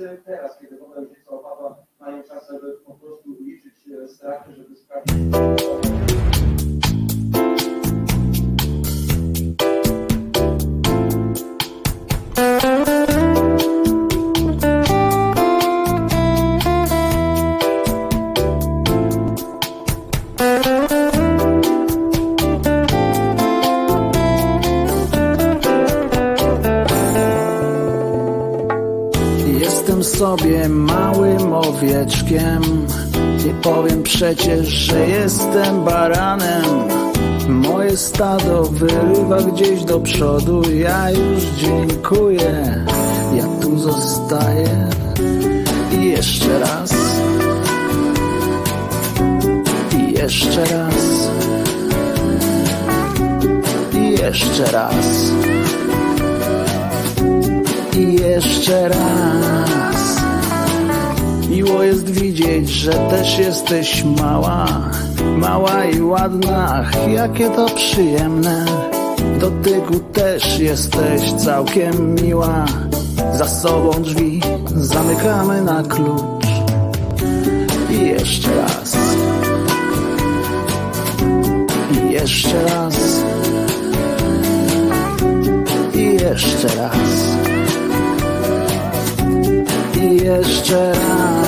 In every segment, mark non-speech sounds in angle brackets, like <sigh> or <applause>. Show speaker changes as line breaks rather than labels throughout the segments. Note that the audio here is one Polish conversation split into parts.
É, ser assim, liberado. Gdzieś do przodu. Ja już dziękuję. Ja tu zostaję. I jeszcze raz. I jeszcze raz. I jeszcze raz. I jeszcze raz. Miło jest widzieć, że też jesteś mała, mała i ładna, ach, jakie to przyjemne. Dotyku też jesteś całkiem miła. Za sobą drzwi zamykamy na klucz. I jeszcze raz. I jeszcze raz. I jeszcze raz. I jeszcze raz.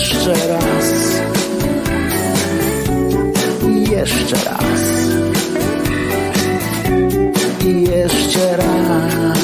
Jeszcze raz. Jeszcze raz. Jeszcze raz.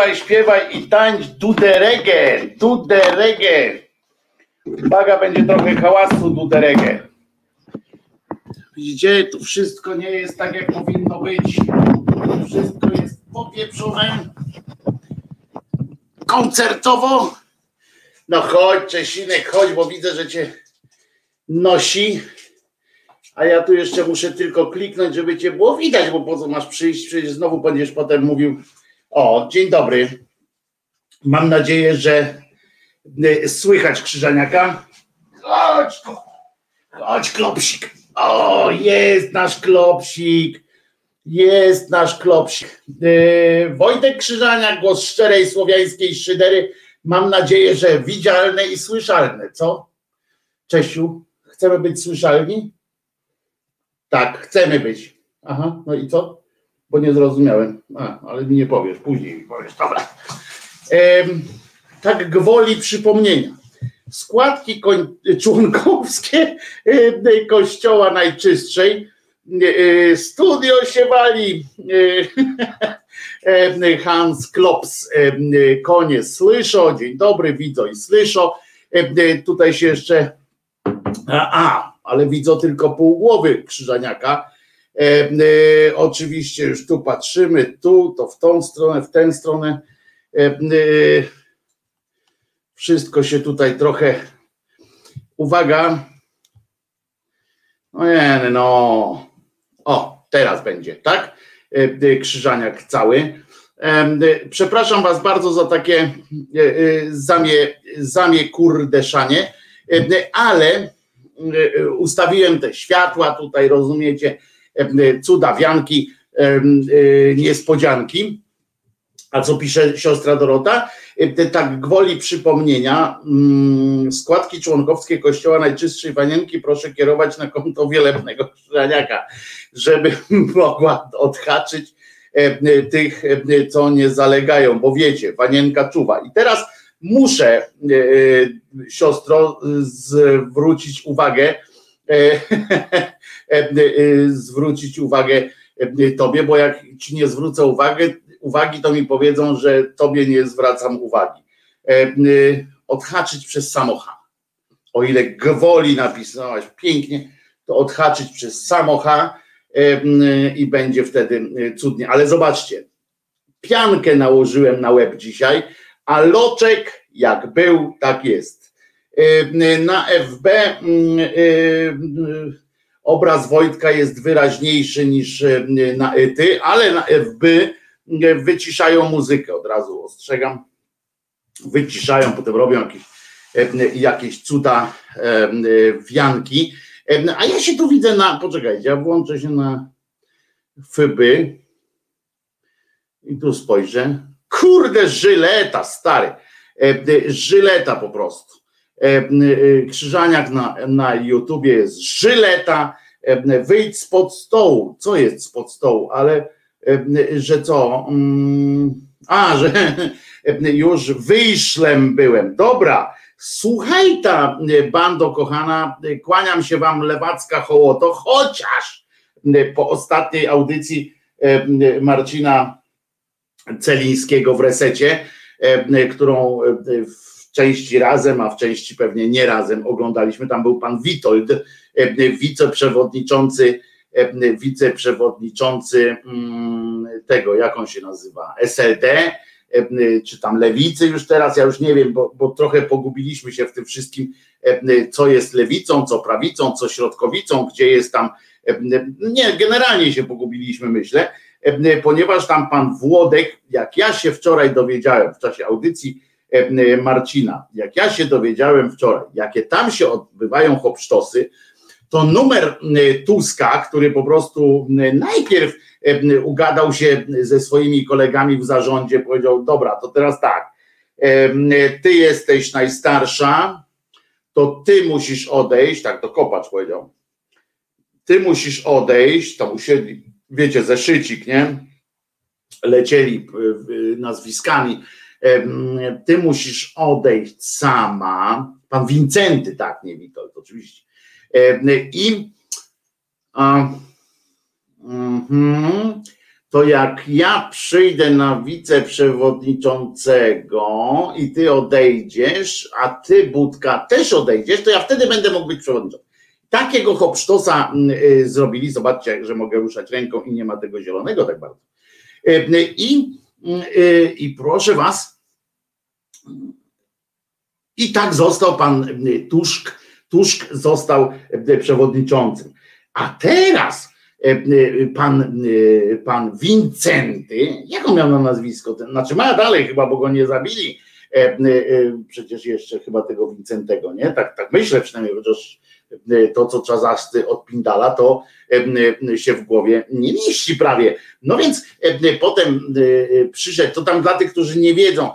Śpiewaj, śpiewaj i tańcz
duderege, duderege. Uwaga, będzie trochę hałasu duderege. Widzicie, tu wszystko nie jest tak, jak powinno być. Tu wszystko jest popieprzone. Koncertowo. No chodź, Czesinek, chodź, bo widzę, że cię nosi. A ja tu jeszcze muszę tylko kliknąć, żeby cię było widać, bo po co masz przyjść? Przecież znowu będziesz potem mówił. O, dzień dobry. Mam nadzieję, że y, słychać krzyżaniaka. Chodź. Chodź, klopsik. O, jest nasz klopsik. Jest nasz klopsik. Y, Wojtek Krzyżaniak, głos szczerej słowiańskiej szydery. Mam nadzieję, że widzialne i słyszalne. Co? Czesiu, chcemy być słyszalni? Tak, chcemy być. Aha, no i co? Bo nie zrozumiałem. A, ale mi nie powiesz, później mi powiesz. Dobra. Tak gwoli przypomnienia. Składki koń, członkowskie e, Kościoła Najczystszej. e, Studio się wali. E, <laughs> e, Hans Klops, e, konie słyszą. Dzień dobry, widzą i słyszą. E, e, Tutaj się jeszcze a, a, ale widzę tylko pół głowy krzyżaniaka. E, e, oczywiście już tu patrzymy, tu, to w tą stronę, w tę stronę. E, wszystko się tutaj trochę. Uwaga. No nie, no. O, teraz będzie, tak? Krzyżaniak cały. Przepraszam Was bardzo za takie zamie, zamie kurdeszanie, ale ustawiłem te światła tutaj, rozumiecie, cudawianki, e, e, niespodzianki. A co pisze siostra Dorota? Te Tak gwoli przypomnienia, mm, składki członkowskie Kościoła Najczystszej Wanienki proszę kierować na konto wielebnego Krzyżaniaka, żeby <laughs> mogła odhaczyć tych, co nie zalegają, bo wiecie, Wanienka czuwa. I teraz muszę, e, e, siostro, zwrócić uwagę, e, <laughs> zwrócić uwagę e, tobie, bo jak ci nie zwrócę uwagę, uwagi, to mi powiedzą, że tobie nie zwracam uwagi. E, e, Odhaczyć przez samocha. O ile gwoli napisałaś pięknie, to odhaczyć przez samocha e, i będzie wtedy e, cudnie. Ale zobaczcie, piankę nałożyłem na łeb dzisiaj, a loczek jak był, tak jest. E, Na FB e, obraz Wojtka jest wyraźniejszy niż e, na ETY, ale na FB e, wyciszają muzykę, od razu ostrzegam. Wyciszają, potem robią jakieś, e, jakieś cuda wianki. A ja się tu widzę na, poczekajcie, ja włączę się na FB i tu spojrzę. Kurde, żyleta, stary. Żyleta po prostu. E, e, Krzyżaniak na, na YouTubie jest żyleta. E, Wyjdź spod stołu. Co jest spod stołu? Ale że co? Mm, A, że <laughs> już wyszlem byłem. Dobra. Słuchaj ta bando kochana, kłaniam się wam lewacka hołoto, chociaż po ostatniej audycji Marcina Celińskiego w resecie, którą e, części razem, a w części pewnie nie razem oglądaliśmy. Tam był pan Witold, e, wiceprzewodniczący, e, wiceprzewodniczący mm, tego, jak on się nazywa, SLD, czy tam lewicy już teraz, ja już nie wiem, bo, bo trochę pogubiliśmy się w tym wszystkim, co jest lewicą, co prawicą, co środkowicą, gdzie jest tam, nie, generalnie się pogubiliśmy, myślę, ponieważ tam pan Włodek, jak ja się wczoraj dowiedziałem w czasie audycji Marcina, jak ja się dowiedziałem wczoraj, jakie tam się odbywają hopsztosy, to numer Tuska, który po prostu najpierw ugadał się ze swoimi kolegami w zarządzie, powiedział: Dobra, to teraz tak, ty jesteś najstarsza, to ty musisz odejść, tak to kopacz powiedział. Ty musisz odejść, tam usiedli, wiecie, zeszycik, nie? Lecieli nazwiskami. Ty musisz odejść sama. Pan Wincenty, tak, nie Witold, oczywiście. I Mhm. To jak ja przyjdę na wiceprzewodniczącego i ty odejdziesz, a ty, Budka, też odejdziesz, to ja wtedy będę mógł być przewodniczącym. Takiego hopsztosa y, zrobili, zobaczcie, że mogę ruszać ręką i nie ma tego zielonego tak bardzo. I, i proszę was, i tak został pan Tuszk, Tuszk został przewodniczącym. A teraz E, e, pan, e, pan Wincenty, jak on miał na nazwisko? Znaczy ma dalej chyba, bo go nie zabili. Przecież jeszcze chyba tego Wincentego, nie? Tak, tak myślę przynajmniej, chociaż to, co Czazasty odpindala, to się w głowie nie mieści prawie. No więc potem przyszedł, to tam dla tych, którzy nie wiedzą,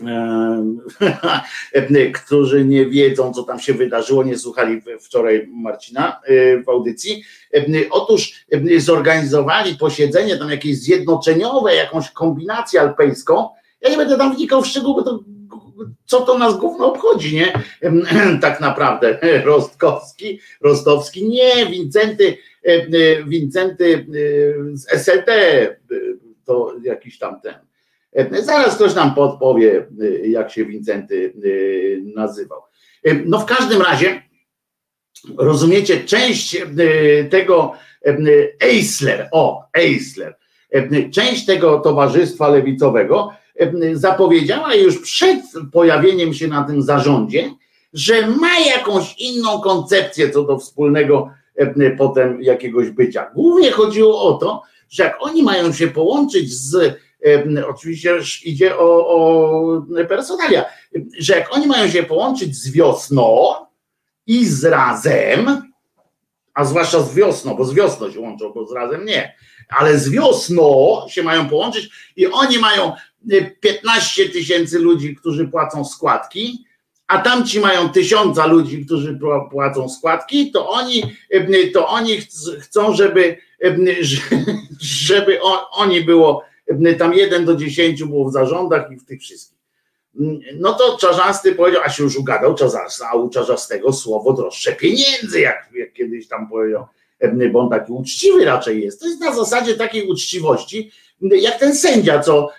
<laughs> którzy nie wiedzą, co tam się wydarzyło, nie słuchali wczoraj Marcina e, w audycji. Otóż zorganizowali posiedzenie tam jakieś zjednoczeniowe, jakąś kombinację alpejską. Ja nie będę tam wnikał w szczegóły, bo to co to nas gówno obchodzi, nie? <clears throat> Tak naprawdę. <laughs> Rostkowski, Rostowski, nie, Wincenty, Wincenty z SLT, to jakiś tam ten Zaraz ktoś nam podpowie, jak się Wincenty nazywał. No w każdym razie, rozumiecie, część tego Eisler, o, Eisler, część tego towarzystwa lewicowego zapowiedziała już przed pojawieniem się na tym zarządzie, że ma jakąś inną koncepcję co do wspólnego potem jakiegoś bycia. Głównie chodziło o to, że jak oni mają się połączyć z oczywiście idzie o, o personalia, że jak oni mają się połączyć z wiosną i z razem, a zwłaszcza z wiosną, bo z wiosną się łączą, bo z razem nie, ale z wiosną się mają połączyć i oni mają 15 tysięcy ludzi, którzy płacą składki, a tamci mają tysiąca ludzi, którzy płacą składki, to oni, to oni chcą, żeby, <laughs> żeby oni było tam jeden do dziesięciu było w zarządach i w tych wszystkich. No to Czarzasty powiedział, a się już ugadał Czarzasta, a u Czarzastego słowo droższe pieniędzy, jak, jak kiedyś tam powiedział, bo on taki uczciwy raczej jest. To jest na zasadzie takiej uczciwości, jak ten sędzia, co,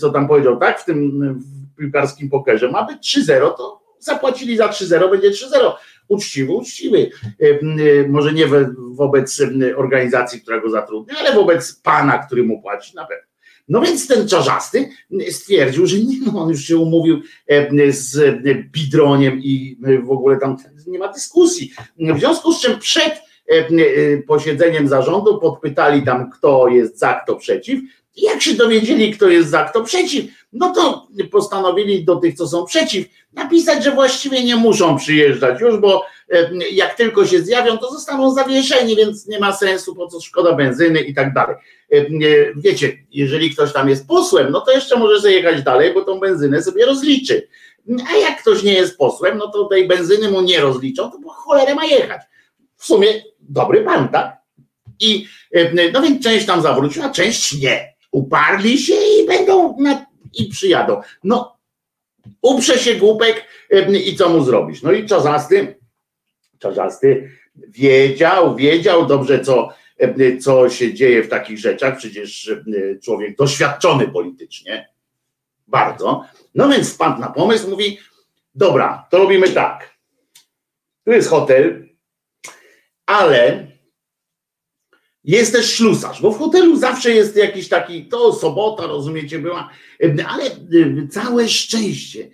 co tam powiedział, tak, w tym piłkarskim pokerze, ma być 3-0, to zapłacili za 3-0, będzie 3-0 uczciwy, uczciwy. Może nie wobec organizacji, która go zatrudnia, ale wobec pana, który mu płaci na pewno. No więc ten czarzasty stwierdził, że nie, no on już się umówił z Bidroniem i w ogóle tam nie ma dyskusji. W związku z czym przed posiedzeniem zarządu podpytali tam, kto jest za, kto przeciw. I jak się dowiedzieli, kto jest za, kto przeciw, no to postanowili do tych, co są przeciw, napisać, że właściwie nie muszą przyjeżdżać już, bo jak tylko się zjawią, to zostaną zawieszeni, więc nie ma sensu, po co szkoda benzyny i tak dalej. Wiecie, jeżeli ktoś tam jest posłem, no to jeszcze może sobie jechać dalej, bo tą benzynę sobie rozliczy. A jak ktoś nie jest posłem, no to tej benzyny mu nie rozliczą, to po cholerę ma jechać. W sumie dobry pan, tak? I no więc część tam zawróciła, część nie. Uparli się i będą na, i przyjadą. No, uprze się głupek i co mu zrobisz? No i czasasty Czarzasty wiedział, wiedział dobrze, co, co się dzieje w takich rzeczach. Przecież człowiek doświadczony politycznie, bardzo. No więc wpadł na pomysł, mówi, dobra, to robimy tak. Tu jest hotel, ale jest też ślusarz, bo w hotelu zawsze jest jakiś taki, to sobota, rozumiecie, była, ale całe szczęście.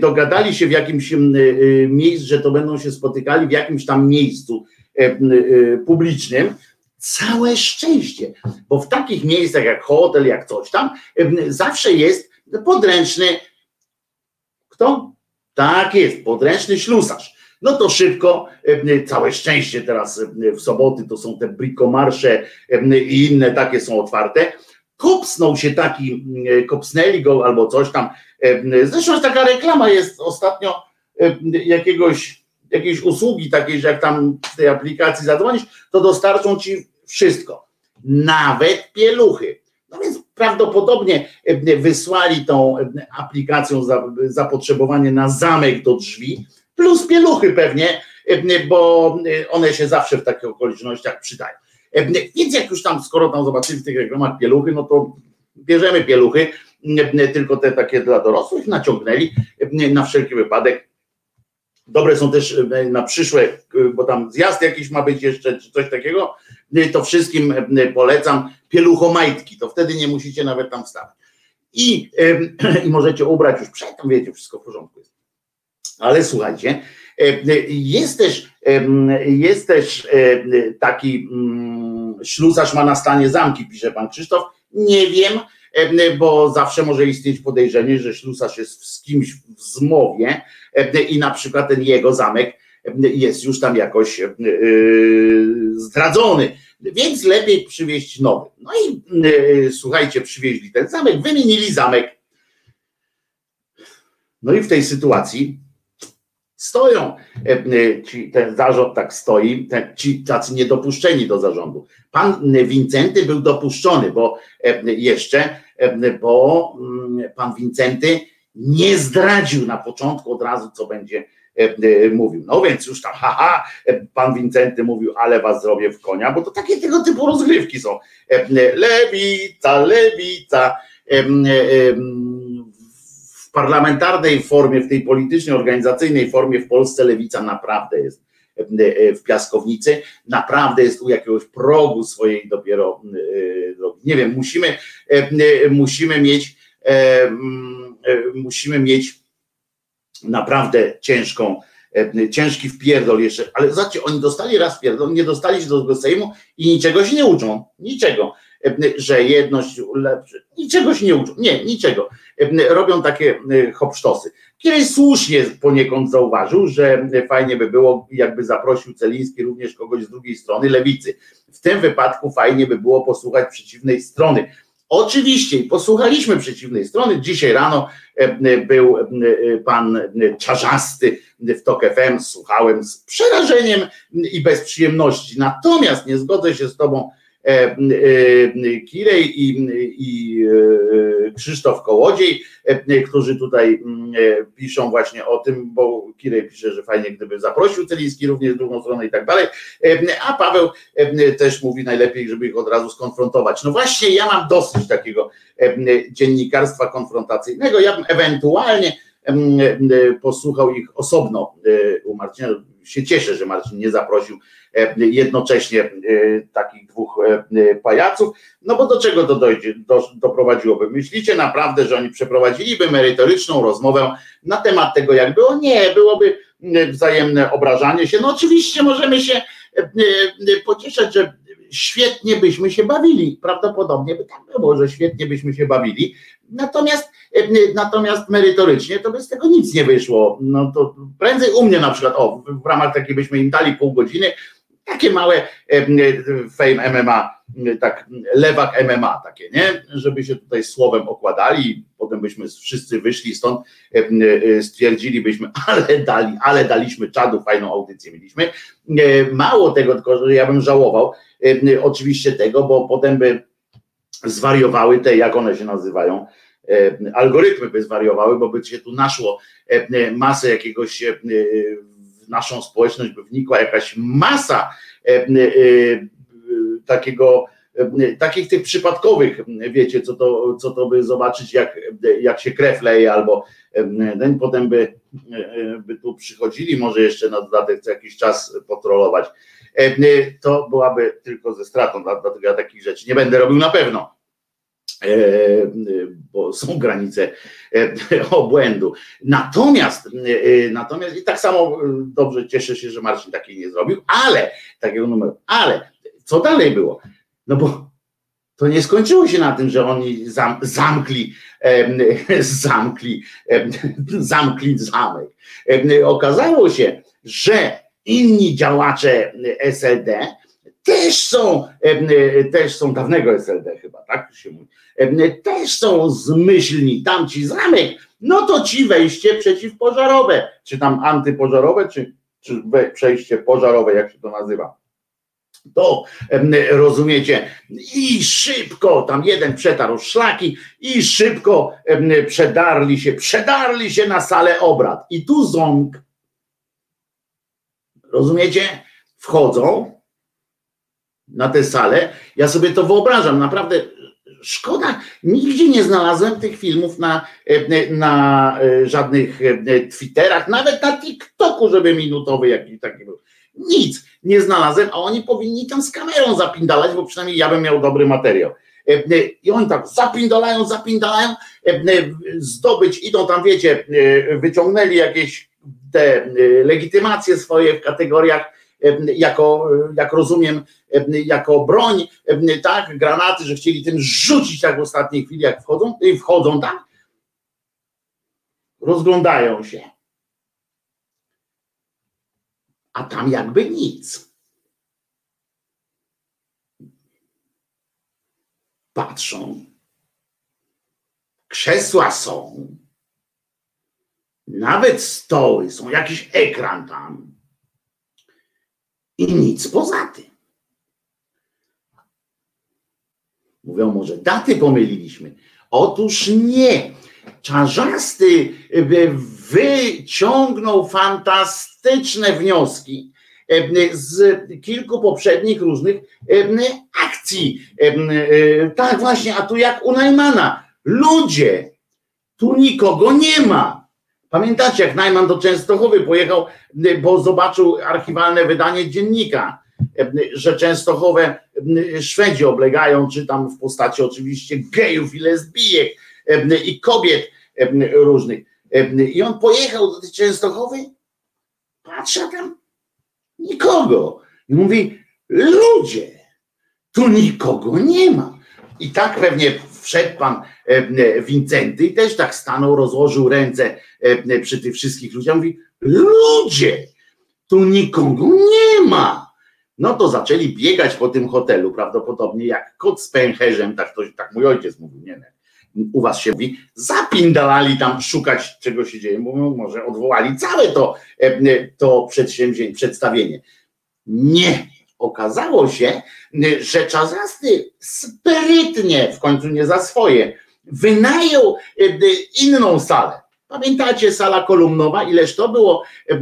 Dogadali się w jakimś y, miejscu, że to będą się spotykali w jakimś tam miejscu y, publicznym. Całe szczęście, bo w takich miejscach jak hotel, jak coś tam, zawsze jest podręczny. Kto? Tak jest, podręczny ślusarz. No to szybko, e, całe szczęście teraz e, w soboty to są te brikomarsze e, i inne takie są otwarte. Kopsnął się taki, e, kopsnęli go albo coś tam. E, Zresztą taka reklama jest ostatnio e, jakiegoś, jakiejś usługi takiej, że jak tam w tej aplikacji zadzwonisz, to dostarczą ci wszystko. Nawet pieluchy. No więc prawdopodobnie e, wysłali tą e, aplikacją za, zapotrzebowanie na zamek do drzwi, plus pieluchy pewnie, e, bo e, one się zawsze w takich okolicznościach przydają. E, Więc jak już tam, skoro tam zobaczyli w tych reklamach pieluchy, no to bierzemy pieluchy, tylko te takie dla dorosłych, naciągnęli na wszelki wypadek. Dobre są też na przyszłe, bo tam zjazd jakiś ma być jeszcze, czy coś takiego, to wszystkim polecam pieluchomajtki, to wtedy nie musicie nawet tam wstawać. I, <clears throat> i możecie ubrać już przed, tam wiecie, wszystko w porządku jest. Ale słuchajcie, e, jest też, em, jest też e, taki mm, ślusarz ma na stanie zamki, pisze pan Krzysztof. Nie wiem, em, bo zawsze może istnieć podejrzenie, że ślusarz jest z kimś w zmowie i na przykład ten jego zamek jest już tam jakoś e, zdradzony. Więc lepiej przywieźć nowy. No i e, słuchajcie, przywieźli ten zamek, wymienili zamek. No i w tej sytuacji stoją, e, e, ci, ten zarząd tak stoi, ci tacy niedopuszczeni do zarządu. Pan Wincenty był dopuszczony, bo e, jeszcze, e, bo mm, pan Wincenty nie zdradził na początku od razu, co będzie e, e, mówił. No więc już tam, haha, e, pan Wincenty mówił, ale was zrobię w konia, bo to takie tego typu rozgrywki są. E, e, Lewica, lewica. em, parlamentarnej formie, w tej politycznej, organizacyjnej formie w Polsce lewica naprawdę jest e, e, w piaskownicy, naprawdę jest u jakiegoś progu swojej dopiero e, drogi. Nie wiem, musimy, musimy mieć, musimy mieć naprawdę ciężką, ciężki wpierdol jeszcze, ale zobaczcie, oni dostali raz wpierdol, nie dostali się do tego Sejmu i niczego się nie uczą, niczego, że jedność lepszy, niczego się nie uczą, nie, niczego. E, Robią takie e, hopsztosy. Kiedyś słusznie poniekąd zauważył, że fajnie by było, jakby zaprosił Celiński również kogoś z drugiej strony, lewicy. W tym wypadku fajnie by było posłuchać przeciwnej strony. Oczywiście, posłuchaliśmy przeciwnej strony. Dzisiaj rano e, był e, pan Czarzasty w TOK FM, słuchałem z przerażeniem i bez przyjemności. Natomiast nie zgodzę się z tobą, e, e, Kirej i, i e, Krzysztof Kołodziej, e, którzy tutaj mm, e, piszą właśnie o tym, bo Kirej pisze, że fajnie gdyby zaprosił Celiński również drugą stronę i tak dalej, E, a Paweł e, też mówi najlepiej, żeby ich od razu skonfrontować. No właśnie, ja mam dosyć takiego e, dziennikarstwa konfrontacyjnego. Ja bym ewentualnie e, posłuchał ich osobno e, u Marcina. Się cieszę, że Marcin nie zaprosił e, jednocześnie e, takich dwóch e, e, pajaców, no bo do czego to dojdzie, do, doprowadziłoby? Myślicie naprawdę, że oni przeprowadziliby merytoryczną rozmowę na temat tego, jak było? Nie, byłoby e, wzajemne obrażanie się. No oczywiście możemy się e, e, pocieszać, że świetnie byśmy się bawili. Prawdopodobnie by tak było, że świetnie byśmy się bawili. Natomiast, e, natomiast merytorycznie to by z tego nic nie wyszło. No to prędzej u mnie na przykład, o, w ramach takiej byśmy im dali pół godziny, takie małe e, e, fame MMA, tak lewak MMA takie, nie? Żeby się tutaj słowem okładali potem byśmy wszyscy wyszli stąd, e, stwierdzilibyśmy, <laughs> ale dali, ale daliśmy czadu, fajną audycję mieliśmy. Mało tego, tylko że ja bym żałował oczywiście tego, bo potem by zwariowały te, jak one się nazywają, algorytmy by zwariowały, bo by się tu naszło masę jakiegoś, w naszą społeczność by wnikła jakaś masa e, e, takiego e, takich tych przypadkowych, wiecie, co to, co to by zobaczyć, jak, jak się krew leje, albo ten potem by, by tu przychodzili, może jeszcze na dodatek co jakiś czas potrolować. To byłaby tylko ze stratą, dlatego ja takich rzeczy nie będę robił na pewno. Bo są granice <laughs> obłędu. Natomiast, natomiast i tak samo dobrze cieszę się, że Marcin takiej nie zrobił, ale takiego numeru, ale co dalej było? No bo to nie skończyło się na tym, że oni zam, zamkli, <laughs> zamkli, <laughs> zamkli zamek. Okazało się, że inni działacze SLD też są, też są dawnego SLD chyba, tak się mówi, też są zmyślni, tamci zamek, no to ci wejście przeciwpożarowe, czy tam antypożarowe, czy, czy przejście pożarowe, jak się to nazywa. To rozumiecie, i szybko tam jeden przetarł szlaki i szybko przedarli się, przedarli się na salę obrad. I tu ząg, rozumiecie, wchodzą na tę salę. Ja sobie to wyobrażam, naprawdę szkoda, nigdzie nie znalazłem tych filmów na, na e, żadnych Twitterach, nawet na TikToku, żeby minutowy jakiś taki był. Nic nie znalazłem, a oni powinni tam z kamerą zapindalać, bo przynajmniej ja bym miał dobry materiał. E, e, I oni tak zapindalają, zapindalają, e, zdobyć, idą tam, wiecie, wyciągnęli jakieś te legitymacje swoje w kategoriach, jako, jak rozumiem, jako broń, tak, granaty, że chcieli tym rzucić tak w ostatniej chwili, jak wchodzą, i wchodzą tam, rozglądają się. A tam jakby nic. Patrzą, krzesła są, nawet stoły, są. Jakiś ekran tam i nic poza tym. Mówią, może daty pomyliliśmy. Otóż nie. Czarzasty wyciągnął fantastyczne wnioski z kilku poprzednich różnych akcji. Tak właśnie, a tu jak u Najmana. Ludzie, tu nikogo nie ma. Pamiętacie, jak Najman do Częstochowy pojechał, bo zobaczył archiwalne wydanie dziennika, że Częstochowę Szwedzi oblegają, czy tam w postaci oczywiście gejów i lesbijek i kobiet różnych. I on pojechał do Częstochowy, patrzę tam, nikogo. I mówi, ludzie, tu nikogo nie ma. I tak pewnie wszedł pan Wincenty i też tak stanął, rozłożył ręce przy tych wszystkich ludziach. Mówi, ludzie, tu nikogo nie ma. No to zaczęli biegać po tym hotelu, prawdopodobnie jak kot z pęcherzem, tak, to, tak mój ojciec mówił, nie, nie u was się mówi, zapindalali tam szukać, czego się dzieje, bo może odwołali całe to, e, to przedsięwzięcie, przedstawienie. Nie. Okazało się, że Czazasty sprytnie, w końcu nie za swoje, wynajął e, inną salę. Pamiętacie sala kolumnowa, ileż to było, e,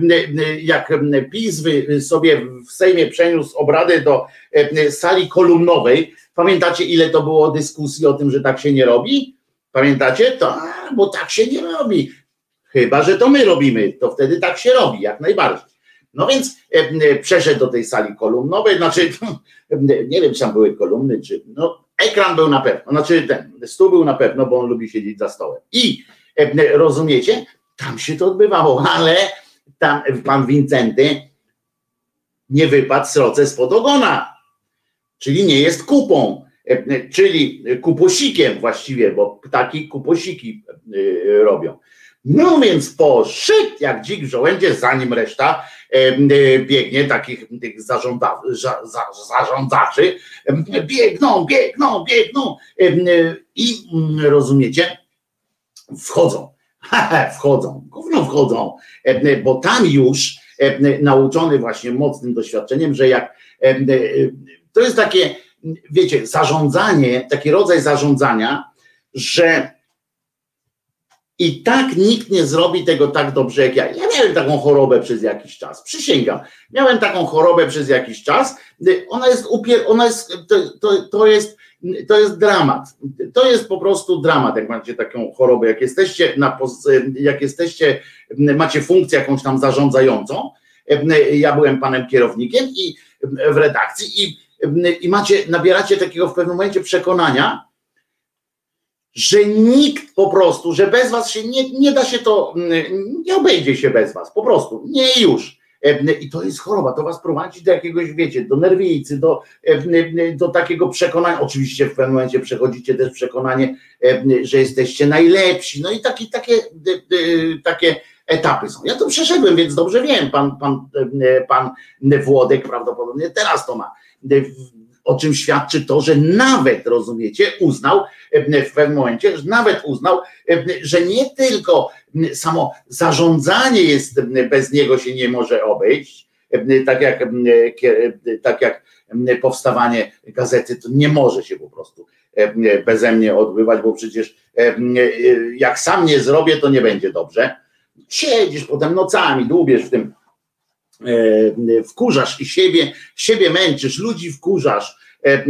jak PiS sobie w Sejmie przeniósł obrady do sali kolumnowej. Pamiętacie, ile to było dyskusji o tym, że tak się nie robi? Pamiętacie? To, bo tak się nie robi. Chyba, że to my robimy, to wtedy tak się robi, jak najbardziej. No więc e, e, przeszedł do tej sali kolumnowej, znaczy, e, <laughs> nie wiem, czy tam były kolumny, czy, no, ekran był na pewno, znaczy ten stół był na pewno, bo on lubi siedzieć za stołem. I e, rozumiecie, tam się to odbywało, <laughs> ale tam pan Wincenty nie wypadł sroce spod ogona, czyli nie jest kupą. E, czyli kuposikiem właściwie, bo ptaki kuposiki e, robią. No więc poszedł jak dzik w żołędzie, zanim reszta biegnie, takich tych zarząda, zarządzaczy, biegną, biegną, biegną. I mm, rozumiecie, wchodzą, <laughs> wchodzą, gówno wchodzą, bo tam już nauczony właśnie mocnym doświadczeniem, że jak to jest takie wiecie, zarządzanie, taki rodzaj zarządzania, że I tak nikt nie zrobi tego tak dobrze jak ja. Ja miałem taką chorobę przez jakiś czas. Przysięgam. Miałem taką chorobę przez jakiś czas. Ona jest upier... ona jest, to, to, to jest to jest dramat. To jest po prostu dramat, jak macie taką chorobę, jak jesteście, na, jak jesteście, macie funkcję jakąś tam zarządzającą. Ja byłem panem kierownikiem i w redakcji i, i macie, nabieracie takiego w pewnym momencie przekonania, że nikt po prostu, że bez was się nie, nie da się to, nie obejdzie się bez was, po prostu, nie już. I to jest choroba, to was prowadzi do jakiegoś, wiecie, do nerwicy, do, do takiego przekonania. Oczywiście w pewnym momencie przechodzicie też przekonanie, że jesteście najlepsi. No i takie, takie, takie etapy są. Ja to przeszedłem, więc dobrze wiem. Pan, pan, pan Włodek prawdopodobnie teraz to ma o czym świadczy to, że nawet, rozumiecie, uznał w pewnym momencie, że nawet uznał, że nie tylko samo zarządzanie jest, bez niego się nie może obejść, tak jak, tak jak powstawanie gazety, to nie może się po prostu beze mnie odbywać, bo przecież jak sam nie zrobię, to nie będzie dobrze. Siedzisz potem nocami, dłubiesz w tym E, wkurzasz i siebie, siebie męczysz, ludzi wkurzasz, e, e,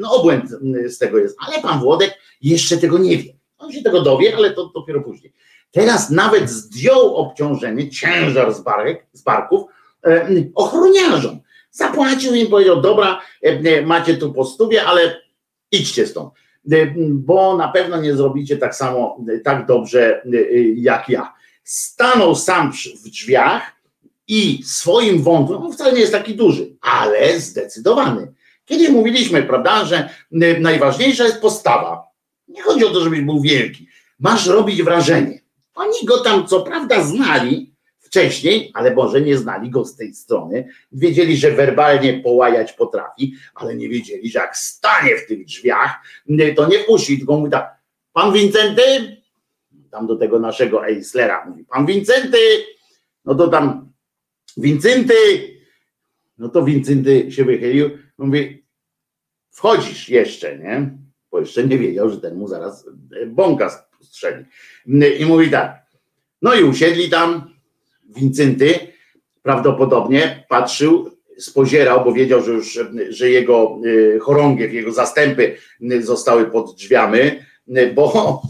no obłęd z tego jest, ale pan Włodek jeszcze tego nie wie. On się tego dowie, ale to dopiero później. Teraz nawet zdjął obciążenie, ciężar z, barek, z barków ochroniarzom. Zapłacił im, powiedział, dobra, macie tu po ale idźcie stąd, bo na pewno nie zrobicie tak samo, tak dobrze jak ja. Stanął sam w drzwiach, i swoim wątłem, on wcale nie jest taki duży, ale zdecydowany. Kiedyś mówiliśmy, prawda, że najważniejsza jest postawa. Nie chodzi o to, żebyś był wielki. Masz robić wrażenie. Oni go tam co prawda znali wcześniej, ale może nie znali go z tej strony. Wiedzieli, że werbalnie połajać potrafi, ale nie wiedzieli, że jak stanie w tych drzwiach, to nie puści, tylko mówi tak, pan Wincenty, tam do tego naszego Eislera mówi, pan Wincenty, no to tam Wincenty, no to Wincenty się wychylił, mówi, wchodzisz jeszcze, nie? Bo jeszcze nie wiedział, że ten mu zaraz bąka strzeli. I mówi tak, no i usiedli tam, Wincenty prawdopodobnie patrzył, spozierał, bo wiedział, że już, że jego y, chorągiew, jego zastępy zostały pod drzwiami, bo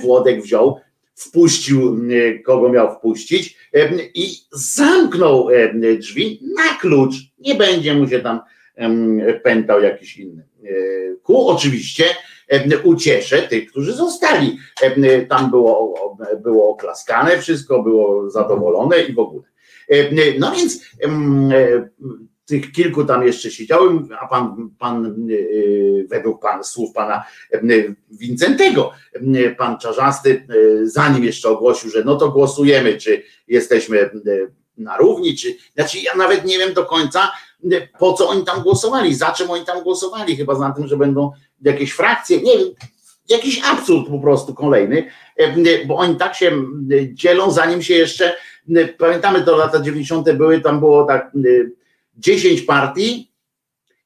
Włodek wziął wpuścił, e, kogo miał wpuścić e, i zamknął e, drzwi na klucz. Nie będzie mu się tam pętał jakiś inny. Ku oczywiście ucieszę tych, którzy zostali. Tam było, było oklaskane wszystko, było zadowolone i w ogóle. No więc tych kilku tam jeszcze siedziałem, a pan, pan y, według pan, słów pana y, Wincentego, y, pan Czarzasty, zanim jeszcze ogłosił, że no to głosujemy, czy jesteśmy na równi, czy, znaczy ja nawet nie wiem do końca, po co oni tam głosowali, za czym oni tam głosowali, chyba za tym, że będą jakieś frakcje, nie wiem, jakiś absurd po prostu kolejny, bo oni tak się dzielą, zanim się jeszcze, pamiętamy to lata 90. były, tam było tak 10 partii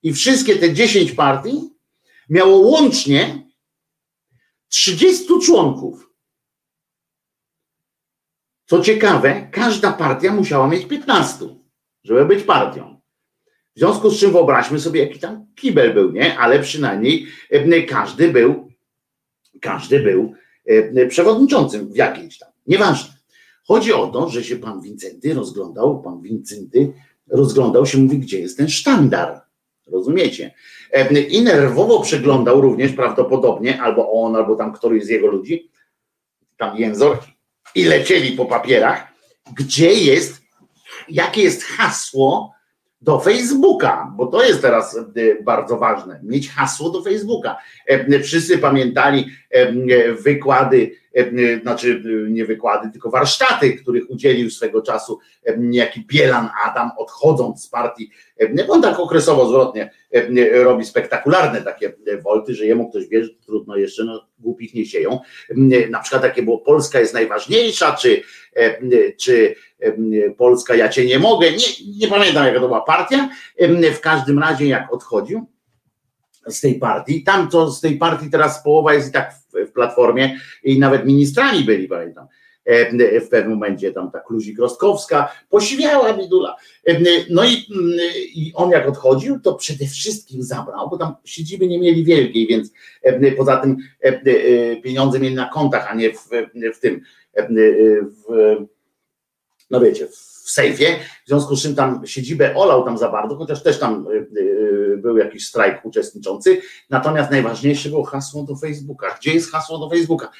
i wszystkie te 10 partii miało łącznie 30 członków. Co ciekawe, każda partia musiała mieć 15, żeby być partią. W związku z czym wyobraźmy sobie, jaki tam kibel był, nie? Ale przynajmniej e, każdy był, każdy był e, przewodniczącym w jakiejś tam. Nieważne. Chodzi o to, że się pan Wincenty rozglądał, pan Wincenty rozglądał się, mówi, gdzie jest ten sztandar. Rozumiecie? E, I nerwowo przeglądał również prawdopodobnie, albo on, albo tam któryś z jego ludzi, tam jęzor, i lecieli po papierach, gdzie jest, jakie jest hasło do Facebooka, bo to jest teraz e, bardzo ważne, mieć hasło do Facebooka. E, wszyscy pamiętali wykłady znaczy e, nie wykłady, tylko warsztaty, których udzielił swego czasu e, niejaki Bielan Adam, odchodząc z partii. On tak okresowo zwrotnie robi spektakularne takie wolty, że jemu ktoś wie, trudno jeszcze, no głupich nie sieją. Na przykład takie było Polska jest najważniejsza, czy, czy Polska ja cię nie mogę. Nie, nie pamiętam jaka to była partia. W każdym razie jak odchodził, z tej partii. Tam co z tej partii teraz połowa jest i tak w, w platformie i nawet ministrami byli, pamiętam. E, w pewnym momencie tam ta Kluzik Rostkowska posiwiała Bidula. E, No i, mm, i on jak odchodził, to przede wszystkim zabrał, bo tam siedziby nie mieli wielkiej, więc e, poza tym e, e, pieniądze mieli na kontach, a nie w, w tym e, w, no wiecie, w sejfie, w związku z czym tam siedzibę olał tam za bardzo, chociaż też tam y, y, był jakiś strajk uczestniczący, natomiast najważniejsze było hasło do Facebooka. Gdzie jest hasło do Facebooka?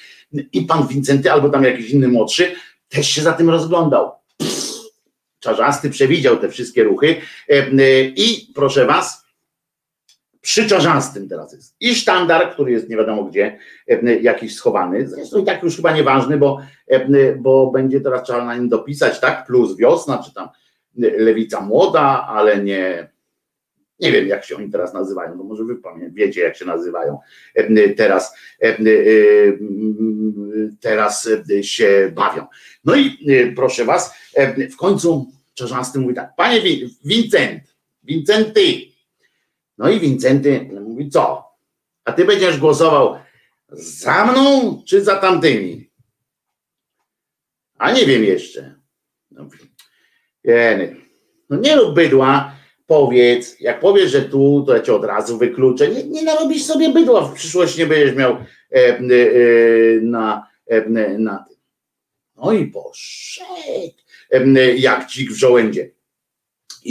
I pan Wincenty, albo tam jakiś inny młodszy, też się za tym rozglądał. Pff, Czarzasty przewidział te wszystkie ruchy e, y, i proszę was, przy Czarzastym teraz jest. I sztandar, który jest nie wiadomo gdzie, e, jakiś schowany, zresztą i tak już chyba nieważny, bo, e, bo będzie teraz trzeba na nim dopisać, tak, plus wiosna, czy tam lewica młoda, ale nie, nie wiem jak się oni teraz nazywają, no może wy wiecie jak się nazywają. E, teraz, e, e, teraz e, się bawią. No i e, proszę was, e, w końcu Czarzasty mówi tak, panie Win- Wincent, Wincenty, no i Wincenty mówi, co? A ty będziesz głosował za mną czy za tamtymi? A nie wiem jeszcze. No, no nie lub bydła, powiedz, jak powiesz, że tu, to ja cię od razu wykluczę. Nie, nie narobisz sobie bydła, w przyszłości nie będziesz miał e, e, na, e, na tym. No i poszedł, e, jak dzik w żołędzie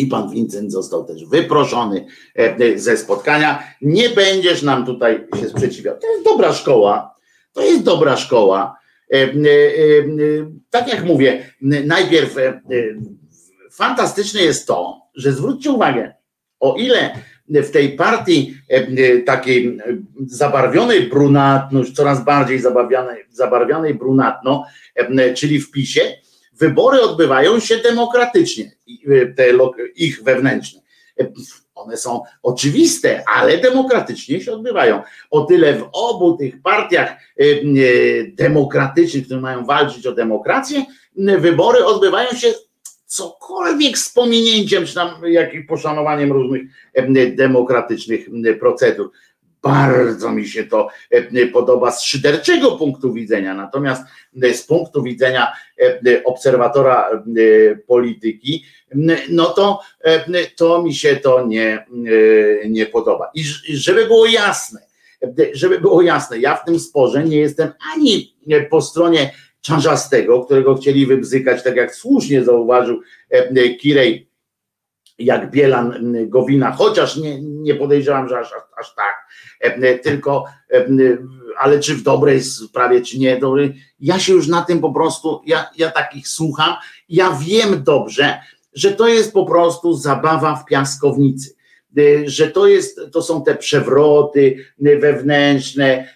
i pan Vincent został też wyproszony e, ze spotkania. Nie będziesz nam tutaj się sprzeciwiał. To jest dobra szkoła. To jest dobra szkoła. E, e, Tak jak mówię, najpierw fantastyczne jest to, że zwróćcie uwagę, o ile w tej partii takiej zabarwionej brunatno, coraz bardziej zabarwianej, zabarwianej brunatno, czyli w PiSie, wybory odbywają się demokratycznie, e, te ich wewnętrzne. One są oczywiste, ale demokratycznie się odbywają. O tyle w obu tych partiach e, e, demokratycznych, które mają walczyć o demokrację, wybory odbywają się cokolwiek z pominięciem, czy tam jakimś poszanowaniem różnych em, demokratycznych em, procedur. Bardzo mi się to em, podoba z szyderczego punktu widzenia, natomiast em, z punktu widzenia obserwatora polityki, no to, to mi się to nie, nie podoba. I żeby było jasne, żeby było jasne, ja w tym sporze nie jestem ani po stronie Czarzastego, którego chcieli wybzykać, tak jak słusznie zauważył e, Kirej, jak Bielan Gowina, chociaż nie, nie podejrzewam, że aż, aż, tak, e, tylko, e, ale czy w dobrej sprawie, czy nie dobrej, ja się już na tym po prostu, ja, ja takich słucham, ja wiem dobrze, że to jest po prostu zabawa w piaskownicy e, że to jest, to są te przewroty wewnętrzne,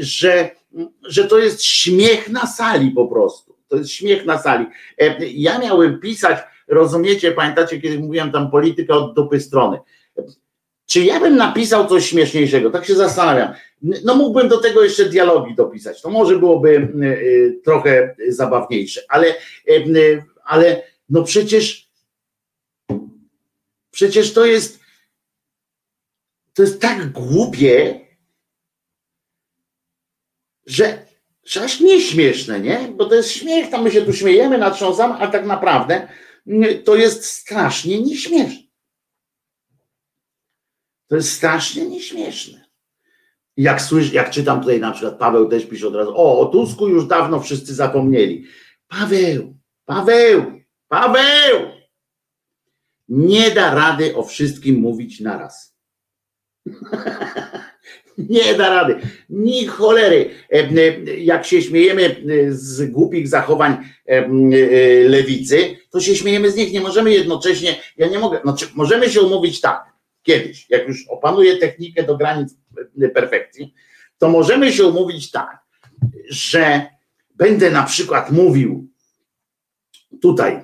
że że to jest śmiech na sali po prostu. To jest śmiech na sali. Ja miałem pisać, rozumiecie, pamiętacie, kiedy mówiłem tam polityka od dupy strony. Czy ja bym napisał coś śmieszniejszego? Tak się zastanawiam. No mógłbym do tego jeszcze dialogi dopisać. To może byłoby y, y, trochę zabawniejsze, ale, y, ale no przecież przecież to jest to jest tak głupie, że, aż nieśmieszne, nie? Bo to jest śmiech, tam my się tu śmiejemy, natrząsamy, a tak naprawdę to jest strasznie nieśmieszne. To jest strasznie nieśmieszne. Jak, słysz, jak czytam tutaj na przykład, Paweł też pisze od razu, o, o Tusku już dawno wszyscy zapomnieli. Paweł, Paweł, Paweł! Nie da rady o wszystkim mówić naraz. <laughs> Nie da rady. Ni cholery. E, e, Jak się śmiejemy e, z głupich zachowań lewicy, to się śmiejemy z nich. Nie możemy jednocześnie, ja nie mogę, znaczy możemy się umówić tak, kiedyś, jak już opanuję technikę do granic e, perfekcji, to możemy się umówić tak, że będę na przykład mówił tutaj,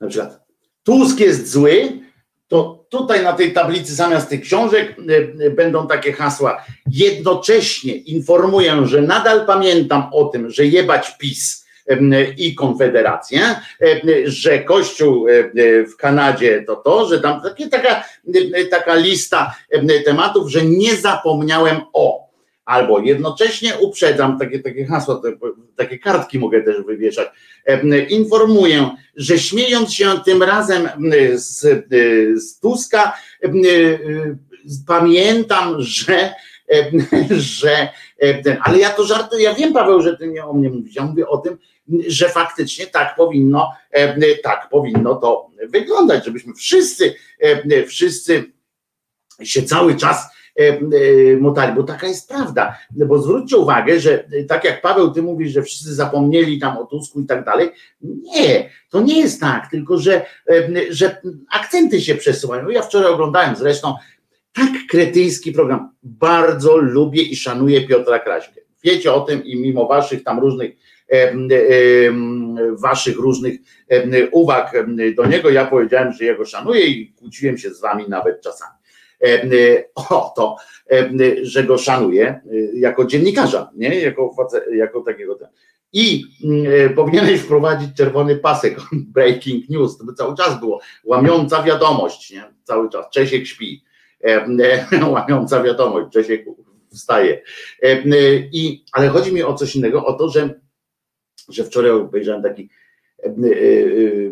na przykład Tusk jest zły, to tutaj na tej tablicy zamiast tych książek y, y, będą takie hasła. Jednocześnie informuję, że nadal pamiętam o tym, że jebać PiS i Konfederację, że Kościół w Kanadzie to to, że tam taka, taka lista tematów, że nie zapomniałem o. Albo jednocześnie uprzedzam, takie, takie hasła, takie kartki mogę też wywieszać. Informuję, że śmiejąc się tym razem z, z Tuska, pamiętam, że <laughs> że ale ja to żartuję, ja wiem Paweł, że ty nie o mnie mówisz, ja mówię o tym, że faktycznie tak powinno, tak powinno to wyglądać, żebyśmy wszyscy, wszyscy się cały czas motali, bo taka jest prawda, bo zwróćcie uwagę, że tak jak Paweł, ty mówisz, że wszyscy zapomnieli tam o Tusku i tak dalej, nie, to nie jest tak, tylko że, że akcenty się przesuwają. Ja wczoraj oglądałem zresztą tak kretyński program. Bardzo lubię i szanuję Piotra Kraśkę. Wiecie o tym i mimo waszych tam różnych waszych różnych uwag do niego, ja powiedziałem, że jego szanuję i kłóciłem się z wami nawet czasami. O to, że go szanuję jako dziennikarza, nie? Jako, jako takiego. I powinieneś wprowadzić czerwony pasek <laughs> breaking news, to by cały czas było łamiąca wiadomość, nie? Cały czas. Czesiek śpi <laughs> łamiąca wiadomość, Czesiek wstaje. I, ale chodzi mi o coś innego, o to, że, że wczoraj obejrzałem taki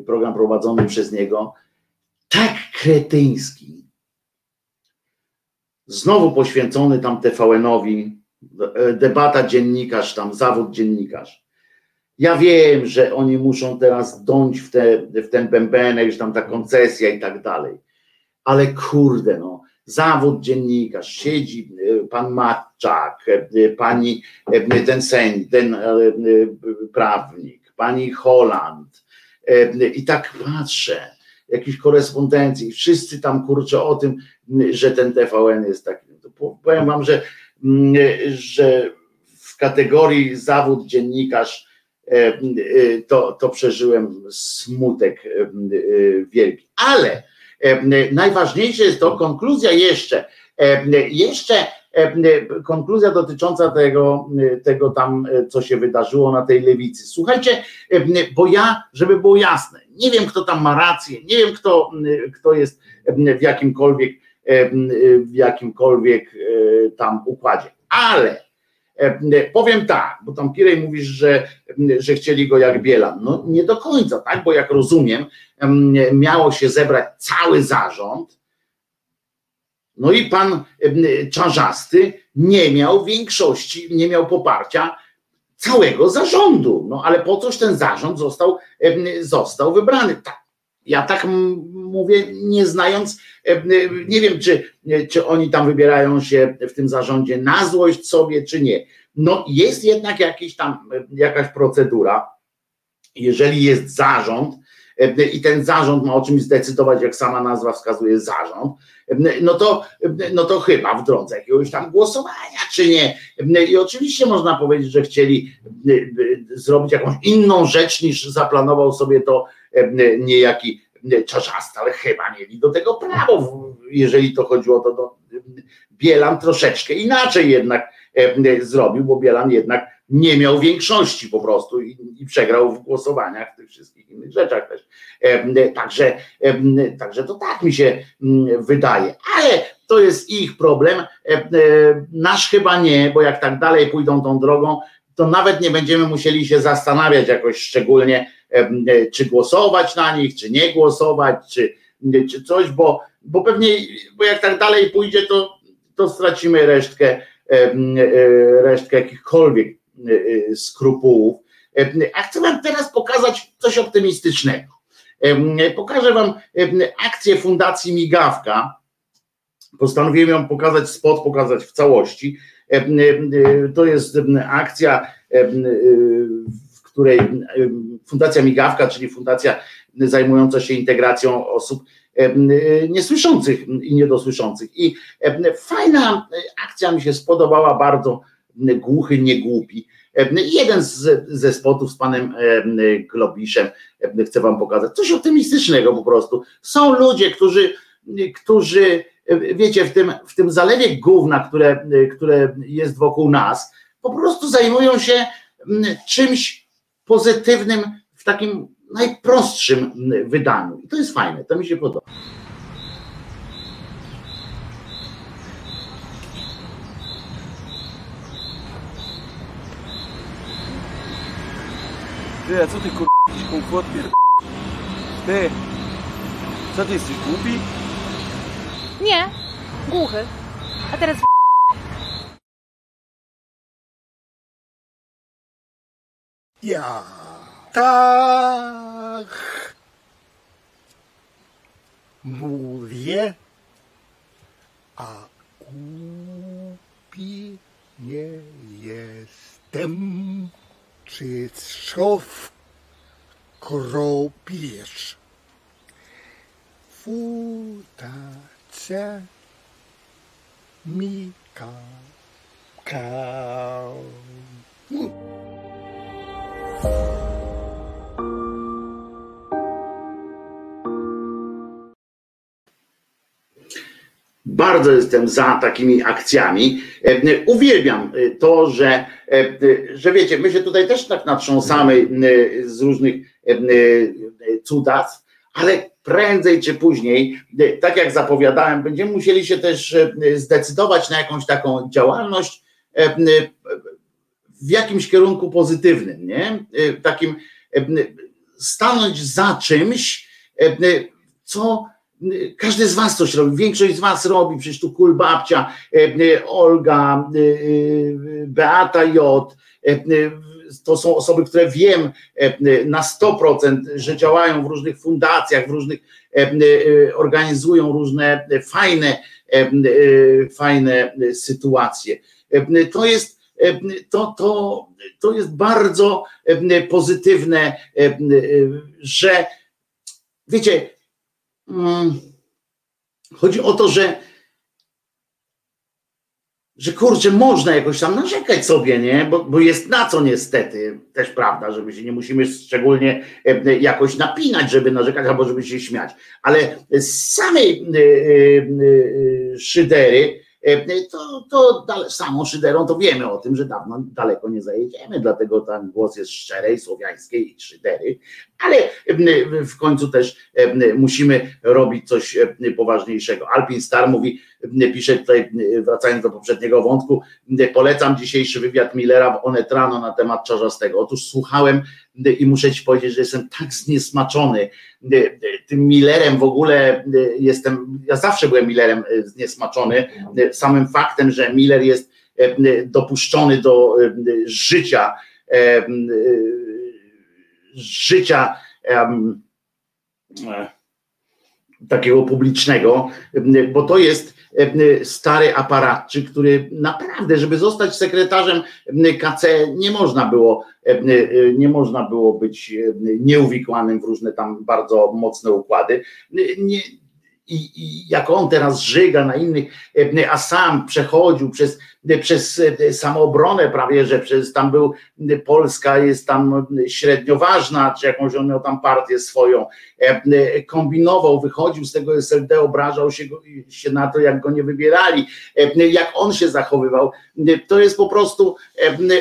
program prowadzony przez niego, tak kretyński, znowu poświęcony tam TVN-owi, debata dziennikarz, tam zawód dziennikarz. Ja wiem, że oni muszą teraz dąć w, te, w ten bębenek, że tam ta koncesja i tak dalej. Ale kurde, no, zawód dziennikarz, siedzi e, pan Matczak, e, pani e, ten sędzia, ten prawnik, pani Holland i tak patrzę, jakiejś korespondencji, wszyscy tam kurczę o tym, że ten TVN jest taki, powiem wam, że, że w kategorii zawód dziennikarz to, to przeżyłem smutek wielki, ale Najważniejsze jest to konkluzja jeszcze, jeszcze konkluzja dotycząca tego, tego tam, co się wydarzyło na tej lewicy. Słuchajcie, bo ja, żeby było jasne, nie wiem, kto tam ma rację, nie wiem, kto, kto jest w jakimkolwiek, w jakimkolwiek tam układzie, ale Powiem tak, bo tam Pirej mówisz, że, że chcieli go jak Bielan. No nie do końca, tak? Bo jak rozumiem, miało się zebrać cały zarząd. No i pan Czarzasty nie miał większości, nie miał poparcia całego zarządu. No ale po coś ten zarząd został, został wybrany. Tak. Ja tak mówię, nie znając, nie wiem, czy, czy oni tam wybierają się w tym zarządzie na złość sobie, czy nie. No jest jednak jakiś tam, jakaś procedura. Jeżeli jest zarząd, i ten zarząd ma o czymś zdecydować, jak sama nazwa wskazuje, zarząd, no to, no to chyba w drodze jakiegoś tam głosowania, czy nie. I oczywiście można powiedzieć, że chcieli zrobić jakąś inną rzecz niż zaplanował sobie to niejaki czarzasty, ale chyba mieli do tego prawo, jeżeli to chodziło to do Bielan troszeczkę inaczej jednak zrobił, bo Bielan jednak nie miał większości po prostu i, i przegrał w głosowaniach, w tych wszystkich innych rzeczach też. Także, także to tak mi się wydaje, ale to jest ich problem. Nasz chyba nie, bo jak tak dalej pójdą tą drogą, to nawet nie będziemy musieli się zastanawiać jakoś szczególnie, czy głosować na nich, czy nie głosować, czy, czy coś, bo, bo pewnie, bo jak tak dalej pójdzie, to, to stracimy resztkę, resztkę jakichkolwiek skrupułów. A chcę Wam teraz pokazać coś optymistycznego. Pokażę Wam akcję Fundacji Migawka. Postanowiłem ją pokazać, spot pokazać w całości. To jest akcja, której Fundacja Migawka, czyli fundacja zajmująca się integracją osób niesłyszących i niedosłyszących. I fajna akcja mi się spodobała bardzo, głuchy, niegłupi. Jeden z, ze spotów z panem Globiszem chcę wam pokazać. Coś optymistycznego po prostu. Są ludzie, którzy, którzy wiecie, w tym, w tym zalewie gówna, które, które jest wokół nas, po prostu zajmują się czymś pozytywnym, w takim najprostszym wydaniu. I to jest fajne, to mi się podoba.
Ty, a co ty kur... jakiś komfort pier... Ty, co ty jesteś głupi?
Nie, głuchy. A teraz
Ja tak mówię, a głupi nie jestem. Czy szów kropiesz? Futace mi kakao.
Bardzo jestem za takimi akcjami. E, Uwielbiam e, to, że, e, że wiecie, my się tutaj też tak natrząsamy z różnych cudactw, ale prędzej czy później, tak jak zapowiadałem, będziemy musieli się też zdecydować na jakąś taką działalność w jakimś kierunku pozytywnym, nie? E, Takim e, stanąć za czymś, e, co każdy z was coś robi, większość z was robi, przecież tu kul babcia, Olga, Beata J, to są osoby, które wiem na 100%, że działają w różnych fundacjach, w różnych, organizują różne fajne, fajne sytuacje. To jest, to, to, to jest bardzo pozytywne, e, że wiecie, Mm. Chodzi o to, że że kurczę, można jakoś tam narzekać sobie, nie? Bo, bo jest na co niestety, też prawda, żeby się nie musimy szczególnie jakoś napinać, żeby narzekać albo żeby się śmiać. Ale z samej e, szydery, to, to dale, samą szyderą to wiemy o tym, że dawno daleko nie zajedziemy, dlatego ten głos jest szczerej, słowiańskiej szydery, ale e, w końcu też e, musimy robić coś e, poważniejszego. Alpin Star mówi, pisze tutaj, wracając do poprzedniego wątku, polecam dzisiejszy wywiad Millera w Onetrano na temat Czarzastego. Otóż słuchałem i muszę ci powiedzieć, że jestem tak zniesmaczony tym Millerem w ogóle jestem, ja zawsze byłem Millerem zniesmaczony samym faktem, że Miller jest dopuszczony do życia życia e, takiego publicznego, bo to jest stary aparatczyk, który naprawdę, żeby zostać sekretarzem em, KC, nie można było, e, nie można było być nieuwikłanym w różne tam bardzo mocne układy. Nie, i, i jak on teraz żyga na innych, a sam przechodził przez, przez e, samoobronę prawie, że przez tam był Polska jest tam średnio ważna, czy jakąś on miał tam partię swoją, e, kombinował, wychodził z tego SLD, obrażał się, się na to, jak go nie wybierali, jak on się zachowywał. To jest po prostu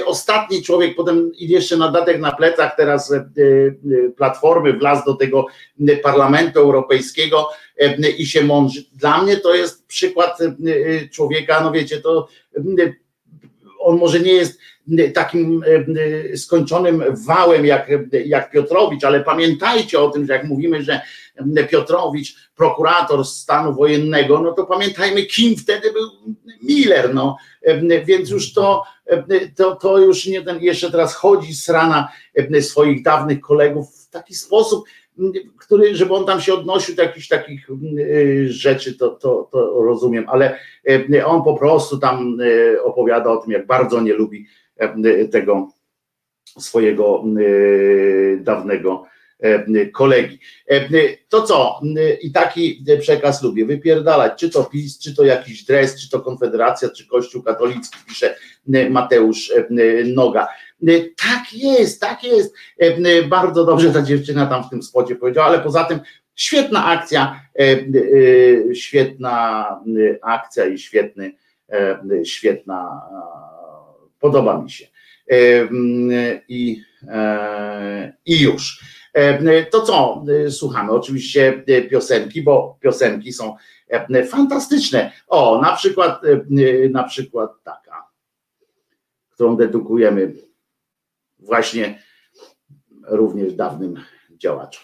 ostatni człowiek, potem jeszcze na datek na plecach teraz Platformy wlazł do tego Parlamentu Europejskiego, i się mądrzy. Dla mnie to jest przykład człowieka, no wiecie, to on może nie jest takim skończonym wałem jak, jak Piotrowicz, ale pamiętajcie o tym, że jak mówimy, że Piotrowicz, prokurator stanu wojennego, no to pamiętajmy, kim wtedy był Miller, no. Więc już to, to, to już nie ten, jeszcze teraz chodzi z rana swoich dawnych kolegów w taki sposób, który, żeby on tam się odnosił do jakichś takich rzeczy, to, to, to rozumiem, ale on po prostu tam opowiada o tym, jak bardzo nie lubi tego swojego dawnego kolegi. To co? I taki przekaz lubię wypierdalać, czy to PiS, czy to jakiś dres, czy to Konfederacja, czy Kościół katolicki, pisze Mateusz Noga. Tak jest, tak jest. Bardzo dobrze ta dziewczyna tam w tym spodzie powiedziała, ale poza tym świetna akcja, świetna akcja i świetny, świetna, podoba mi się. I E, I już. E, To co, e, słuchamy oczywiście e, piosenki, bo piosenki są e, fantastyczne. O, na przykład, e, na przykład taka, którą dedykujemy właśnie również dawnym działaczom.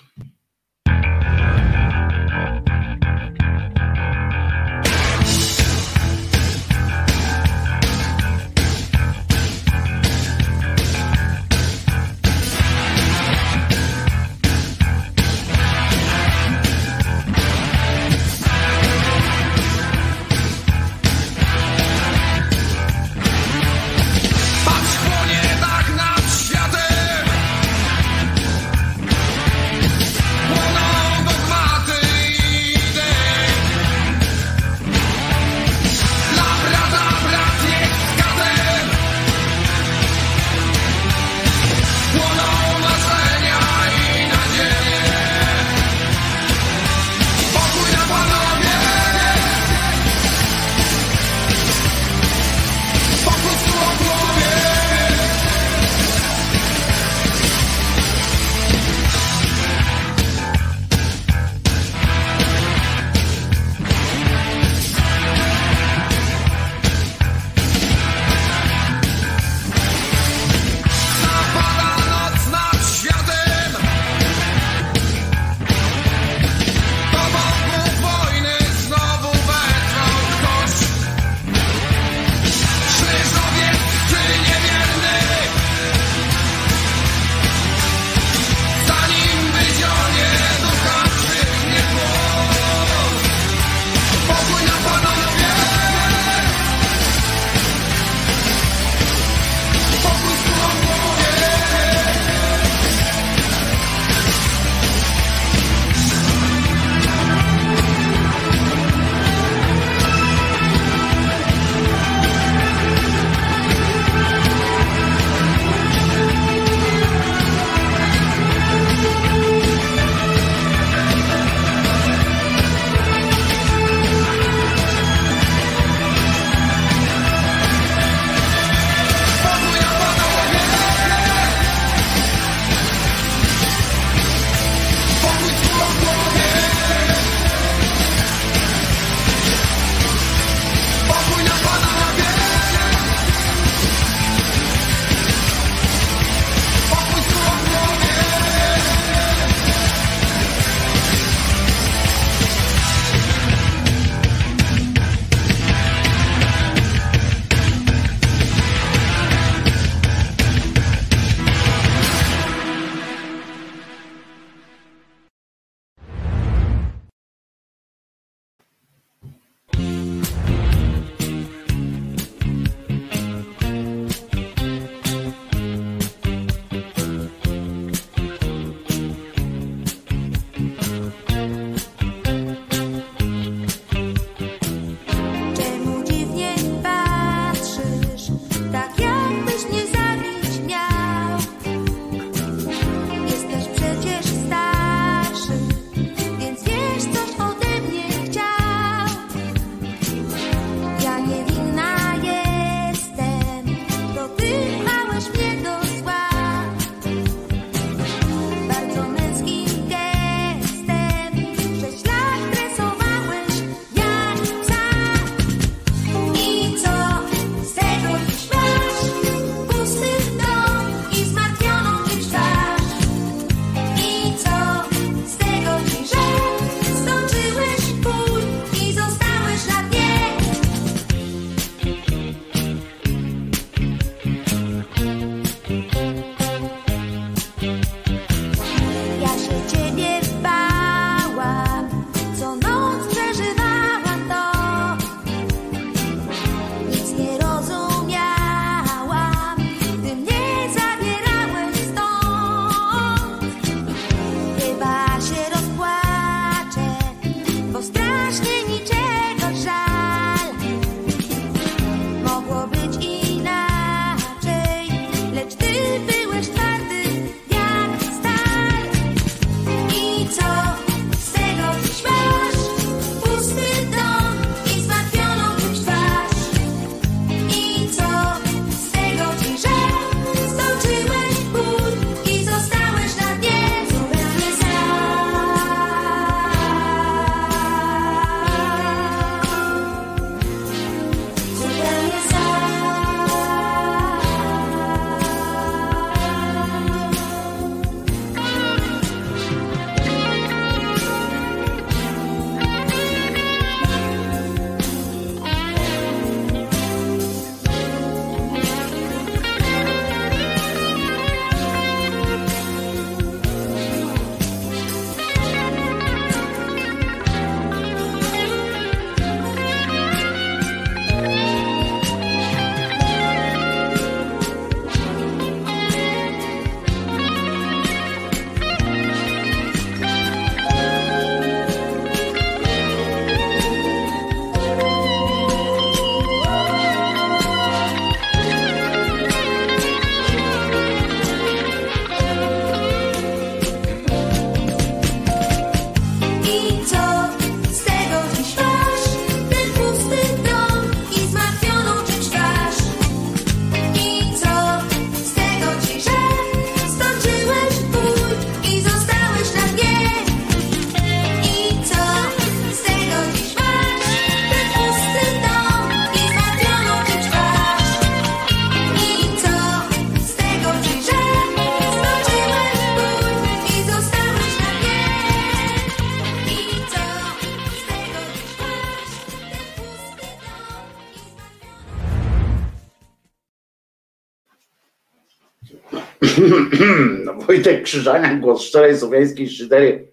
<clears throat> No, Wojtek Krzyżaniak, głos szczerej słowiańskiej szydery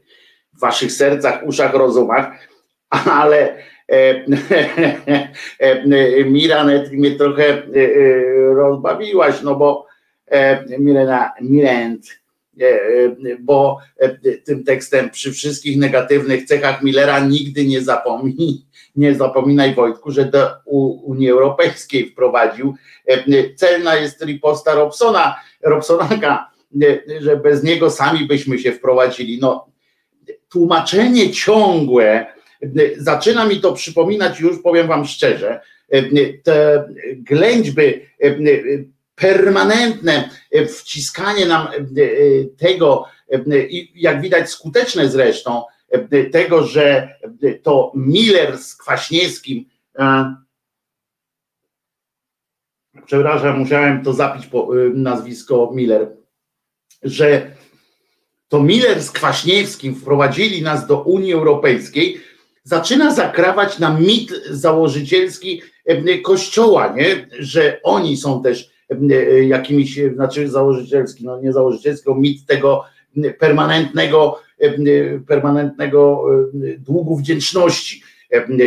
w waszych sercach, uszach, rozumach, <laughs> ale e, <laughs> e, Miranet mnie trochę e, e, rozbawiłaś, no bo e, Mirena, Mirent, e, e, bo e, tym tekstem przy wszystkich negatywnych cechach Millera nigdy nie zapomnij, <laughs> nie zapominaj Wojtku, że do Unii Europejskiej wprowadził. E, Celna jest riposta Robsona, Robsonaka, e, że bez niego sami byśmy się wprowadzili. No, tłumaczenie ciągłe, e, zaczyna mi to przypominać, już powiem wam szczerze, e, te ględźby permanentne wciskanie nam tego, jak widać skuteczne zresztą, tego, że to Miller z Kwaśniewskim, przepraszam, musiałem to zapić po, e, nazwisko Miller, że to Miller z Kwaśniewskim wprowadzili nas do Unii Europejskiej, zaczyna zakrawać na mit założycielski e, Kościoła, nie? że oni są też e, jakimiś, e, znaczy założycielski, no nie założycielski, mit tego permanentnego, permanentnego długu wdzięczności,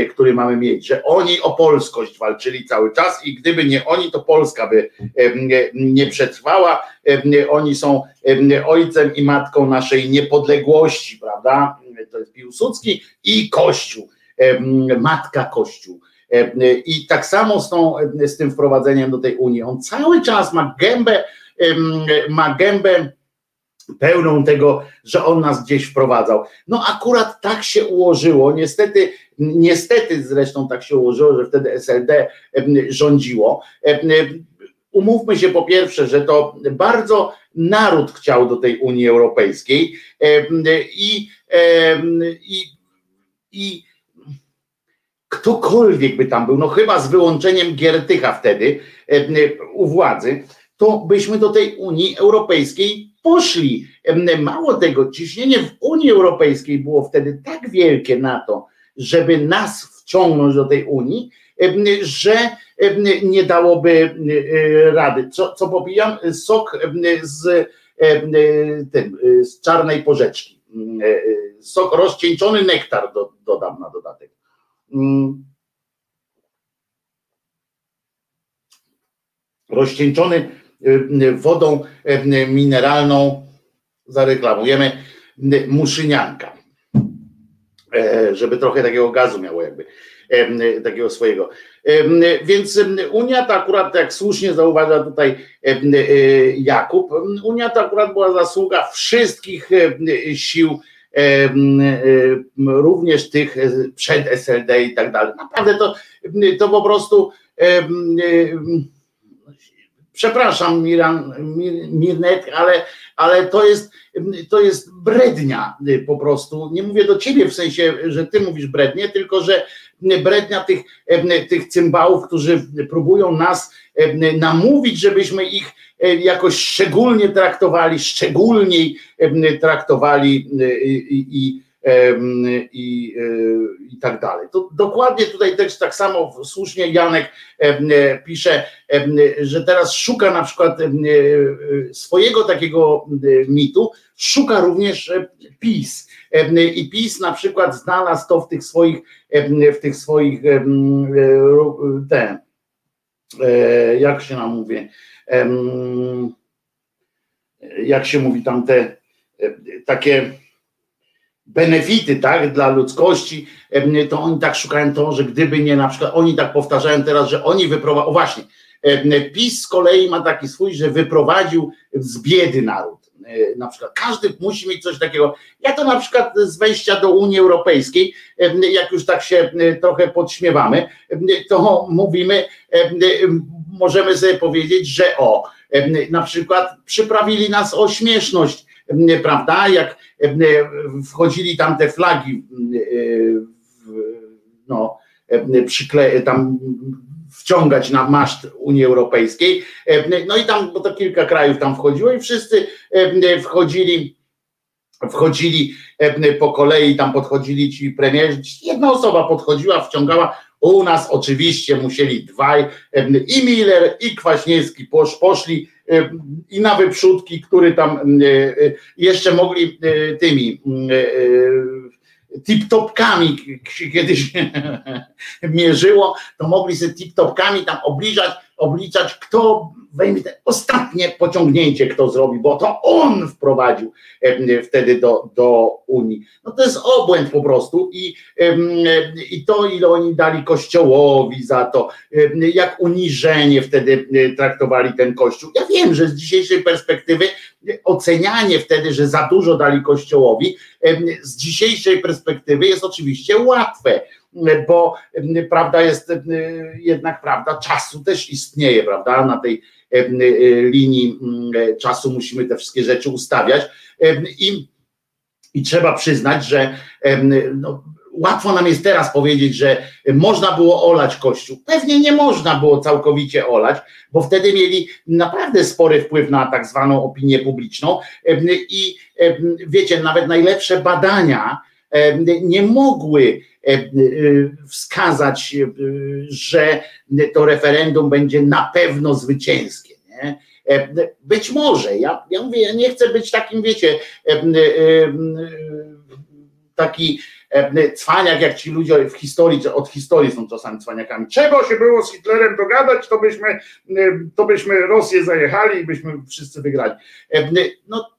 który mamy mieć, że oni o polskość walczyli cały czas i gdyby nie oni, to Polska by e, nie, nie przetrwała. E, Oni są e, ojcem i matką naszej niepodległości, prawda? To jest Piłsudski i Kościół, e, matka Kościół. E, I tak samo z, tą, z tym wprowadzeniem do tej Unii. On cały czas ma gębę, ma gębę pełną tego, że on nas gdzieś wprowadzał. No akurat tak się ułożyło, niestety, niestety zresztą tak się ułożyło, że wtedy SLD rządziło. Umówmy się po pierwsze, że to bardzo naród chciał do tej Unii Europejskiej i, i, i ktokolwiek by tam był, no chyba z wyłączeniem Giertycha wtedy u władzy, to byśmy do tej Unii Europejskiej poszli. Mało tego, ciśnienie w Unii Europejskiej było wtedy tak wielkie na to, żeby nas wciągnąć do tej Unii, że nie dałoby e, rady. Co, co popijam? Sok z, tym, e, z czarnej porzeczki. Mm, e, e, Sok rozcieńczony nektar do, dodam na dodatek. Mm. Rozcieńczony wodą y, mineralną zareklamujemy y, muszynianka. E, Żeby trochę takiego gazu miało jakby, e, takiego swojego. E, Więc Unia to akurat, jak słusznie zauważa tutaj Jakub, Unia to akurat była zasługa wszystkich sił również tych przed SLD i tak dalej. Naprawdę to, to po prostu przepraszam Miran, Mir, Mirnet, ale, ale to jest to jest brednia y, po prostu. Nie mówię do ciebie w sensie, że ty mówisz brednie, tylko że brednia tych, em, tych cymbałów, którzy próbują nas namówić, żebyśmy ich jakoś szczególnie traktowali, szczególniej traktowali y, i, i, i, y, i tak dalej. To dokładnie tutaj też tak samo słusznie Janek e, pisze, że teraz szuka na przykład e, swojego takiego e, mitu, szuka również e, PiS. I PiS na przykład znalazł to w tych swoich, w tych swoich e, te, e, jak się nam mówi, jak się mówi tam te e, takie benefity, tak, dla ludzkości, to oni tak szukają to, że gdyby nie, na przykład oni tak powtarzają teraz, że oni wyprowadzą, o właśnie, PiS z kolei ma taki swój, że wyprowadził z biedy naród. E, Na przykład każdy musi mieć coś takiego. Ja to na przykład z wejścia do Unii Europejskiej, jak już tak się trochę podśmiewamy, to mówimy, em, em, możemy sobie powiedzieć, że o, na przykład przyprawili nas o śmieszność, prawda? Jak wchodzili tam te flagi, no, przykle, tam wciągać na maszt Unii Europejskiej. No i tam, bo to kilka krajów tam wchodziło i wszyscy wchodzili, wchodzili po kolei, tam podchodzili ci premierzy, jedna osoba podchodziła, wciągała, u nas oczywiście musieli dwaj, i Miller, i Kwaśniewski posz, poszli i na wyprzódki, który tam e, e, jeszcze mogli e, tymi tip-topkami kiedyś <laughs> mierzyło, to mogli sobie tip-topkami tam obliczać, obliczać, kto wejmie te ostatnie pociągnięcie, kto zrobi, bo to on wprowadził wtedy do, do Unii. No to jest obłęd po prostu i, i to, ile oni dali Kościołowi za to, jak uniżenie wtedy traktowali ten Kościół. Ja wiem, że z dzisiejszej perspektywy ocenianie wtedy, że za dużo dali Kościołowi, z dzisiejszej perspektywy jest oczywiście łatwe, bo prawda jest jednak prawda czasu też istnieje, prawda, na tej e, linii mm, czasu musimy te wszystkie rzeczy ustawiać. I, i trzeba przyznać, że no, łatwo nam jest teraz powiedzieć, że można było olać Kościół. Pewnie nie można było całkowicie olać, bo wtedy mieli naprawdę spory wpływ na tak zwaną opinię publiczną. I wiecie, nawet najlepsze badania nie mogły wskazać, y, że to referendum będzie na pewno zwycięskie. Nie? E, Być może, ja, ja mówię, ja nie chcę być takim, wiecie, taki cwaniak, jak ci ludzie w historii, od historii są czasami cwaniakami. Trzeba się było z Hitlerem dogadać, to byśmy, to byśmy Rosję zajechali i byśmy wszyscy wygrali. No,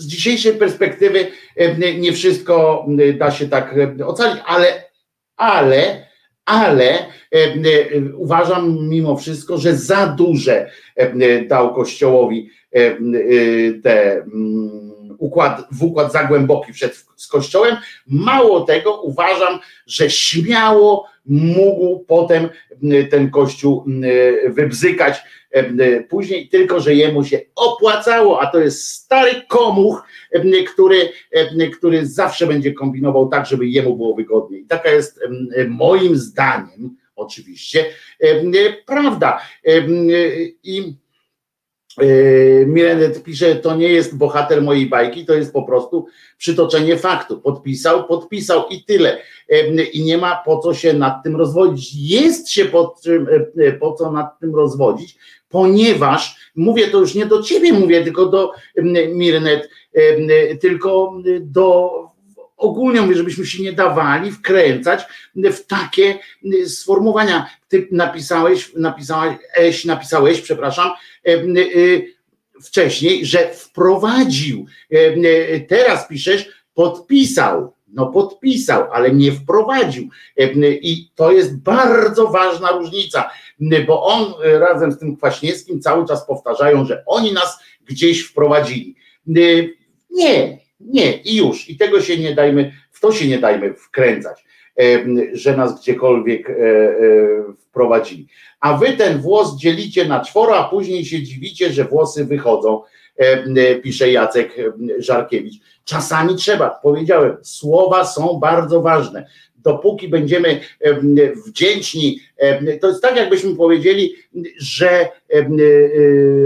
z dzisiejszej perspektywy em, nie wszystko em, da się tak em, ocalić, ale, ale, ale uważam mimo wszystko, że za duże dał Kościołowi te mm, układ, w układ za głęboki z Kościołem. Mało tego, uważam, że śmiało mógł potem ten Kościół m, wybzykać em, później, tylko że jemu się opłacało, a to jest stary komuch, który, który zawsze będzie kombinował tak, żeby jemu było wygodniej. Taka jest moim zdaniem, oczywiście, prawda. I Mirenet pisze, to nie jest bohater mojej bajki, to jest po prostu przytoczenie faktu. Podpisał, podpisał i tyle. Yy, I nie ma po co się nad tym rozwodzić. Jest się po, yy, po co nad tym rozwodzić, ponieważ, mówię to już nie do ciebie, mówię tylko do Mirnet, tylko do ogólnie mówię, żebyśmy się nie dawali wkręcać w takie sformułowania. Ty napisałeś, eś, napisałeś, przepraszam, wcześniej, że wprowadził. Teraz piszesz, podpisał. No podpisał, ale nie wprowadził. I to jest bardzo ważna różnica, bo on razem z tym Kwaśniewskim cały czas powtarzają, że oni nas gdzieś wprowadzili. Nie, nie, i już. I tego się nie dajmy, w to się nie dajmy wkręcać, że nas gdziekolwiek wprowadzili. A wy ten włos dzielicie na czworo, a później się dziwicie, że włosy wychodzą, pisze Jacek Żarkiewicz. Czasami trzeba, powiedziałem, słowa są bardzo ważne. Dopóki będziemy wdzięczni, to jest tak, jakbyśmy powiedzieli, że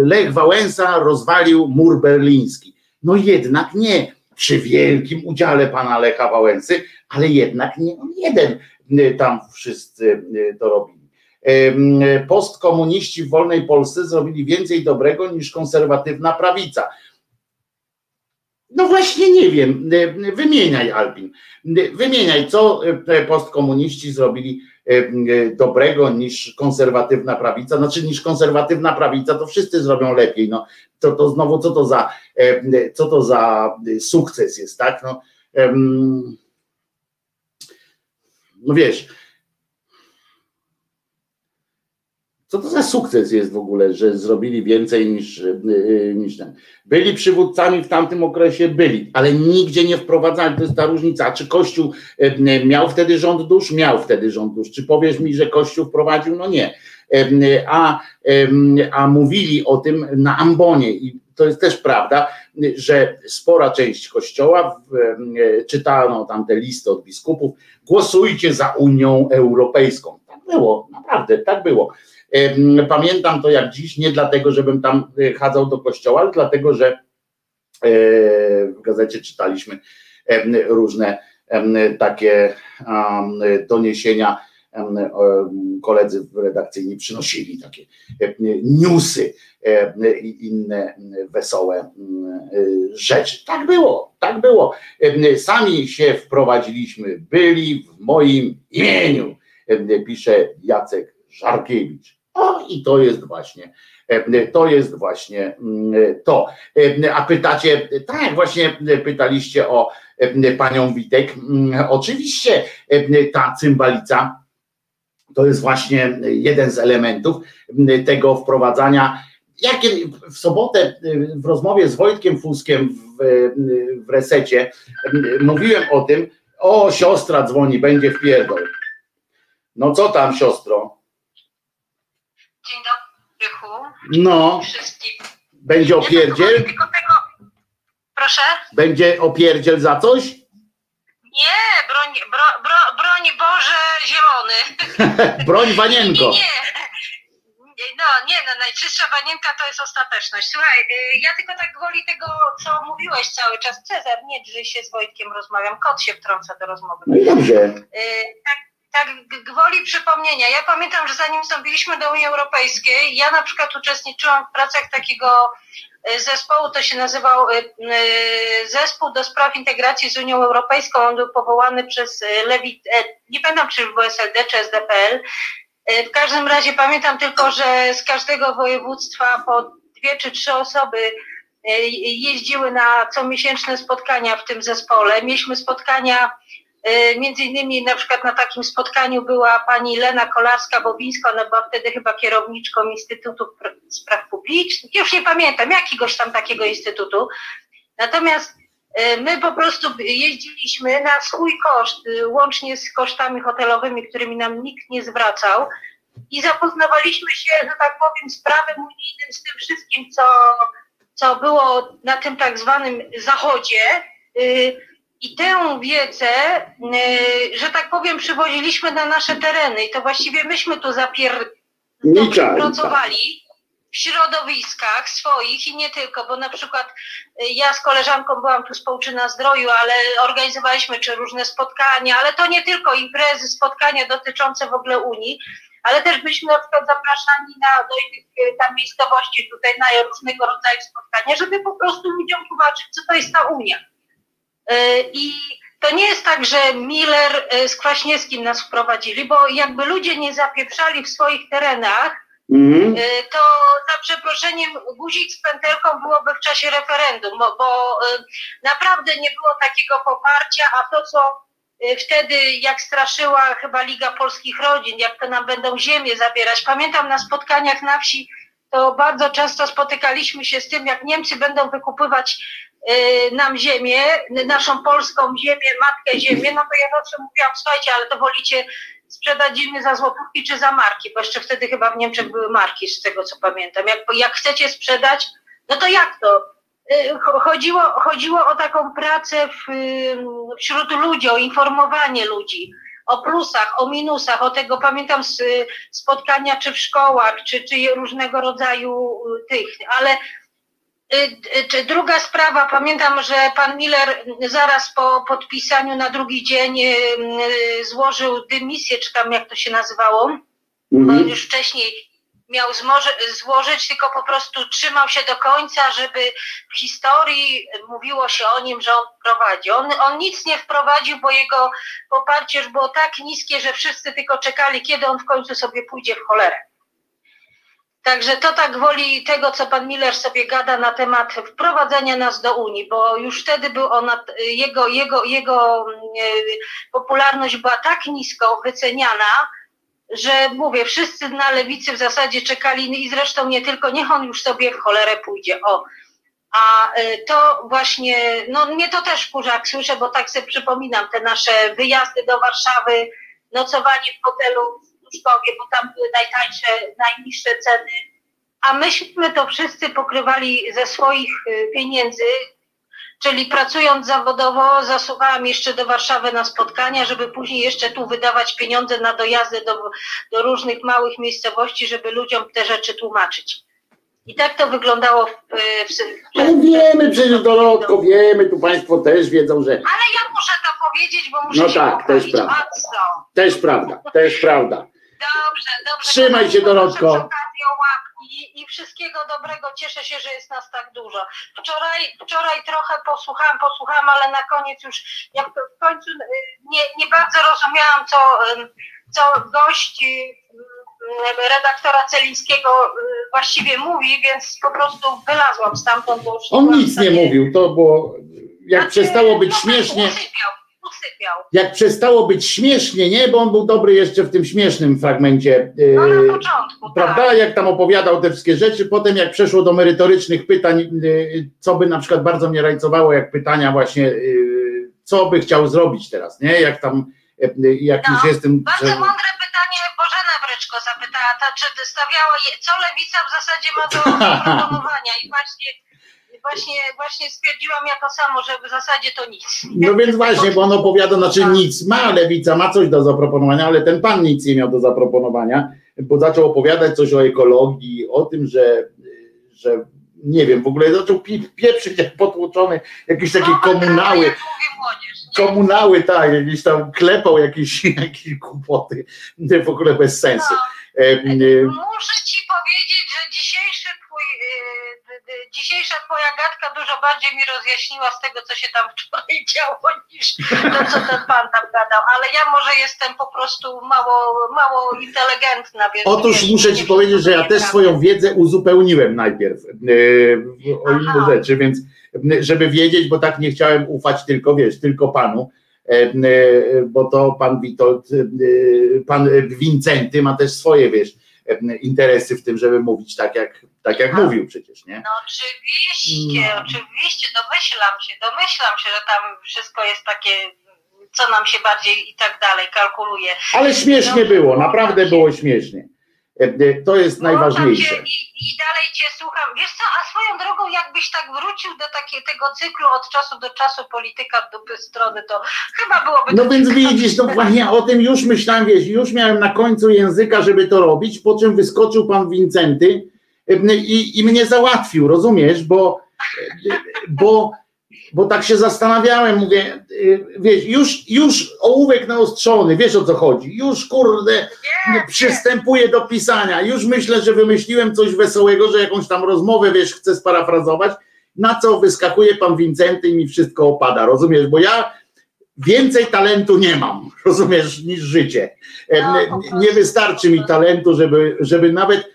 Lech Wałęsa rozwalił mur berliński. No jednak nie przy wielkim udziale pana Lecha Wałęsy, ale jednak nie on jeden tam wszyscy to robili. Postkomuniści w wolnej Polsce zrobili więcej dobrego niż konserwatywna prawica. No właśnie nie wiem, wymieniaj Alpin, wymieniaj co postkomuniści zrobili dobrego niż konserwatywna prawica, znaczy niż konserwatywna prawica, to wszyscy zrobią lepiej, no to, to znowu co to za co to za sukces jest, tak, no, no wiesz, Co to za sukces jest w ogóle, że zrobili więcej niż, niż ten. Byli przywódcami w tamtym okresie, byli, ale nigdzie nie wprowadzali, to jest ta różnica. Czy Kościół miał wtedy rząd dusz? Miał wtedy rząd dusz. Czy powiesz mi, że Kościół wprowadził? No nie. A, a mówili o tym na ambonie i to jest też prawda, że spora część kościoła czytano tam te listy od biskupów, głosujcie za Unią Europejską. Tak było, naprawdę, tak było. Pamiętam to jak dziś, nie dlatego, żebym tam chadzał do kościoła, ale dlatego, że w gazecie czytaliśmy różne takie doniesienia koledzy redakcyjni przynosili takie e, newsy e, i inne wesołe mm, e, rzeczy. Tak było, tak było. E, Sami się wprowadziliśmy, byli w moim imieniu, e, pisze Jacek Żarkiewicz. O, i to jest właśnie, e, to jest właśnie mm, to. E, A pytacie, tak, właśnie pytaliście o e, panią Witek. Mm, Oczywiście e, ta cymbalica to jest właśnie jeden z elementów tego wprowadzania. W sobotę y, w rozmowie z Wojtkiem Fuskiem w, w resecie mówiłem o tym, o siostra dzwoni, będzie w pierdol. No co tam siostro?
Dzień dobry, Rychu.
No,
Wszystkim.
będzie opierdziel?
tylko tego... Proszę?
Będzie opierdziel za coś?
Nie, broń, bro, bro, broń Boże zielony. <laughs>
Broń
Nie,
wanienko.
nie. No, nie, no, najczystsza wanienka to jest ostateczność. Słuchaj, y, ja tylko tak gwoli tego, co mówiłeś cały czas. Cezar, nie drzyj się z Wojtkiem, rozmawiam. Kot się wtrąca do rozmowy.
No i dobrze.
Y, tak, tak gwoli przypomnienia. Ja pamiętam, że zanim wstąpiliśmy do Unii Europejskiej, ja na przykład uczestniczyłam w pracach takiego zespołu, to się nazywał y, y, Zespół do Spraw Integracji z Unią Europejską. On był powołany przez y, Lewit, e, nie pamiętam czy był SLD czy SDPL. Y, W każdym razie pamiętam tylko, że z każdego województwa po dwie czy trzy osoby y, jeździły na comiesięczne spotkania w tym zespole. Mieliśmy spotkania Y, Między innymi na przykład na takim spotkaniu była pani Lena Kolarska-Bobińska, ona była wtedy chyba kierowniczką Instytutu Pr- Spraw Publicznych, już nie pamiętam, jakiegoś tam takiego instytutu. Natomiast y, my po prostu jeździliśmy na swój koszt, y, łącznie z kosztami hotelowymi, którymi nam nikt nie zwracał i zapoznawaliśmy się, że tak powiem, z prawem unijnym, z tym wszystkim, co, co było na tym tak zwanym zachodzie. I tę wiedzę, y, że tak powiem, przywoziliśmy na nasze tereny i to właściwie myśmy tu zapier... Pracowali w środowiskach swoich i nie tylko, bo na przykład y, ja z koleżanką byłam tu z Połczyna Zdroju, ale organizowaliśmy czy różne spotkania, ale to nie tylko imprezy, spotkania dotyczące w ogóle Unii, ale też byliśmy na przykład zapraszani na, do innych tam miejscowości tutaj na różnego rodzaju spotkania, żeby po prostu ludziom tłumaczyć, co to jest ta Unia. Y, I to nie jest tak, że Miller y, z Kwaśniewskim nas wprowadzili, bo jakby ludzie nie zapieprzali w swoich terenach, y, to za przeproszeniem guzik z pętelką byłoby w czasie referendum, bo, bo naprawdę nie było takiego poparcia, a to co wtedy jak straszyła chyba Liga Polskich Rodzin, jak to nam będą ziemię zabierać. Pamiętam na spotkaniach na wsi, to bardzo często spotykaliśmy się z tym, jak Niemcy będą wykupywać y, nam ziemię, naszą polską ziemię, matkę ziemię, no to ja zawsze mówiłam, słuchajcie, ale to wolicie sprzedać ziemię za złotówki czy za marki, bo jeszcze wtedy chyba w Niemczech były marki, z tego co pamiętam. Jak, jak chcecie sprzedać, no to jak to? Y, cho- Chodziło, chodziło o taką pracę w, y, wśród ludzi, o informowanie ludzi, o plusach, o minusach, o tego pamiętam z spotkania czy w szkołach, czy, czy różnego rodzaju y, tych, ale y, y, czy druga sprawa, pamiętam, że pan Miller zaraz po podpisaniu na drugi dzień złożył dymisję, czy tam jak to się nazywało, bo
Mhm.
już wcześniej miał złożyć, tylko po prostu trzymał się do końca, żeby w historii mówiło się o nim, że on prowadzi. On, on nic nie wprowadził, bo jego poparcie już było tak niskie, że wszyscy tylko czekali, kiedy on w końcu sobie pójdzie w cholerę. Także to tak woli tego, co pan Miller sobie gada na temat wprowadzenia nas do Unii, bo już wtedy był ona, jego, jego, jego mm, e, popularność była tak nisko wyceniana, że mówię, wszyscy na lewicy w zasadzie czekali i zresztą nie tylko, niech on już sobie w cholerę pójdzie. O. A y, to właśnie, no mnie to też wkurza, jak słyszę, bo tak sobie przypominam te nasze wyjazdy do Warszawy, nocowanie w hotelu w Pruszkowie, bo tam były najtańsze, najniższe ceny, a myśmy to wszyscy pokrywali ze swoich y, pieniędzy, czyli pracując zawodowo, zasuwałam jeszcze do Warszawy na spotkania, żeby później jeszcze tu wydawać pieniądze na dojazdy do, do różnych małych miejscowości, żeby ludziom te rzeczy tłumaczyć. I tak to wyglądało w, w, w,
Ale wiemy przecież Dorotko, wiemy, tu Państwo też wiedzą, że
Ale ja muszę to powiedzieć, bo muszę
No
się
tak, to jest
pochwalić.
prawda. Też prawda, też prawda.
Dobrze, dobrze.
Trzymaj się, Dorotko.
Przy okazji o łapki i wszystkiego dobrego. Cieszę się, że jest nas tak dużo. Wczoraj, wczoraj trochę posłuchałam, posłuchałam, ale na koniec już, jak to w końcu y, nie, nie bardzo rozumiałam, co, co gość redaktora Celińskiego y, właściwie mówi, więc po prostu wylazłam stamtąd. Bo
On nic nie mówił, to było, jak
Znaczy,
przestało być śmiesznie,
Usypiał,
jak przestało być śmiesznie, nie, bo on był dobry jeszcze w tym śmiesznym fragmencie,
No
yy,
na początku,
prawda,
tak.
jak tam opowiadał te wszystkie rzeczy, potem jak przeszło do merytorycznych pytań, yy, co by na przykład bardzo mnie rajcowało, jak pytania właśnie, yy, co by chciał zrobić teraz, nie, jak tam, yy, jak
No,
już jestem,
Bardzo
że-
mądre pytanie Bożena Bryczko zapytała, ta, czy stawiała, je, co lewica w zasadzie ma do <laughs> zaproponowania i właśnie, właśnie, właśnie stwierdziłam ja to samo, że w zasadzie to nic.
No więc właśnie, bo on opowiada, znaczy nic ma, lewica ma coś do zaproponowania, ale ten pan nic nie miał do zaproponowania, bo zaczął opowiadać coś o ekologii, o tym, że, że nie wiem, w ogóle zaczął pi- pieprzyć jak potłuczony, jakieś takie
No,
komunały,
Jak mówi młodzież.
komunały, tak, jakieś tam klepał jakieś, <laughs> jakieś głupoty, w ogóle bez sensu. E, e,
Muszę ci powiedzieć, że dzisiejszy twój, d- dzisiejsza twoja gadka dużo bardziej mi rozjaśniła z tego, co się tam wczoraj <laughs> działo, niż to, co ten pan tam gadał. Ale ja może jestem po prostu mało, mało inteligentna. Więc
Otóż
wiesz,
muszę ci powiedzieć, że ja też swoją wiedzę uzupełniłem najpierw e, o inne rzeczy, więc e, żeby wiedzieć, bo tak nie chciałem ufać tylko, wiesz, tylko panu, e, bo to pan Witold, pan Wincenty ma też swoje, wiesz, interesy w tym, żeby mówić tak, jak, tak jak
Aha.
mówił przecież, nie?
No oczywiście,
No.
oczywiście, domyślam się, domyślam się, że tam wszystko jest takie, co nam się bardziej i tak dalej kalkuluje.
Ale śmiesznie
No,
było, naprawdę
tak.
było śmiesznie. E, e, To jest najważniejsze.
I, I dalej cię słucham. Wiesz co, a swoją drogą, jakbyś tak wrócił do takiej, tego cyklu od czasu do czasu polityka dupy strony, to chyba byłoby
No więc
ciekawe.
widzisz, no właśnie o tym już myślałem, wiesz, już miałem na końcu języka, żeby to robić, po czym wyskoczył pan Wincenty y, i, i mnie załatwił, rozumiesz, bo, bo, bo tak się zastanawiałem, mówię, y, wiesz, już, już ołówek naostrzony, wiesz o co chodzi, już kurde, przystępuję do pisania, już myślę, że wymyśliłem coś wesołego, że jakąś tam rozmowę, wiesz, chcę sparafrazować, na co wyskakuje pan Wincenty i mi wszystko opada, rozumiesz, bo ja więcej talentu nie mam, rozumiesz, niż życie.
No.
Nie wystarczy mi talentu, żeby, żeby nawet,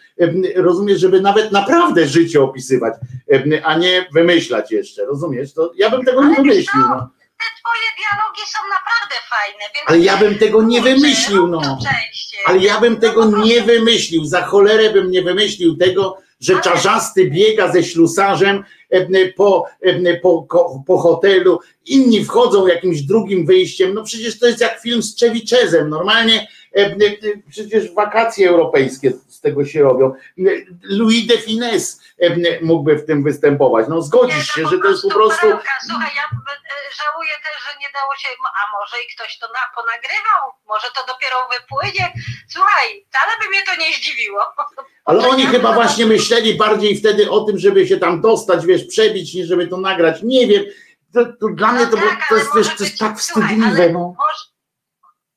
rozumiesz, żeby nawet naprawdę życie opisywać, a nie wymyślać jeszcze, rozumiesz? To ja bym tego nie wymyślił, no.
te twoje dialogi są naprawdę fajne.
Ale ja bym tego nie wymyślił, no. Ale ja bym
No
tego nie wymyślił, za cholerę bym nie wymyślił tego, że czarzasty biega ze ślusarzem po, po, po hotelu, inni wchodzą jakimś drugim wyjściem, no przecież to jest jak film z Czewiczezem, normalnie e, e, przecież wakacje europejskie z tego się robią. E, Louis de Finesse e, mógłby w tym występować, no zgodzisz się,
no
że to jest po prostu...
Słuchaj, ja e, żałuję też, że nie dało się, a może i ktoś to na, ponagrywał, może to dopiero wypłynie. Słuchaj, wcale by mnie to nie zdziwiło.
Ale <laughs>
To
oni chyba
to-
właśnie myśleli bardziej wtedy o tym, żeby się tam dostać, wiesz, przebić, niż żeby to nagrać. Nie wiem. To, to dla mnie to, było-
tak,
to
ale
jest, wiesz, to jest tak
słuchaj,
wstydliwe.
ale
No.
Może,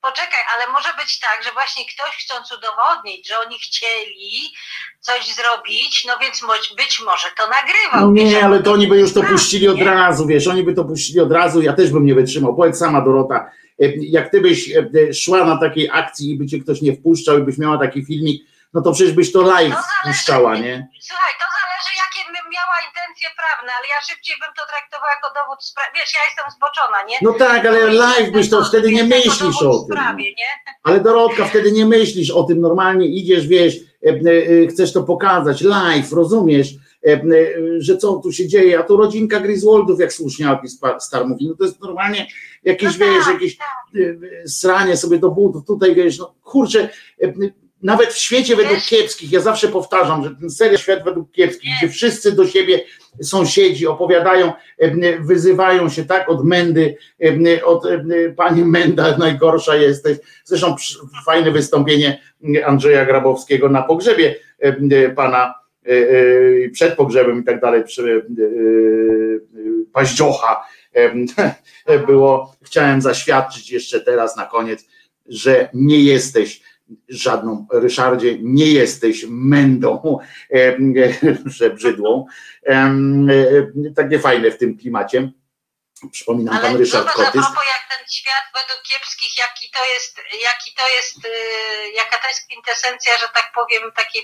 poczekaj, ale może być tak, że właśnie ktoś chcąc udowodnić, że oni chcieli coś zrobić, no więc być może to nagrywał.
no nie,
jak
ale to oni by już to
tak,
puścili od razu, wiesz, oni by to puścili od razu, ja też bym nie wytrzymał. Powiedz sama Dorota, e, jak ty byś e, e, szła na takiej akcji i by cię ktoś nie wpuszczał i byś miała taki filmik, no to przecież byś to live
To zależy-
puszczała, nie?
Słuchaj, to zależy miała intencje prawne, ale ja szybciej bym to traktowała jako dowód w sprawie. Wiesz, ja jestem zboczona, nie?
No tak, ale live byś to wtedy nie myślisz o tym. no.
Sprawie, nie?
Ale Dorotka, wtedy nie myślisz o tym, normalnie idziesz, wiesz, e, e, chcesz to pokazać, live, rozumiesz, e, e, że co tu się dzieje, a tu rodzinka Griswoldów, jak słusznie Alpis Star mówi, no to jest normalnie jakieś,
No
wiesz,
tak,
jakieś e, sranie sobie do butów, tutaj wiesz, no kurczę, e, nawet w świecie według kiepskich, ja zawsze powtarzam, że ten serial Świat według kiepskich, gdzie wszyscy do siebie sąsiedzi opowiadają, e, wyzywają się tak od Mendy, e, od e, pani Menda <laughs> najgorsza jesteś, zresztą fajne wystąpienie Andrzeja Grabowskiego na pogrzebie pana przed pogrzebem i tak dalej przy paździocha <laughs> było, chciałem zaświadczyć jeszcze teraz na koniec, że nie jesteś żadną, Ryszardzie, nie jesteś mędą <laughs> <laughs> przebrzydłą. E, Takie fajne w tym klimacie. Przypominam pan
Ale
Ryszard
zobacz, a
Kotys.
propos jak ten świat według kiepskich, jaki to jest, jaki to jest, yy, jaka to jest kwintesencja, że tak powiem, takiej,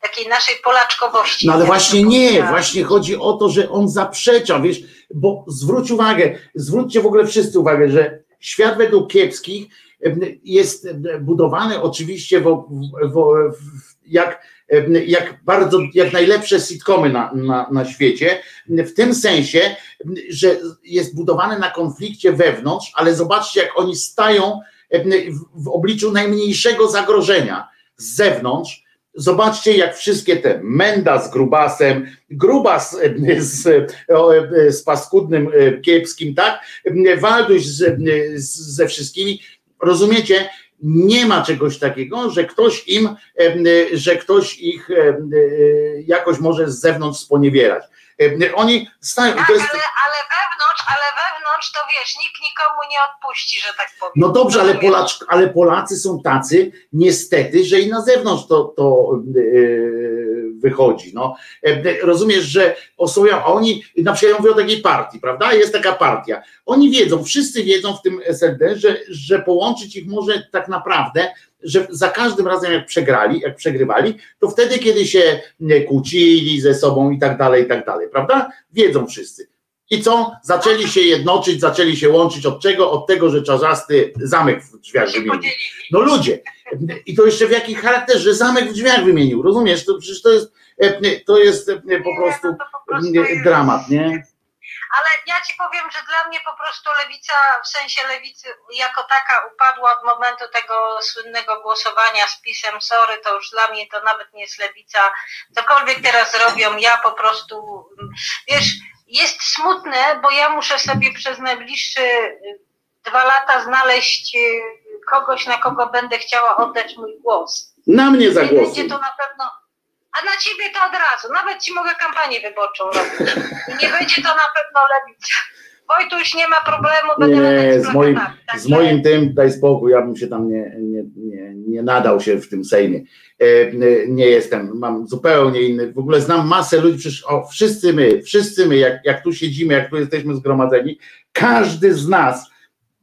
takiej naszej polaczkowości.
No ale właśnie nie, właśnie chodzi o to, że on zaprzecza, wiesz, bo zwróć uwagę, zwróćcie w ogóle wszyscy uwagę, że świat według kiepskich jest em, budowany oczywiście w, w, w, jak, jak bardzo, jak najlepsze sitcomy na, na, na świecie, w tym sensie, że jest budowany na konflikcie wewnątrz, ale zobaczcie, jak oni stają w, obliczu najmniejszego zagrożenia z zewnątrz, Zobaczcie, jak wszystkie te Menda z Grubasem, Grubas z, z paskudnym kiepskim, tak? Walduś z, z, ze wszystkimi. Rozumiecie? Nie ma czegoś takiego, że ktoś im, że ktoś ich jakoś może z zewnątrz sponiewierać. Oni stają.
Tak,
jest,
ale, ale wewnątrz, ale wewnątrz to wiesz, nikt nikomu nie odpuści, że tak powiem.
No dobrze, ale? Polacz, ale Polacy są tacy, niestety, że i na zewnątrz to, to yy, wychodzi. No. Rozumiesz, że a oni, na przykład ja mówię o takiej partii, prawda? Jest taka partia. Oni wiedzą, wszyscy wiedzą w tym SLD, że, że połączyć ich może tak naprawdę, że za każdym razem jak przegrali, jak przegrywali, to wtedy, kiedy się nie, kłócili ze sobą i tak dalej, i tak dalej, prawda? Wiedzą wszyscy. I co? Zaczęli się jednoczyć, zaczęli się łączyć od czego? Od tego, że czarzasty zamek w drzwiach wymienił. No ludzie. I to jeszcze w jakich charakterze zamek w drzwiach wymienił. Rozumiesz? To przecież to jest, e, to jest e, po
Nie,
prostu
no po prostu
dramat, nie?
Ale ja ci powiem, że dla mnie po prostu lewica, w sensie lewicy jako taka upadła od momentu tego słynnego głosowania z pisem sorry, to już dla mnie to nawet nie jest lewica. Cokolwiek teraz robią, ja po prostu, wiesz, jest smutne, bo ja muszę sobie przez najbliższe y, dwa lata znaleźć y, kogoś, na kogo będę chciała oddać mój głos.
Na mnie
Nie
zagłosuj.
będzie to na pewno. A na ciebie to od razu. Nawet ci mogę kampanię wyborczą robić. I nie będzie to na pewno lewica. Wojtuś nie ma problemu, będę
Nie, z moim,
plakatami.
z moim tym, daj spokój, ja bym się tam nie, nie, nie, nie nadał się w tym Sejmie. E, e, Nie jestem, mam zupełnie inny, w ogóle znam masę ludzi, przecież o, wszyscy my, wszyscy my, jak, jak tu siedzimy, jak tu jesteśmy zgromadzeni, każdy z nas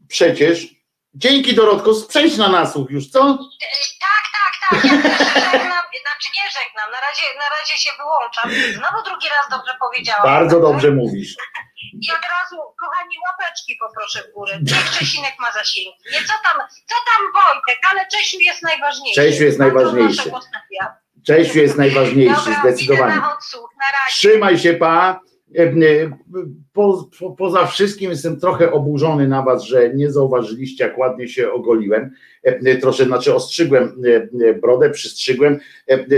przecież, dzięki Dorotko, przejdź na nasłuch już, co?
Tak, tak, tak. Ja też żegnam, znaczy nie żegnam. Na razie, na razie się wyłączam. Znowu drugi raz dobrze powiedziałam.
Bardzo dobrze mówisz.
I od razu, kochani, łapeczki poproszę w górę. Niech Czesinek ma zasięgi. Nie co tam, co tam Wojtek, ale Czesiu jest najważniejszy.
Czesiu jest najważniejszy. Czesiu jest najważniejszy,
Dobra,
zdecydowanie.
na odsłuch, na.
Trzymaj się, pa. Po, po, poza wszystkim jestem trochę oburzony na was, że nie zauważyliście, jak ładnie się ogoliłem. Troszkę, znaczy ostrzygłem brodę, przystrzygłem,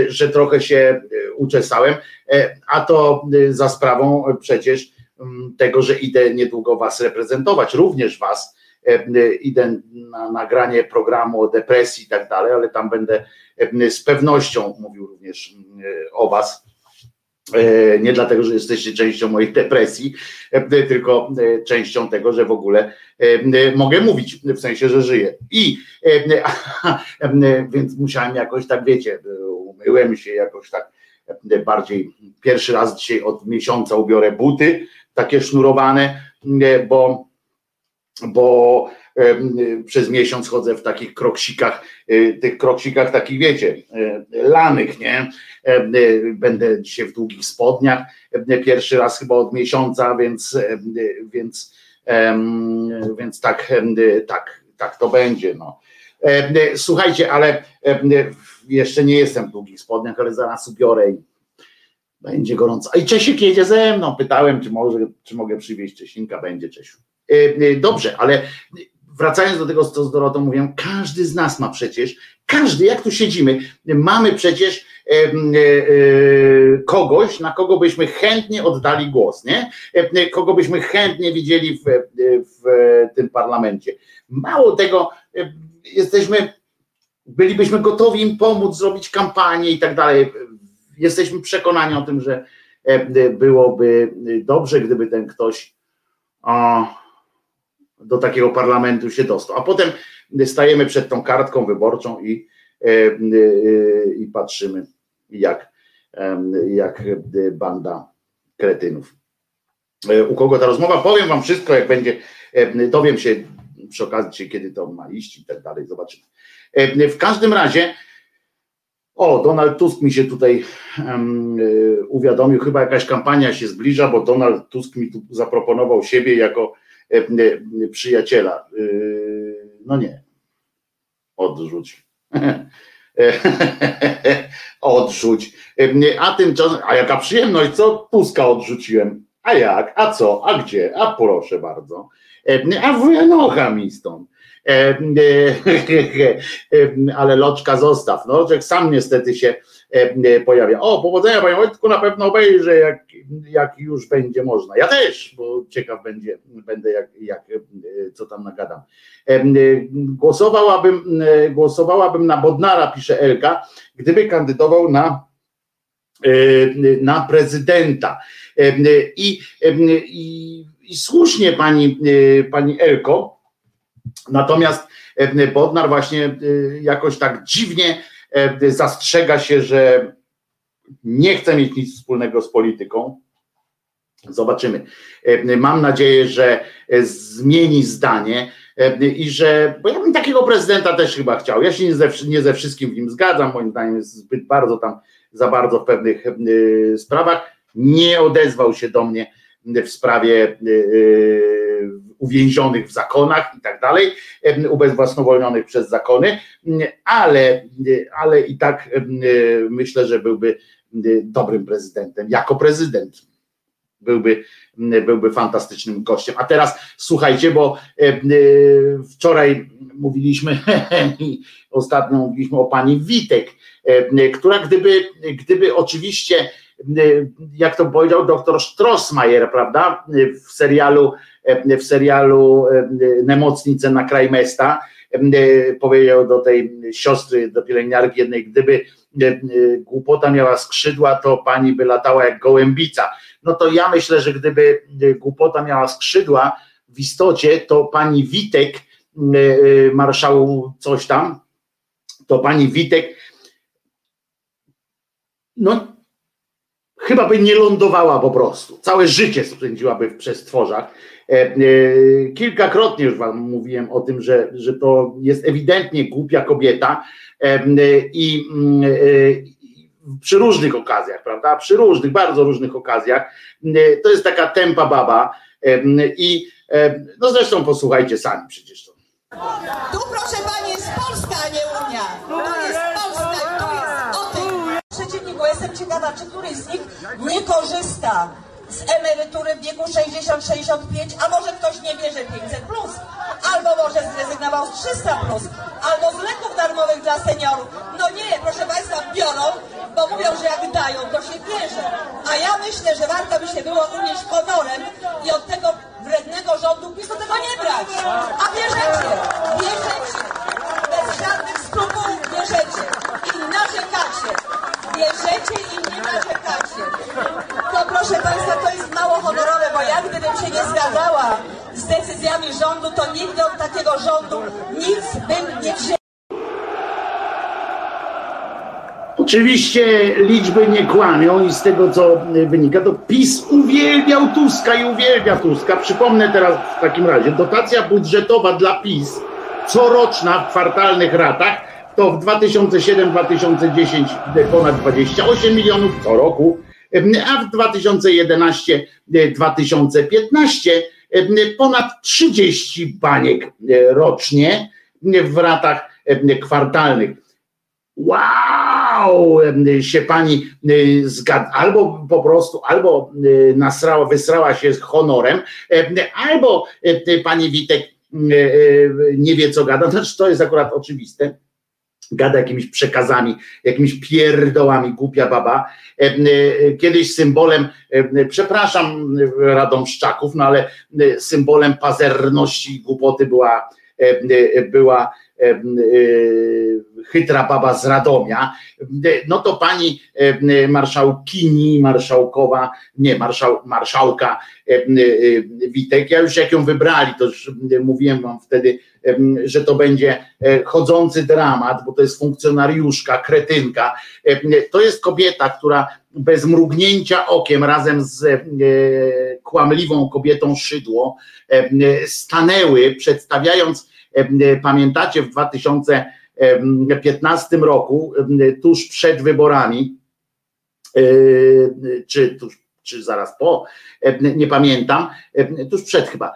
że trochę się e, uczesałem, E, a to e, za sprawą przecież tego, że idę niedługo was reprezentować, również was. Idę na nagranie programu o depresji i tak dalej, ale tam będę z pewnością mówił również o was. E, Nie dlatego, że jesteście częścią mojej depresji, e, tylko e, częścią tego, że w ogóle mogę mówić, w sensie, że żyję. I więc musiałem jakoś tak, wiecie, umyłem się jakoś tak bardziej. Pierwszy raz dzisiaj od miesiąca ubiorę buty, takie sznurowane, bo bo przez miesiąc chodzę w takich kroksikach, y, tych kroksikach takich wiecie, y, lanych, nie? Y, Będę dzisiaj w długich spodniach, pierwszy raz chyba od miesiąca, więc, więc, więc tak, tak, tak to będzie. No. Słuchajcie, ale jeszcze nie jestem w długich spodniach, ale zaraz ubiorę i będzie gorąco. A i Czesiek jedzie ze mną. Pytałem, czy, może, czy mogę przywieźć Czesinka. Będzie Czesiu. E, e, Dobrze, ale wracając do tego, co z Dorotą mówiłem, każdy z nas ma przecież, każdy, jak tu siedzimy, mamy przecież e, e, kogoś, na kogo byśmy chętnie oddali głos, nie? E, Kogo byśmy chętnie widzieli w, w tym parlamencie. Mało tego, e, jesteśmy, bylibyśmy gotowi im pomóc, zrobić kampanię i tak dalej. Jesteśmy przekonani o tym, że e, byłoby dobrze, gdyby ten ktoś o, do takiego parlamentu się dostał. A potem stajemy przed tą kartką wyborczą i, i patrzymy, jak, jak banda kretynów. U kogo ta rozmowa? Powiem wam wszystko, jak będzie, dowiem się przy okazji, kiedy to ma iść i tak dalej, zobaczymy. W każdym razie, o, Donald Tusk mi się tutaj um, uwiadomił, chyba jakaś kampania się zbliża, bo Donald Tusk mi tu zaproponował siebie jako przyjaciela. Um, no nie, odrzuć. <laughs> <laughs> Odrzuć. A tymczasem, a jaka przyjemność, co? Tuska odrzuciłem. A jak? A co? A gdzie? A proszę bardzo. A wynocha mi stąd. <laughs> Ale loczka zostaw. No, loczek sam niestety się pojawia. O, powodzenia panie Wojtku, na pewno obejrzę, jak, jak już będzie można. Ja też, bo ciekaw będzie, będę jak, jak co tam nagadam. Głosowałabym, głosowałabym na Bodnara, pisze Elka, gdyby kandydował na na prezydenta. I, i, i słusznie pani, pani Elko, natomiast Bodnar właśnie jakoś tak dziwnie zastrzega się, że nie chce mieć nic wspólnego z polityką. Zobaczymy. Mam nadzieję, że zmieni zdanie i że, bo ja bym takiego prezydenta też chyba chciał. Ja się nie ze, nie ze wszystkim w nim zgadzam, moim zdaniem jest zbyt bardzo tam, za bardzo w pewnych sprawach. Nie odezwał się do mnie w sprawie uwięzionych w zakonach i tak dalej, ubezwłasnowolnionych przez zakony, ale, ale i tak myślę, że byłby dobrym prezydentem, jako prezydent byłby, byłby fantastycznym gościem. A teraz słuchajcie, bo wczoraj mówiliśmy, <laughs> ostatnio mówiliśmy o pani Witek, która gdyby, gdyby oczywiście, jak to powiedział doktor Strossmayer, prawda, w serialu w serialu Nemocnice na kraj Mesta, powiedział do tej siostry, do pielęgniarki jednej, gdyby głupota miała skrzydła, to pani by latała jak gołębica. No to ja myślę, że gdyby głupota miała skrzydła, w istocie to pani Witek, marszału coś tam, to pani Witek, no chyba by nie lądowała po prostu. Całe życie spędziłaby w przestworzach. Kilkakrotnie już wam mówiłem o tym, że, że to jest ewidentnie głupia kobieta i przy różnych okazjach, prawda? Przy różnych, bardzo różnych okazjach. To jest taka tempa baba i no zresztą posłuchajcie sami przecież to.
Tu proszę pani jest Polska, a nie Unia. To jest przeciwniku. Jestem ciekawa, czy któryś z nich nie korzysta z emerytury w wieku 60-65, a może ktoś nie bierze 500 plus, albo może zrezygnował z 300 plus, albo z leków darmowych dla seniorów. No nie, proszę Państwa, biorą, bo mówią, że jak dają, to się bierze. A ja myślę, że warto by się było unieść honorem i od tego wrednego rządu PiS do tego nie brać. A bierzecie, bierzecie, bez żadnych skrupułów bierzecie i narzekacie. Bierzecie i nie narzekacie. To proszę Państwa, to jest mało honorowe, bo ja gdybym się nie zgadzała z decyzjami rządu, to nigdy od takiego rządu nic bym nie wzięła.
Oczywiście liczby nie kłamią i z tego co wynika, to PiS uwielbiał Tuska i uwielbia Tuska. Przypomnę teraz w takim razie, dotacja budżetowa dla PiS coroczna w kwartalnych ratach to w 2007-2010 ponad 28 milionów co roku, a w 2011-2015 ponad 30 baniek rocznie w ratach kwartalnych. Wow, się pani zgadza, albo po prostu, albo nasrała, wysrała się z honorem, albo pani Witek nie wie co gada, <laughs> znaczy to jest akurat oczywiste, gada jakimiś przekazami, jakimiś pierdołami, głupia baba. Kiedyś symbolem, przepraszam Radomszczaków, no ale symbolem pazerności i głupoty była, była chytra baba z Radomia, no to pani marszałkini, marszałkowa, nie, marszał, marszałka Witek, ja już jak ją wybrali, to już mówiłem wam wtedy, że to będzie chodzący dramat, bo to jest funkcjonariuszka, kretynka. To jest kobieta, która bez mrugnięcia okiem razem z kłamliwą kobietą Szydło stanęły, przedstawiając, pamiętacie, w 2015 roku, tuż przed wyborami, czy tuż czy zaraz po, nie pamiętam, tuż przed chyba,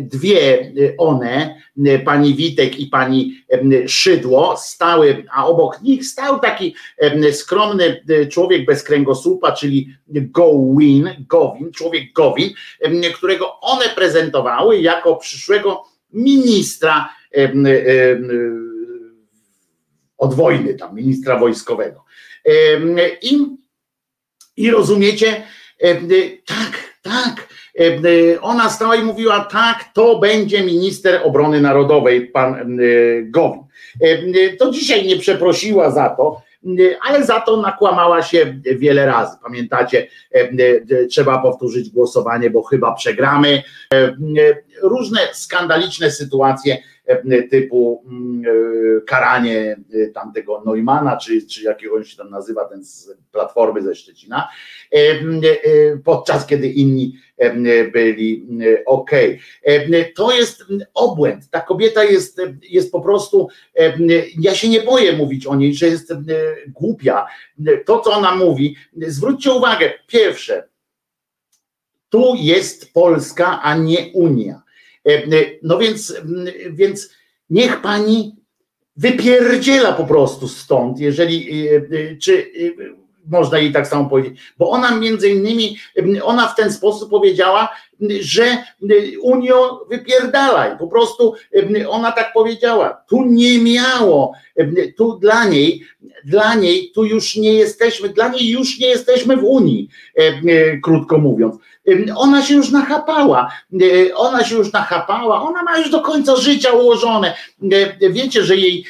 dwie one, pani Witek i pani Szydło, stały, a obok nich stał taki skromny człowiek bez kręgosłupa, czyli Gowin, Gowin, człowiek Gowin, którego one prezentowały jako przyszłego ministra od wojny, tam ministra wojskowego. I, i rozumiecie, tak, tak. Ona stała i mówiła, tak, to będzie minister obrony narodowej, pan Gowin. To dzisiaj nie przeprosiła za to, ale za to nakłamała się wiele razy. Pamiętacie, trzeba powtórzyć głosowanie, bo chyba przegramy. Różne skandaliczne sytuacje typu karanie tamtego Neumana, czy, czy jakiego on się tam nazywa, ten z Platformy ze Szczecina, podczas kiedy inni byli ok. To jest obłęd. Ta kobieta jest, jest po prostu, ja się nie boję mówić o niej, że jest głupia. To, co ona mówi, zwróćcie uwagę, pierwsze, tu jest Polska, a nie Unia. No więc, więc niech pani wypierdziela po prostu stąd, jeżeli, czy można jej tak samo powiedzieć, bo ona między innymi, ona w ten sposób powiedziała, że Unio wypierdalaj, po prostu ona tak powiedziała, tu nie miało, tu dla niej, dla niej tu już nie jesteśmy, dla niej już nie jesteśmy w Unii, krótko mówiąc. Ona się już nachapała, ona się już nachapała, ona ma już do końca życia ułożone. Wiecie, że jej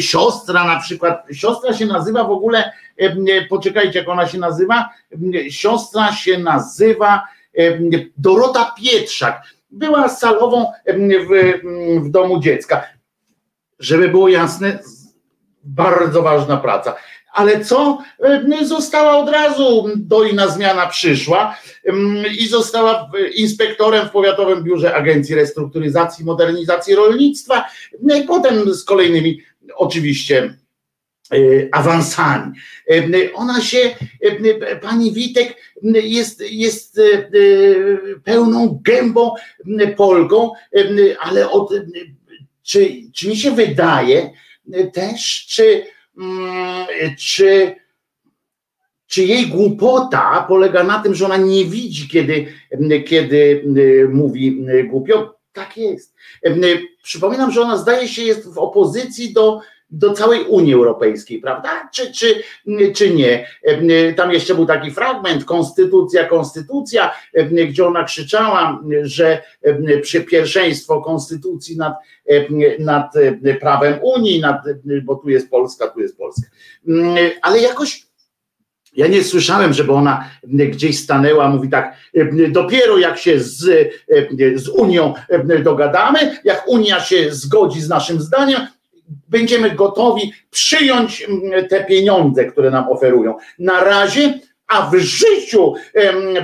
siostra na przykład, siostra się nazywa w ogóle, poczekajcie jak ona się nazywa, siostra się nazywa Dorota Pietrzak, była salową w, w domu dziecka. Żeby było jasne, bardzo ważna praca ale co? Została od razu, dojna zmiana przyszła i została inspektorem w Powiatowym Biurze Agencji Restrukturyzacji i Modernizacji Rolnictwa, no potem z kolejnymi oczywiście awansami. Ona się, pani Witek jest, jest pełną gębą Polką, ale od, czy, czy mi się wydaje też, czy Mm, czy, czy jej głupota polega na tym, że ona nie widzi, kiedy, kiedy mówi głupio? Tak jest. Przypominam, że ona zdaje się jest w opozycji do, do całej Unii Europejskiej, prawda? Czy, czy, czy nie? Tam jeszcze był taki fragment, konstytucja, konstytucja, gdzie ona krzyczała, że pierwszeństwo konstytucji nad, nad prawem Unii, nad, bo tu jest Polska, tu jest Polska. Ale jakoś ja nie słyszałem, żeby ona gdzieś stanęła, mówi tak, dopiero jak się z, z Unią dogadamy, jak Unia się zgodzi z naszym zdaniem, będziemy gotowi przyjąć mm, te pieniądze, które nam oferują. Na razie, a w życiu,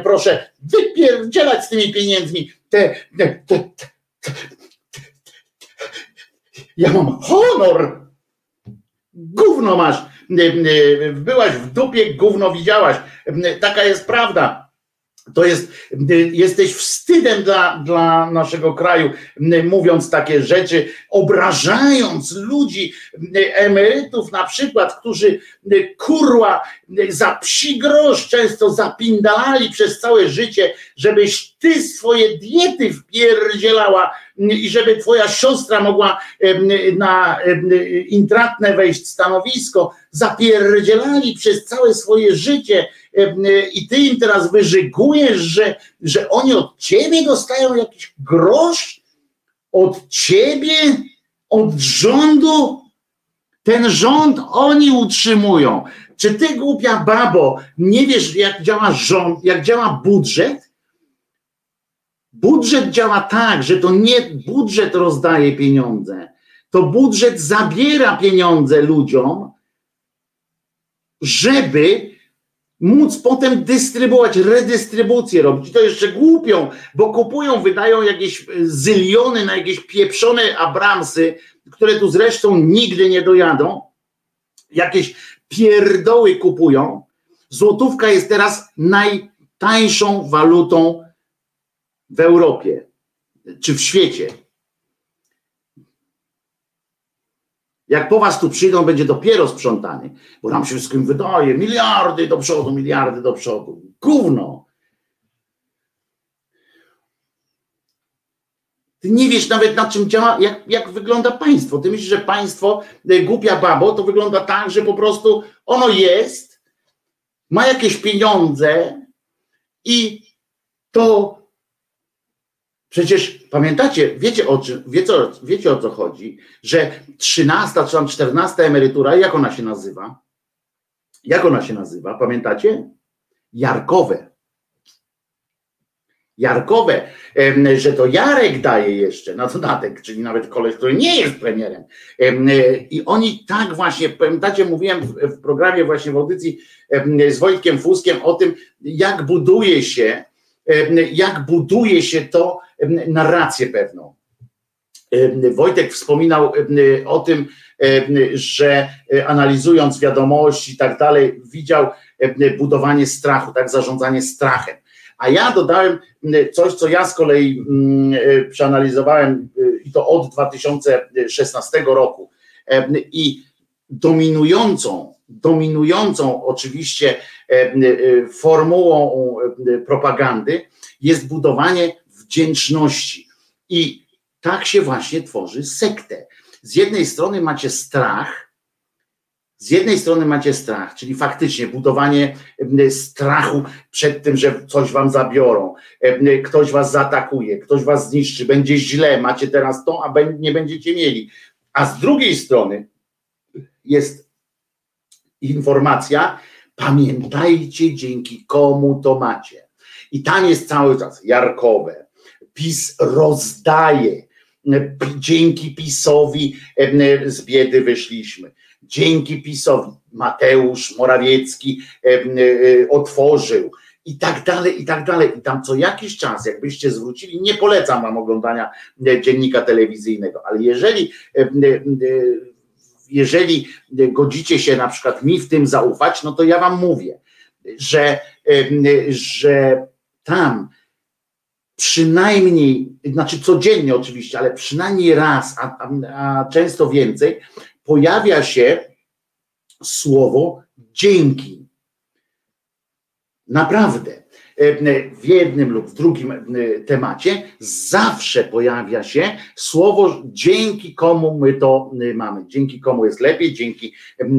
proszę, wypierdzielać z tymi pieniędzmi te, te, te, te ja mam honor. Gówno masz. Byłaś w dupie, gówno widziałaś. Taka jest prawda. To jest, jesteś wstydem dla, dla naszego kraju, mówiąc takie rzeczy, obrażając ludzi, emerytów na przykład, którzy kurła za psi grosz często zapindalali przez całe życie, żebyś ty swoje diety wpierdzielała i żeby twoja siostra mogła na intratne wejść stanowisko, zapierdzielali przez całe swoje życie, i ty im teraz wyżygujesz, że, że oni od ciebie dostają jakiś grosz? Od ciebie? Od rządu ten rząd oni utrzymują. Czy ty, głupia babo, nie wiesz, jak działa rząd, jak działa budżet? Budżet działa tak, że to nie budżet rozdaje pieniądze, to budżet zabiera pieniądze ludziom, żeby móc potem dystrybuować, redystrybucję robić. I to jeszcze głupią, bo kupują, wydają jakieś zyliony na jakieś pieprzone Abramsy, które tu zresztą nigdy nie dojadą. Jakieś pierdoły kupują. Złotówka jest teraz najtańszą walutą w Europie czy w świecie. Jak po was tu przyjdą, będzie dopiero sprzątany, bo nam się wszystkim wydaje miliardy do przodu, miliardy do przodu. Gówno. Ty nie wiesz nawet na czym działa, jak, jak wygląda państwo. Ty myślisz, że państwo, e, głupia babo, to wygląda tak, że po prostu ono jest, ma jakieś pieniądze i to przecież pamiętacie, wiecie o, czym, wiecie, wiecie o co chodzi, że 13 czy tam 14 emerytura, jak ona się nazywa? Jak ona się nazywa? Pamiętacie? Jarkowe. Jarkowe, że to Jarek daje jeszcze na dodatek, czyli nawet koleś, który nie jest premierem. I oni tak właśnie, pamiętacie, mówiłem w programie właśnie w audycji z Wojtkiem Fuskiem o tym, jak buduje się, jak buduje się to narrację pewną. Wojtek wspominał o tym, że analizując wiadomości i tak dalej, widział budowanie strachu, tak, zarządzanie strachem. A ja dodałem coś, co ja z kolei przeanalizowałem i to od 2016 roku. I dominującą, dominującą oczywiście formułą propagandy jest budowanie wdzięczności. I tak się właśnie tworzy sektę. Z jednej strony macie strach, z jednej strony macie strach, czyli faktycznie budowanie strachu przed tym, że coś wam zabiorą, ktoś was zaatakuje, ktoś was zniszczy, będzie źle, macie teraz to, a nie będziecie mieli. A z drugiej strony jest informacja, pamiętajcie, dzięki komu to macie. I tam jest cały czas jarkowe. PiS rozdaje. Dzięki PiSowi z biedy wyszliśmy dzięki PiSowi Mateusz Morawiecki otworzył i tak dalej, i tak dalej. I tam co jakiś czas, jakbyście zwrócili, nie polecam wam oglądania dziennika telewizyjnego, ale jeżeli, jeżeli godzicie się na przykład mi w tym zaufać, no to ja wam mówię, że, że tam przynajmniej, znaczy codziennie oczywiście, ale przynajmniej raz, a, a, a często więcej, pojawia się słowo dzięki. Naprawdę. W jednym lub w drugim temacie zawsze pojawia się słowo dzięki komu my to mamy. Dzięki komu jest lepiej, dzięki,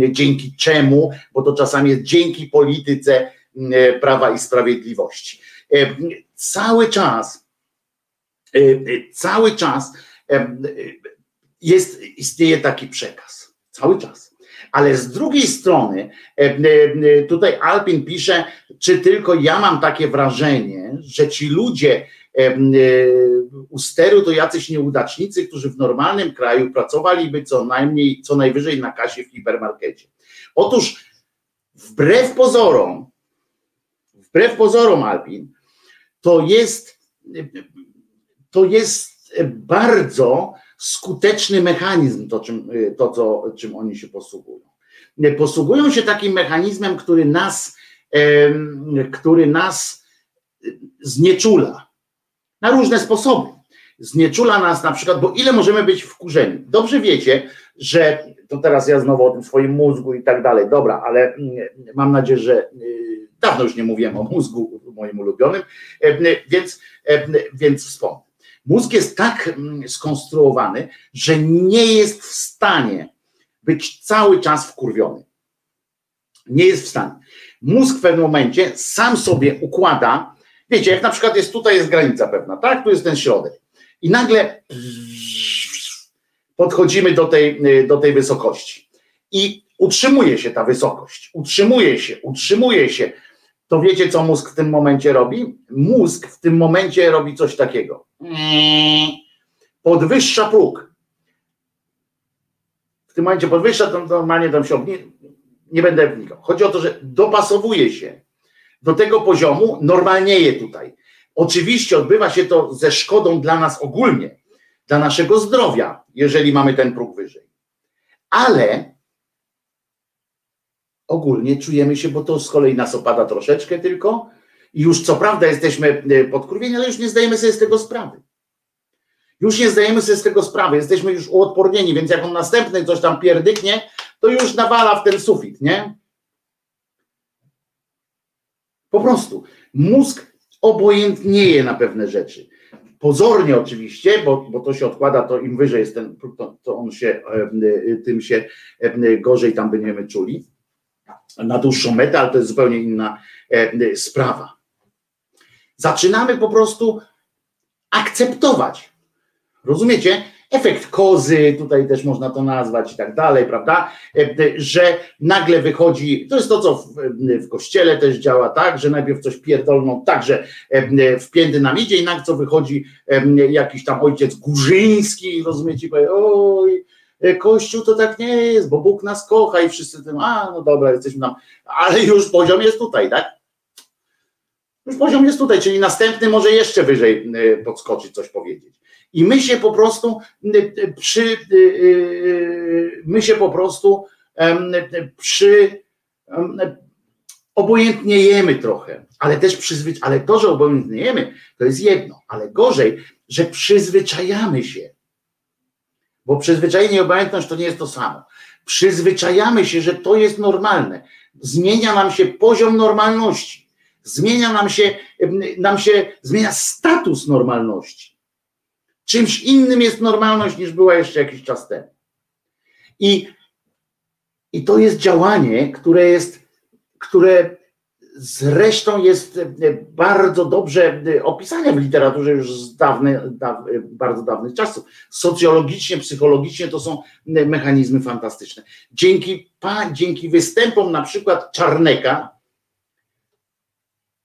dzięki czemu, bo to czasami jest dzięki polityce prawa i sprawiedliwości. Cały czas, cały czas jest, istnieje taki przekaz. Cały czas. Ale z drugiej strony, tutaj Alpin pisze, czy tylko ja mam takie wrażenie, że ci ludzie u steru to jacyś nieudacznicy, którzy w normalnym kraju pracowaliby co najmniej, co najwyżej na kasie w hipermarkecie. Otóż wbrew pozorom, wbrew pozorom Alpin, to jest, to jest bardzo skuteczny mechanizm, to, czym, to co, czym oni się posługują. Posługują się takim mechanizmem, który nas, który nas znieczula na różne sposoby. Znieczula nas na przykład, bo ile możemy być wkurzeni? Dobrze wiecie, że to teraz ja znowu o tym swoim mózgu i tak dalej, dobra, ale mam nadzieję, że dawno już nie mówiłem o mózgu moim ulubionym, więc, więc wspomnę. Mózg jest tak mm, skonstruowany, że nie jest w stanie być cały czas wkurwiony. Nie jest w stanie. Mózg w pewnym momencie sam sobie układa, wiecie, jak na przykład jest tutaj jest granica pewna, tak? Tu jest ten środek. I nagle podchodzimy do tej, do tej wysokości. I utrzymuje się ta wysokość, utrzymuje się, utrzymuje się. To wiecie, co mózg w tym momencie robi? Mózg w tym momencie robi coś takiego. Podwyższa próg. W tym momencie podwyższa, to normalnie tam się nie, nie będę wnikał. Chodzi o to, że dopasowuje się do tego poziomu, normalnieje tutaj. Oczywiście odbywa się to ze szkodą dla nas ogólnie, dla naszego zdrowia, jeżeli mamy ten próg wyżej. Ale ogólnie czujemy się, bo to z kolei nas opada troszeczkę tylko i już co prawda jesteśmy e, podkurwieni, ale już nie zdajemy sobie z tego sprawy. Już nie zdajemy sobie z tego sprawy, jesteśmy już uodpornieni, więc jak on następny coś tam pierdyknie, to już nawala w ten sufit, nie? Po prostu mózg obojętnieje na pewne rzeczy. Pozornie oczywiście, bo, bo to się odkłada, to im wyżej jest ten, to, to on się, tym się gorzej tam będziemy czuli na dłuższą metę, ale to jest zupełnie inna sprawa. Zaczynamy po prostu akceptować. Rozumiecie? efekt kozy, tutaj też można to nazwać i tak dalej, prawda? E, że nagle wychodzi, to jest to, co w, w kościele też działa tak, że najpierw coś pierdolną tak, że e, wpięty nam idzie i nagle co wychodzi e, jakiś tam ojciec Górzyński, rozumiecie, powie, oj, Kościół to tak nie jest, bo Bóg nas kocha i wszyscy tym, a no dobra, jesteśmy tam, ale już poziom jest tutaj, tak? Już poziom jest tutaj, czyli następny może jeszcze wyżej podskoczyć, coś powiedzieć. I my się po prostu przy, my się po prostu przy obojętniejemy trochę, ale też przyzwyczajamy, ale to, że obojętniejemy, to jest jedno, ale gorzej, że przyzwyczajamy się. Bo przyzwyczajenie i obojętność to nie jest to samo. Przyzwyczajamy się, że to jest normalne. Zmienia nam się poziom normalności. Zmienia nam się, nam się zmienia status normalności. Czymś innym jest normalność niż była jeszcze jakiś czas temu. I, i to jest działanie, które jest, które zresztą jest bardzo dobrze opisane w literaturze już z dawnych, daw, bardzo dawnych czasów. Socjologicznie, psychologicznie to są mechanizmy fantastyczne. Dzięki, dzięki występom na przykład Czarneka,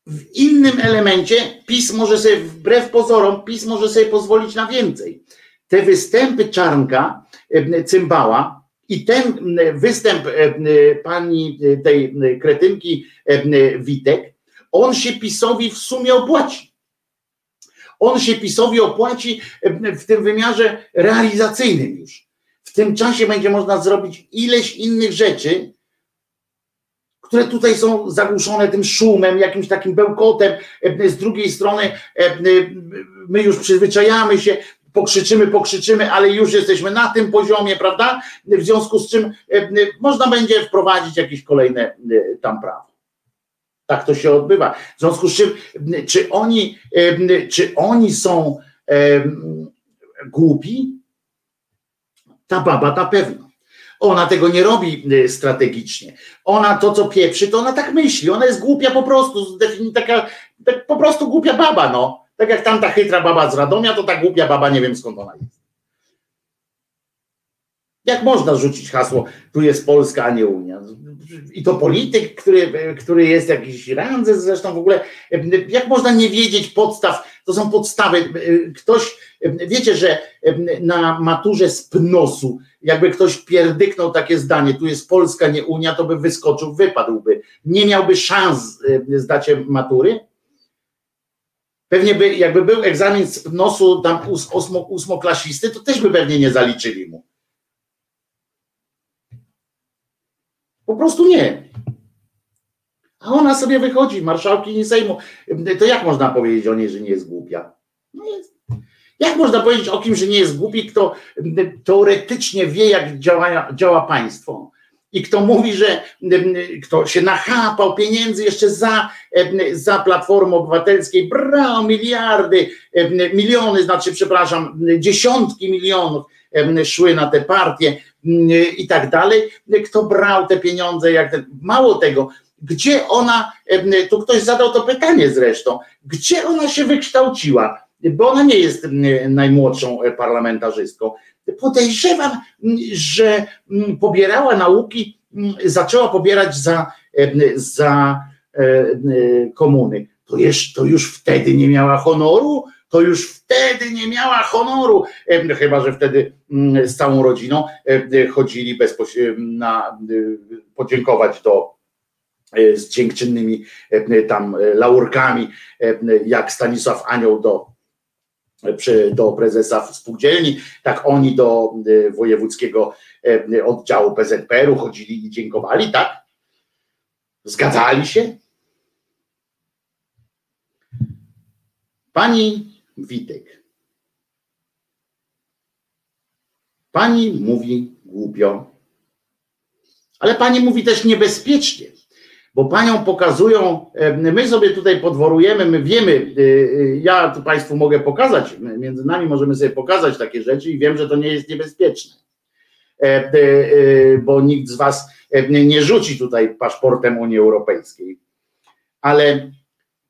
w innym elemencie PiS może sobie, wbrew pozorom, PiS może sobie pozwolić na więcej. Te występy Czarnka, e, Cymbała i ten występ e, pani e, tej kretynki Witek, on się PiSowi w sumie opłaci. On się PiSowi opłaci w tym wymiarze realizacyjnym już. W tym czasie będzie można zrobić ileś innych rzeczy, które tutaj są zagłuszone tym szumem, jakimś takim bełkotem. E, z drugiej strony e, e, my już przyzwyczajamy się, pokrzyczymy, pokrzyczymy, ale już jesteśmy na tym poziomie, prawda? W związku z czym można będzie wprowadzić jakieś kolejne tam prawo. Tak to się odbywa. W związku z czym, czy oni, czy oni są głupi? Ta baba na pewno. Ona tego nie robi strategicznie. Ona to, co pieprzy, to ona tak myśli. Ona jest głupia po prostu, taka tak po prostu głupia baba, no. Tak jak tamta chytra baba z Radomia, to ta głupia baba, nie wiem skąd ona jest. Jak można rzucić hasło, tu jest Polska, a nie Unia? I to polityk, który, który jest jakiś randze zresztą w ogóle, jak można nie wiedzieć podstaw, to są podstawy. Ktoś, wiecie, że na maturze z PNOS-u, jakby ktoś pierdyknął takie zdanie, tu jest Polska, nie Unia, to by wyskoczył, wypadłby. Nie miałby szans zdacie matury. Pewnie by, jakby był egzamin z PNOS-u tam ósmo, ósmoklasisty, to też by pewnie nie zaliczyli mu. Po prostu nie. A ona sobie wychodzi, marszałki Sejmu. To jak można powiedzieć o niej, że nie jest głupia? No jest. Jak można powiedzieć o kimś, że nie jest głupi, kto teoretycznie wie, jak działa, działa państwo? I kto mówi, że kto się nachapał pieniędzy jeszcze za, za Platformą Obywatelskiej, brał miliardy, miliony, znaczy, przepraszam, dziesiątki milionów szły na te partie i tak dalej. Kto brał te pieniądze, jak ten, mało tego, gdzie ona, tu ktoś zadał to pytanie zresztą, gdzie ona się wykształciła? Bo ona nie jest najmłodszą parlamentarzystką. Podejrzewam, mm, że mm, pobierała nauki, mm, zaczęła pobierać za, za e, e, komuny. To, już, to już wtedy nie miała honoru, to już wtedy nie miała honoru, E, chyba że wtedy z całą rodziną chodzili na e, podziękować do z dziękczynnymi tam laurkami, jak Stanisław Anioł do, przy- do prezesa spółdzielni, tak oni do e, wojewódzkiego e, oddziału PZPR-u chodzili i dziękowali, tak? Zgadzali się? Pani Witek. Pani mówi głupio, ale pani mówi też niebezpiecznie, bo panią pokazują, e, my sobie tutaj podworujemy, my wiemy, e, e, ja tu państwu mogę pokazać, między nami możemy sobie pokazać takie rzeczy i wiem, że to nie jest niebezpieczne, bo nikt z was nie rzuci tutaj paszportem Unii Europejskiej, ale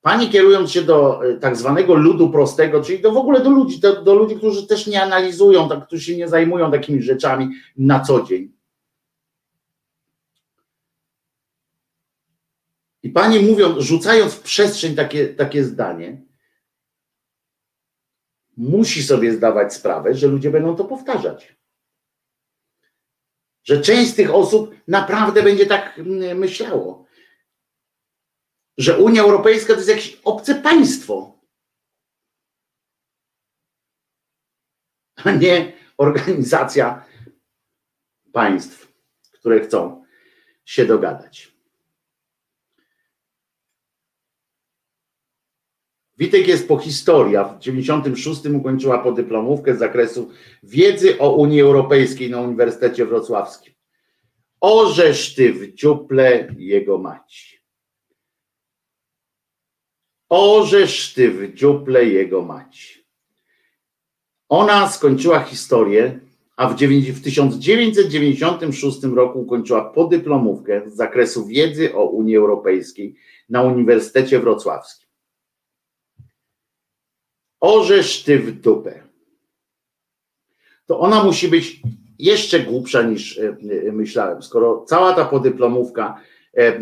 Pani kierując się do tak zwanego ludu prostego, czyli do w ogóle do ludzi, do, do ludzi, którzy też nie analizują, tak, którzy się nie zajmują takimi rzeczami na co dzień. I pani mówiąc, rzucając w przestrzeń takie, takie zdanie, musi sobie zdawać sprawę, że ludzie będą to powtarzać. Że część z tych osób naprawdę będzie tak mm, myślało że Unia Europejska to jest jakieś obce państwo, a nie organizacja państw, które chcą się dogadać. Witek jest po historii, a w 96 ukończyła podyplomówkę z zakresu wiedzy o Unii Europejskiej na Uniwersytecie Wrocławskim. Orzesz ty w dziuple jego maci. Orzesz ty w dziuple jego maci. Ona skończyła historię, a w, w 1996 roku ukończyła podyplomówkę z zakresu wiedzy o Unii Europejskiej na Uniwersytecie Wrocławskim. Orzesz ty w dupę. To ona musi być jeszcze głupsza niż e, e, myślałem, skoro cała ta podyplomówka e,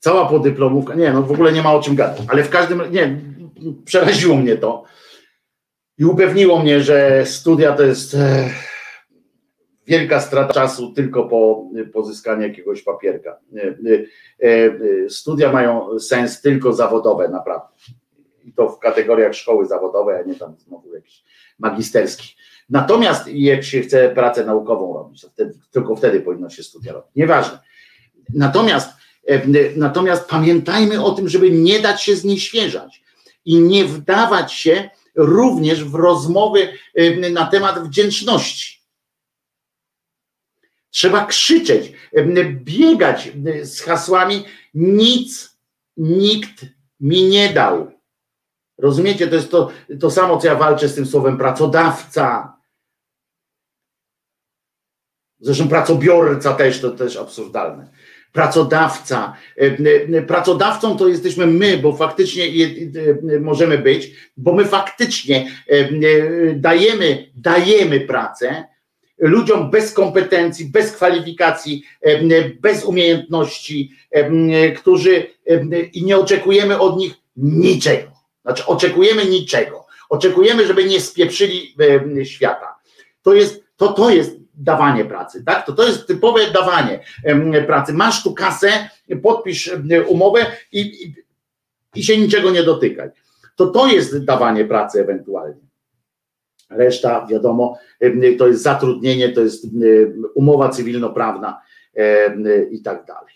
cała podyplomówka, nie, no w ogóle nie ma o czym gadać, ale w każdym, nie, przeraziło mnie to i upewniło mnie, że studia to jest wielka strata czasu tylko po pozyskaniu jakiegoś papierka. E, e, e, Studia mają sens tylko zawodowe, naprawdę. I to w kategoriach szkoły zawodowej, a nie tam znowu jakiś magisterski. Natomiast jak się chce pracę naukową robić, to wtedy, tylko wtedy powinno się studia robić. Nieważne. Natomiast Natomiast pamiętajmy o tym, żeby nie dać się znieświeżać i nie wdawać się również w rozmowy na temat wdzięczności. Trzeba krzyczeć, e, biegać z hasłami nic nikt mi nie dał. Rozumiecie? To jest to, to samo, co ja walczę z tym słowem pracodawca. Zresztą pracobiorca też, to też absurdalne pracodawca. E, e, Pracodawcą to jesteśmy my, bo faktycznie je- e, możemy być, bo my faktycznie e, e, dajemy, dajemy pracę ludziom bez kompetencji, bez kwalifikacji, bez umiejętności, którzy i nie oczekujemy od nich niczego. Znaczy oczekujemy niczego. Oczekujemy, żeby nie spieprzyli świata. To jest, to, to jest dawanie pracy, tak? To, to jest typowe dawanie pracy. Masz tu kasę, podpisz umowę i, i, i się niczego nie dotykaj. To to jest dawanie pracy ewentualnie. Reszta, wiadomo, em, to jest zatrudnienie, to jest em, umowa cywilnoprawna em, i tak dalej.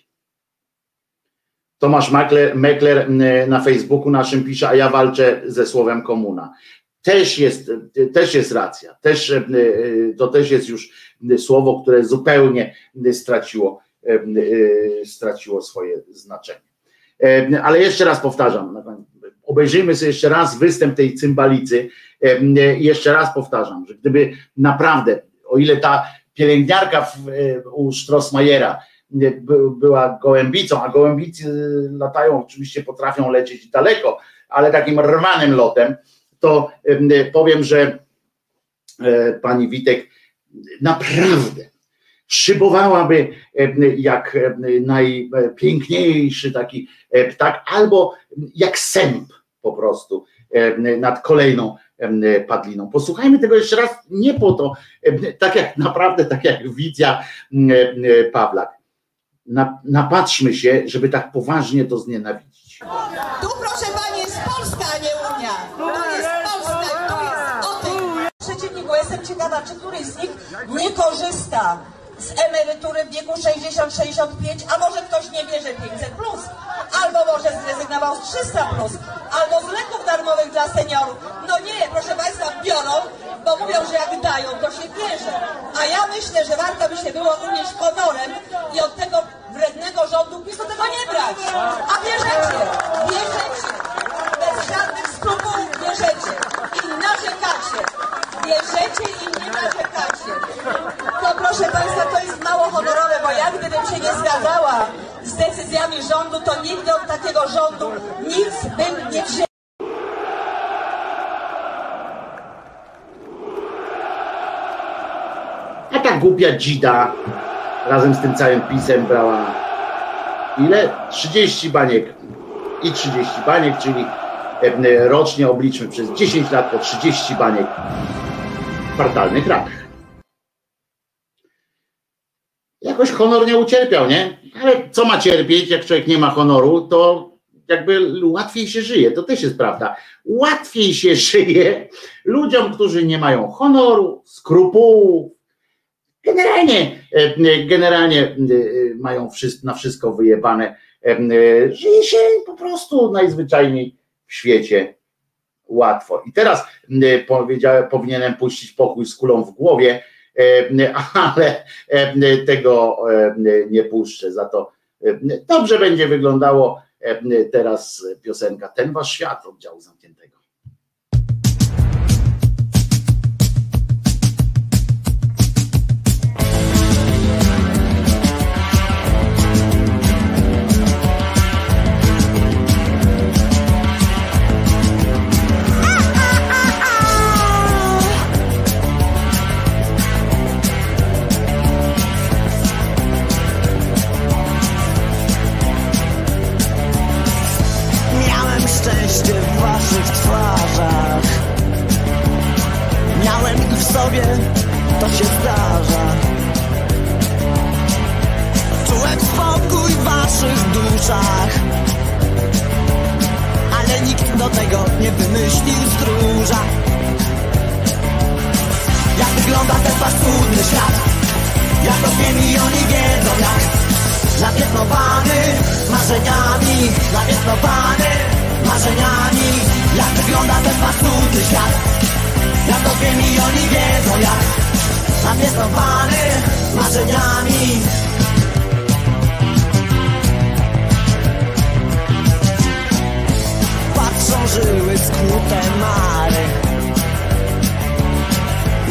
Tomasz Makler, Mekler na Facebooku naszym pisze, a ja walczę ze słowem komuna. Też jest, też jest racja. Też, to też jest już słowo, które zupełnie straciło, straciło swoje znaczenie. Ale jeszcze raz powtarzam, obejrzyjmy sobie jeszcze raz występ tej cymbalicy. I Jeszcze raz powtarzam, że gdyby naprawdę, o ile ta pielęgniarka w, e, u Strossmayera by- była gołębicą, a gołębicy latają, oczywiście potrafią lecieć daleko, ale takim rwanym lotem, to e, powiem, że e, pani Witek naprawdę szybowałaby e, jak e, najpiękniejszy taki e, ptak, albo jak sęp po prostu. e, nad kolejną padliną. Posłuchajmy tego jeszcze raz, nie po to, tak jak naprawdę, tak jak e, Pawlak. Na, napatrzmy się, żeby tak poważnie to znienawidzić.
Tu proszę pani jest Polska, a nie Unia. To jest Polska i to jest o tym przeciwniku. Jestem ciekawa, czy któryś z nich nie korzysta z emerytury w wieku 60-65, a może ktoś nie bierze 500 plus, albo może zrezygnował z 300 plus, albo z leków darmowych dla seniorów. No nie, proszę Państwa, biorą, bo mówią, że jak dają, to się bierze. A ja myślę, że warto by się było unieść honorem i od tego wrednego rządu PiSu tego nie brać. A bierzecie, bierzecie, bez żadnych skrupułów bierzecie i narzekacie. Bierzecie i nie narzekacie. Proszę Państwa, to jest mało honorowe, bo ja gdybym się nie zgadzała z decyzjami rządu, to nigdy od takiego rządu nic bym nie wzięła.
A ta głupia dzida razem z tym całym pisem brała ile? 30 baniek i 30 baniek, czyli rocznie obliczmy przez 10 lat po 30 baniek kwartalnych ratach. Jakoś honor nie ucierpiał, nie? Ale co ma cierpieć, jak człowiek nie ma honoru, to jakby łatwiej się żyje, to też jest prawda. Łatwiej się <laughs> żyje ludziom, którzy nie mają honoru, skrupułów, generalnie, e, generalnie e, mają na wszystko wyjebane. E, Żyje się po prostu najzwyczajniej w świecie łatwo. I teraz powiedziałem, powinienem puścić pokój z kulą w głowie, ale tego nie puszczę. Za to dobrze będzie wyglądało teraz piosenka Ten wasz świat oddziału zamkniętego.
Sobie, to się zdarza. Czułem spokój w waszych duszach Ale nikt do tego nie wymyślił stróża. Jak wygląda ten paskudny świat? Jak to wiem i oni wiedzą jak Napiętnowany marzeniami Napiętnowany marzeniami. Jak wygląda ten paskudny świat Ja to wiem i oni wiedzą jak Napiętnowany marzeniami. Patrzą żyły skute mary.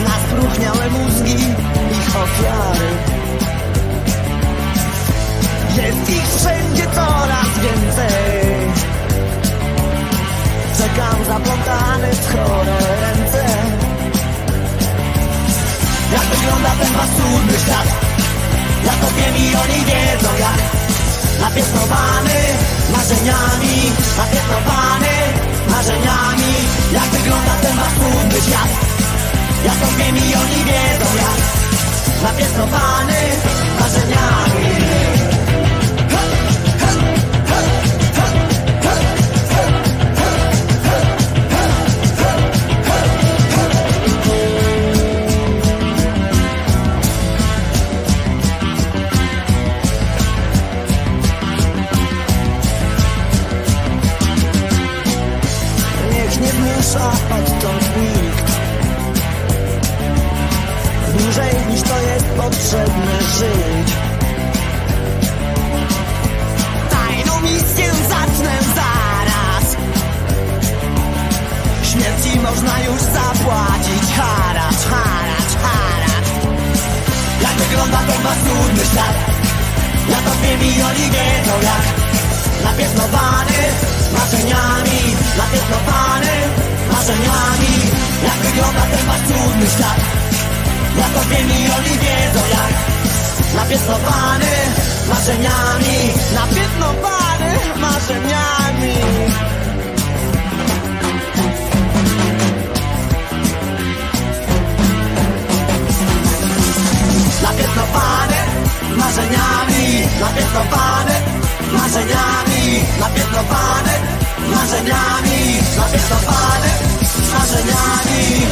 Na spróchniałe mózgi ich ofiary. Jest ich wszędzie coraz więcej. Czekam zaplątany w chore ręce Jak wygląda ten paskudny świat? Ja to wiem i oni wiedzą jak Napiętnowany marzeniami Napiętnowany marzeniami. Jak wygląda ten paskudny świat? Ja to wiem i oni wiedzą jak Napiętnowany marzeniami Zmusza odtąd nikt Dłużej niż to jest potrzebne żyć. Tajną misję zacznę zaraz. Śmierci można już zapłacić. Haracz, haracz, haracz. Jak wygląda ten paskudny świat? Ja to wiem i oni wiedzą jak. Napiętnowany marzeniami Napiętnowany marzeniami Jak wygląda ten wasz cudny świat Ja to wiem i oni wiedzą jak Napiętnowany marzeniami Napiętnowany marzeniami Napiętnowany marzeniami Napiętnowany marzeniami Napiętnowany marzeniami Napiętnowany marzeniami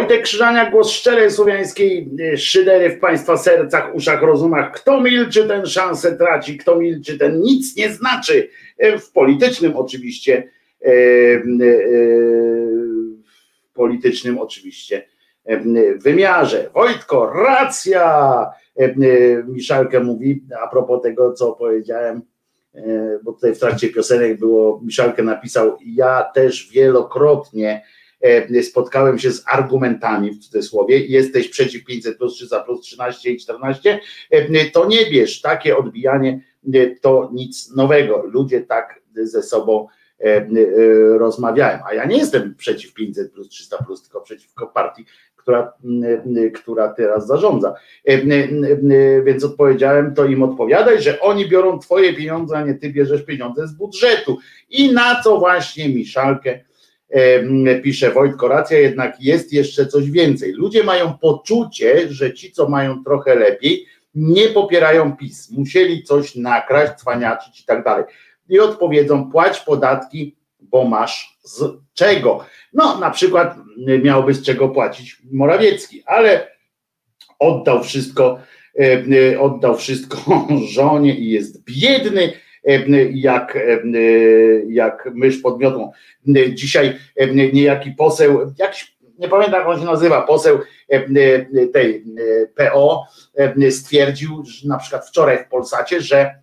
Wojtek Krzyżania, głos szczerej słowiańskiej y, szydery w Państwa sercach, uszach, rozumach. Kto milczy, ten szansę traci, kto milczy, ten nic nie znaczy. Y, W politycznym oczywiście, y, w politycznym oczywiście wymiarze. Wojtko, racja! Miszalkę mówi, a propos tego, co powiedziałem, bo tutaj w trakcie piosenek było, Miszalkę napisał, ja też wielokrotnie spotkałem się z argumentami w cudzysłowie, jesteś przeciw 500 plus, czy za plus 13 i 14, e, to nie bierz, takie odbijanie e, to nic nowego. Ludzie tak ze sobą e, e, rozmawiałem. A ja nie jestem przeciw 500 plus 300 plus, tylko przeciwko partii, która, która teraz zarządza. Więc odpowiedziałem, to im odpowiadaj, że oni biorą twoje pieniądze, a nie ty bierzesz pieniądze z budżetu. I na co właśnie Miszalkę pisze Wojtko, racja jednak jest jeszcze coś więcej. Ludzie mają poczucie, że ci, co mają trochę lepiej, nie popierają PiS. Musieli coś nakraść, cwaniaczyć i tak dalej. I odpowiedzą, płać podatki, bo masz z czego. No, na przykład miałby z czego płacić Morawiecki, ale oddał wszystko, oddał wszystko <laughs> żonie i jest biedny jak, jak mysz pod miotłą. Dzisiaj niejaki poseł, jakiś, nie pamiętam jak on się nazywa, poseł tej PO stwierdził, że na przykład wczoraj w Polsacie, że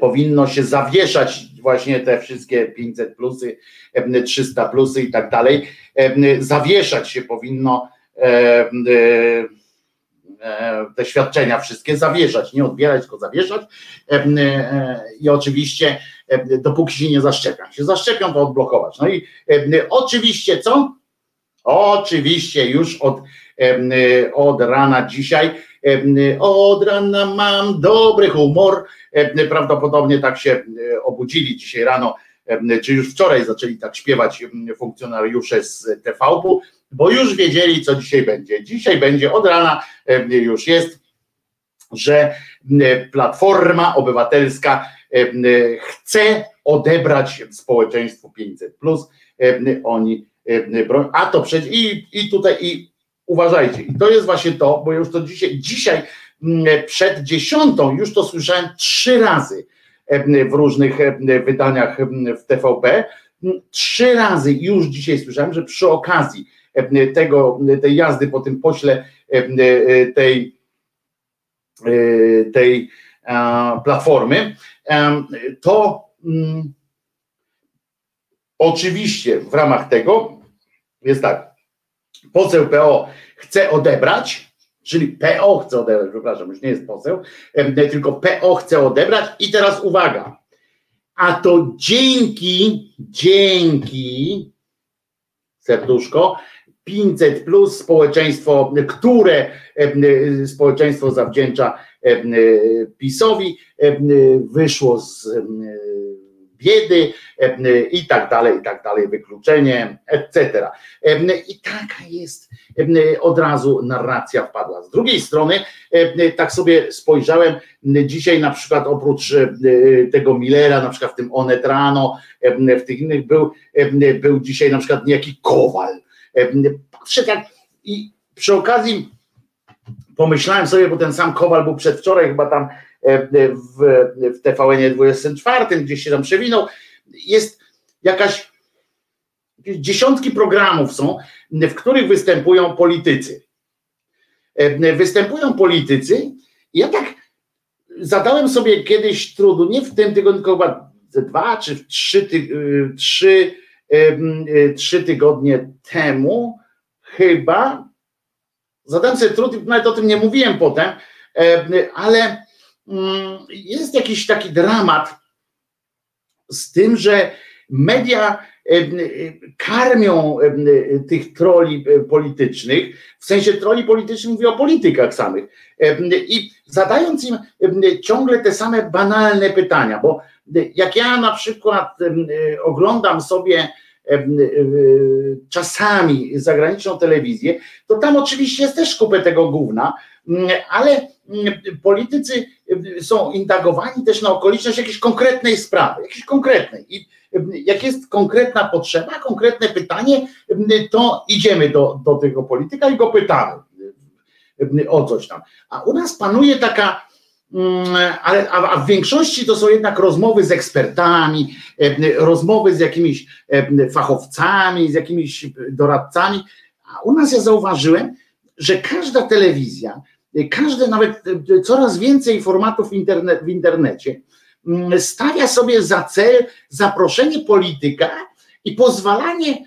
powinno się zawieszać właśnie te wszystkie 500 plusy, 300 plusy i tak dalej, zawieszać się powinno E, te świadczenia wszystkie zawieszać, nie odbierać, tylko zawieszać e, e, i oczywiście dopóki się nie zaszczepią. się zaszczepią, to odblokować. No i oczywiście co? Oczywiście już od, od rana dzisiaj, od rana mam dobry humor, prawdopodobnie tak się obudzili dzisiaj rano, czy już wczoraj zaczęli tak śpiewać funkcjonariusze z TVP, bo już wiedzieli, co dzisiaj będzie. Dzisiaj będzie od rana, już jest, że Platforma Obywatelska chce odebrać społeczeństwu 500. Oni a to przecież i, i tutaj i uważajcie, i to jest właśnie to, bo już to dzisiaj, dzisiaj przed dziesiątą już to słyszałem trzy razy w różnych wydaniach w TVP. Trzy razy już dzisiaj słyszałem, że przy okazji tego, tej jazdy po tym pośle tej, tej platformy, to mm, oczywiście w ramach tego jest tak, poseł PO chce odebrać, czyli PO chce odebrać, przepraszam, już nie jest poseł, tylko PO chce odebrać i teraz uwaga, a to dzięki, dzięki serduszko, 500 plus społeczeństwo, które społeczeństwo zawdzięcza PiSowi, wyszło z biedy i tak dalej, i tak dalej, wykluczenie, etc. I taka jest od razu narracja wpadła. Z drugiej strony, tak sobie spojrzałem dzisiaj na przykład oprócz tego Millera, na przykład w tym Onet Rano, w tych innych był, był dzisiaj na przykład niejaki Kowal, Patrzę tak i przy okazji pomyślałem sobie, bo ten sam Kowal był przedwczoraj chyba tam w, w TVN 24, gdzieś się tam przewinął, jest jakaś dziesiątki programów są, w których występują politycy. Występują politycy i ja tak zadałem sobie kiedyś trudu, nie w tym tygodniu, tylko chyba dwa czy trzy, trzy Y, trzy tygodnie temu, chyba, zadałem sobie trud, nawet o tym nie mówiłem potem, ale mm, jest jakiś taki dramat z tym, że media karmią tych troli politycznych, w sensie troli politycznych mówię o politykach samych i zadając im ciągle te same banalne pytania, bo jak ja na przykład oglądam sobie czasami zagraniczną telewizję, to tam oczywiście jest też kupę tego gówna, ale politycy są indagowani też na okoliczność jakiejś konkretnej sprawy, jakiejś konkretnej. I jak jest konkretna potrzeba, konkretne pytanie, to idziemy do, do tego polityka i go pytamy o coś tam. A u nas panuje taka, Mm, ale, a, w większości to są jednak rozmowy z ekspertami, rozmowy z jakimiś fachowcami, z jakimiś doradcami. A u nas ja zauważyłem, że każda telewizja, każde nawet e, coraz więcej formatów internet, w internecie mm, stawia sobie za cel zaproszenie polityka i pozwalanie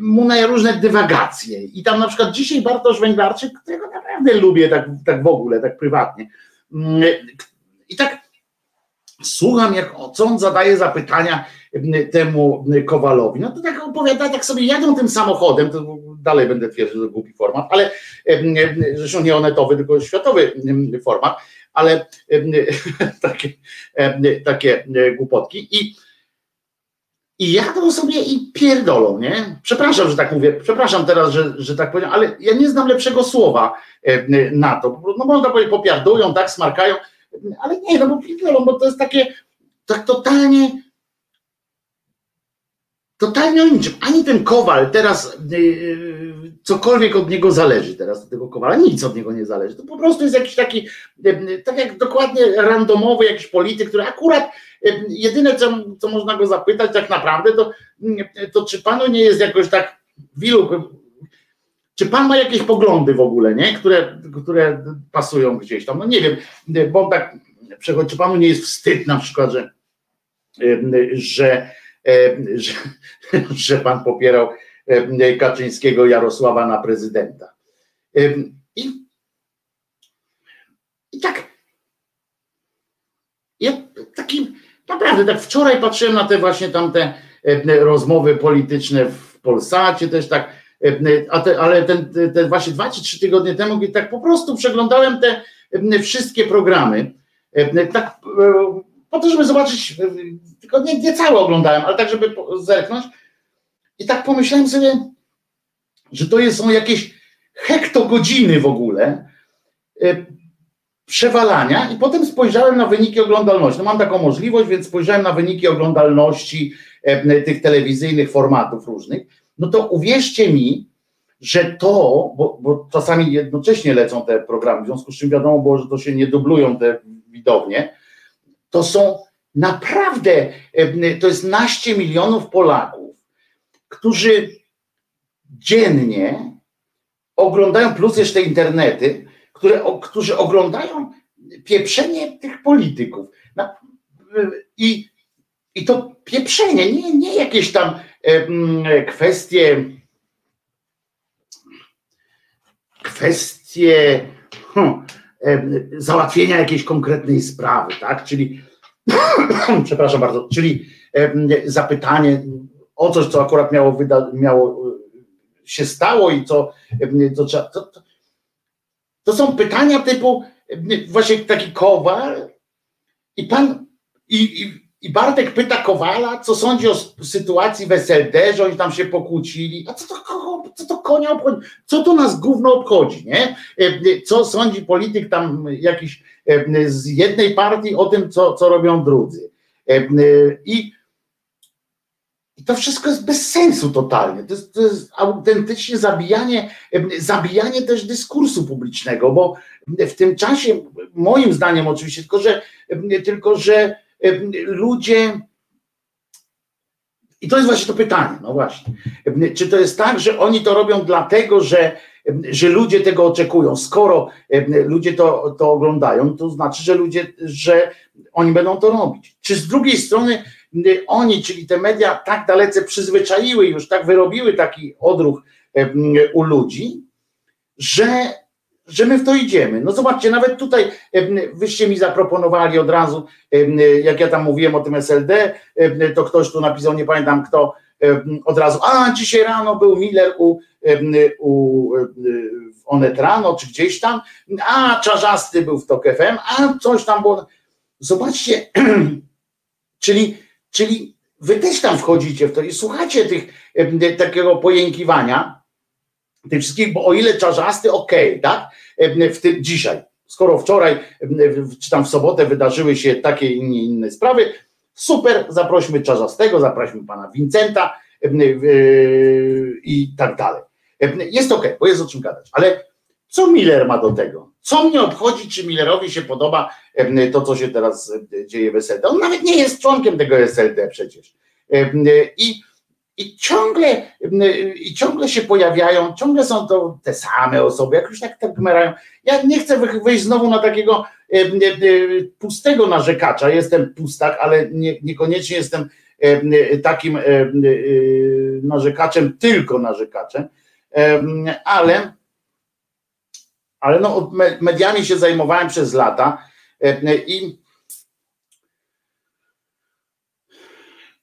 mu na różne dywagacje. I tam na przykład dzisiaj Bartosz Węglarczyk, którego naprawdę lubię tak, tak w ogóle, tak prywatnie, i tak słucham, jak co on zadaje zapytania temu Kowalowi. No to tak opowiada, tak sobie jadą tym samochodem, to dalej będę twierdził, że głupi format, ale zresztą nie onetowy, tylko światowy format, ale <laughs> takie, takie głupotki i i jadą sobie i pierdolą, nie? Przepraszam, że tak mówię, przepraszam teraz, że, że tak powiem, ale ja nie znam lepszego słowa na to. No można powiedzieć, popiardują, tak, smarkają, ale nie, no bo pierdolą, bo to jest takie, tak totalnie, totalnie o niczym. Ani ten Kowal teraz, yy, cokolwiek od niego zależy teraz, od tego Kowala, nic od niego nie zależy. To po prostu jest jakiś taki, yy, tak jak dokładnie randomowy jakiś polityk, który akurat yy, jedyne, co, co można go zapytać tak naprawdę, to, yy, to czy panu nie jest jakoś tak, wilu, czy pan ma jakieś poglądy w ogóle, nie? Które, które pasują gdzieś tam? No nie wiem, bo tak czy panu nie jest wstyd na przykład, że, że, że, <laughs> że pan popierał Kaczyńskiego Jarosława na prezydenta. I, i tak ja taki naprawdę tak wczoraj patrzyłem na te właśnie tamte rozmowy polityczne w Polsacie też tak te, ale ten, ten właśnie dwa czy trzy tygodnie temu, gdy tak po prostu przeglądałem te wszystkie programy, tak po to, żeby zobaczyć, tylko nie, nie całe oglądałem, ale tak, żeby zerknąć. I tak pomyślałem sobie, że to są jakieś hektogodziny w ogóle przewalania i potem spojrzałem na wyniki oglądalności. No mam taką możliwość, więc spojrzałem na wyniki oglądalności tych telewizyjnych formatów różnych no to uwierzcie mi, że to, bo, bo, czasami jednocześnie lecą te programy, w związku z czym wiadomo było, że to się nie dublują te widownie, to są naprawdę, to jest naście milionów Polaków, którzy dziennie oglądają, plus jeszcze internety, które, którzy oglądają pieprzenie tych polityków. I, i to pieprzenie, nie, nie jakieś tam kwestie kwestie hmm, załatwienia jakiejś konkretnej sprawy, tak? Czyli <coughs> przepraszam bardzo, czyli zapytanie o coś, co akurat miało, wyda, miało się stało i co, to, to, to, to są pytania typu właśnie taki kowal i pan i, i i Bartek pyta Kowala, co sądzi o sytuacji w SLD, że oni tam się pokłócili. A co to, co to konia obchodzi? Co to nas gówno obchodzi, nie? E, co sądzi polityk tam jakiś e, z jednej partii o tym, co, co robią drudzy. E, I, I to wszystko jest bez sensu totalnie. To jest, to jest autentycznie zabijanie, zabijanie też dyskursu publicznego, bo w tym czasie, moim zdaniem oczywiście, tylko że, tylko że ludzie. I to jest właśnie to pytanie, no właśnie. Czy to jest tak, że oni to robią dlatego, że, że ludzie tego oczekują? Skoro ludzie to, to oglądają, to znaczy, że ludzie, że oni będą to robić. Czy z drugiej strony oni, czyli te media tak dalece przyzwyczaiły już, tak wyrobiły taki odruch u ludzi, że że my w to idziemy. No zobaczcie, nawet tutaj wyście mi zaproponowali od razu, jak ja tam mówiłem o tym SLD, to ktoś tu napisał, nie pamiętam kto, od razu, a dzisiaj rano był Miller u, u Onet rano, czy gdzieś tam, a Czarzasty był w TOK FM, a coś tam było. Zobaczcie, <clears throat> czyli, czyli wy też tam wchodzicie w to i słuchacie tych takiego pojękiwania, tych wszystkich, bo o ile czarzasty, okej, okay, tak? W tym dzisiaj, skoro wczoraj, czy tam w sobotę wydarzyły się takie i inne, inne sprawy, super, zaprośmy czarzastego, zaprośmy pana Vincenta i tak dalej. Jest okay, bo jest o czym gadać, ale co Miller ma do tego? Co mnie obchodzi, czy Millerowi się podoba to, co się teraz dzieje w SLD? On nawet nie jest członkiem tego SLD przecież. I i ciągle, I ciągle się pojawiają, ciągle są to te same osoby, jak już tak, tak gmerają. Ja nie chcę wyjść znowu na takiego pustego narzekacza. Jestem pustak, ale nie, niekoniecznie jestem takim narzekaczem, tylko narzekaczem, ale, ale no, mediami się zajmowałem przez lata i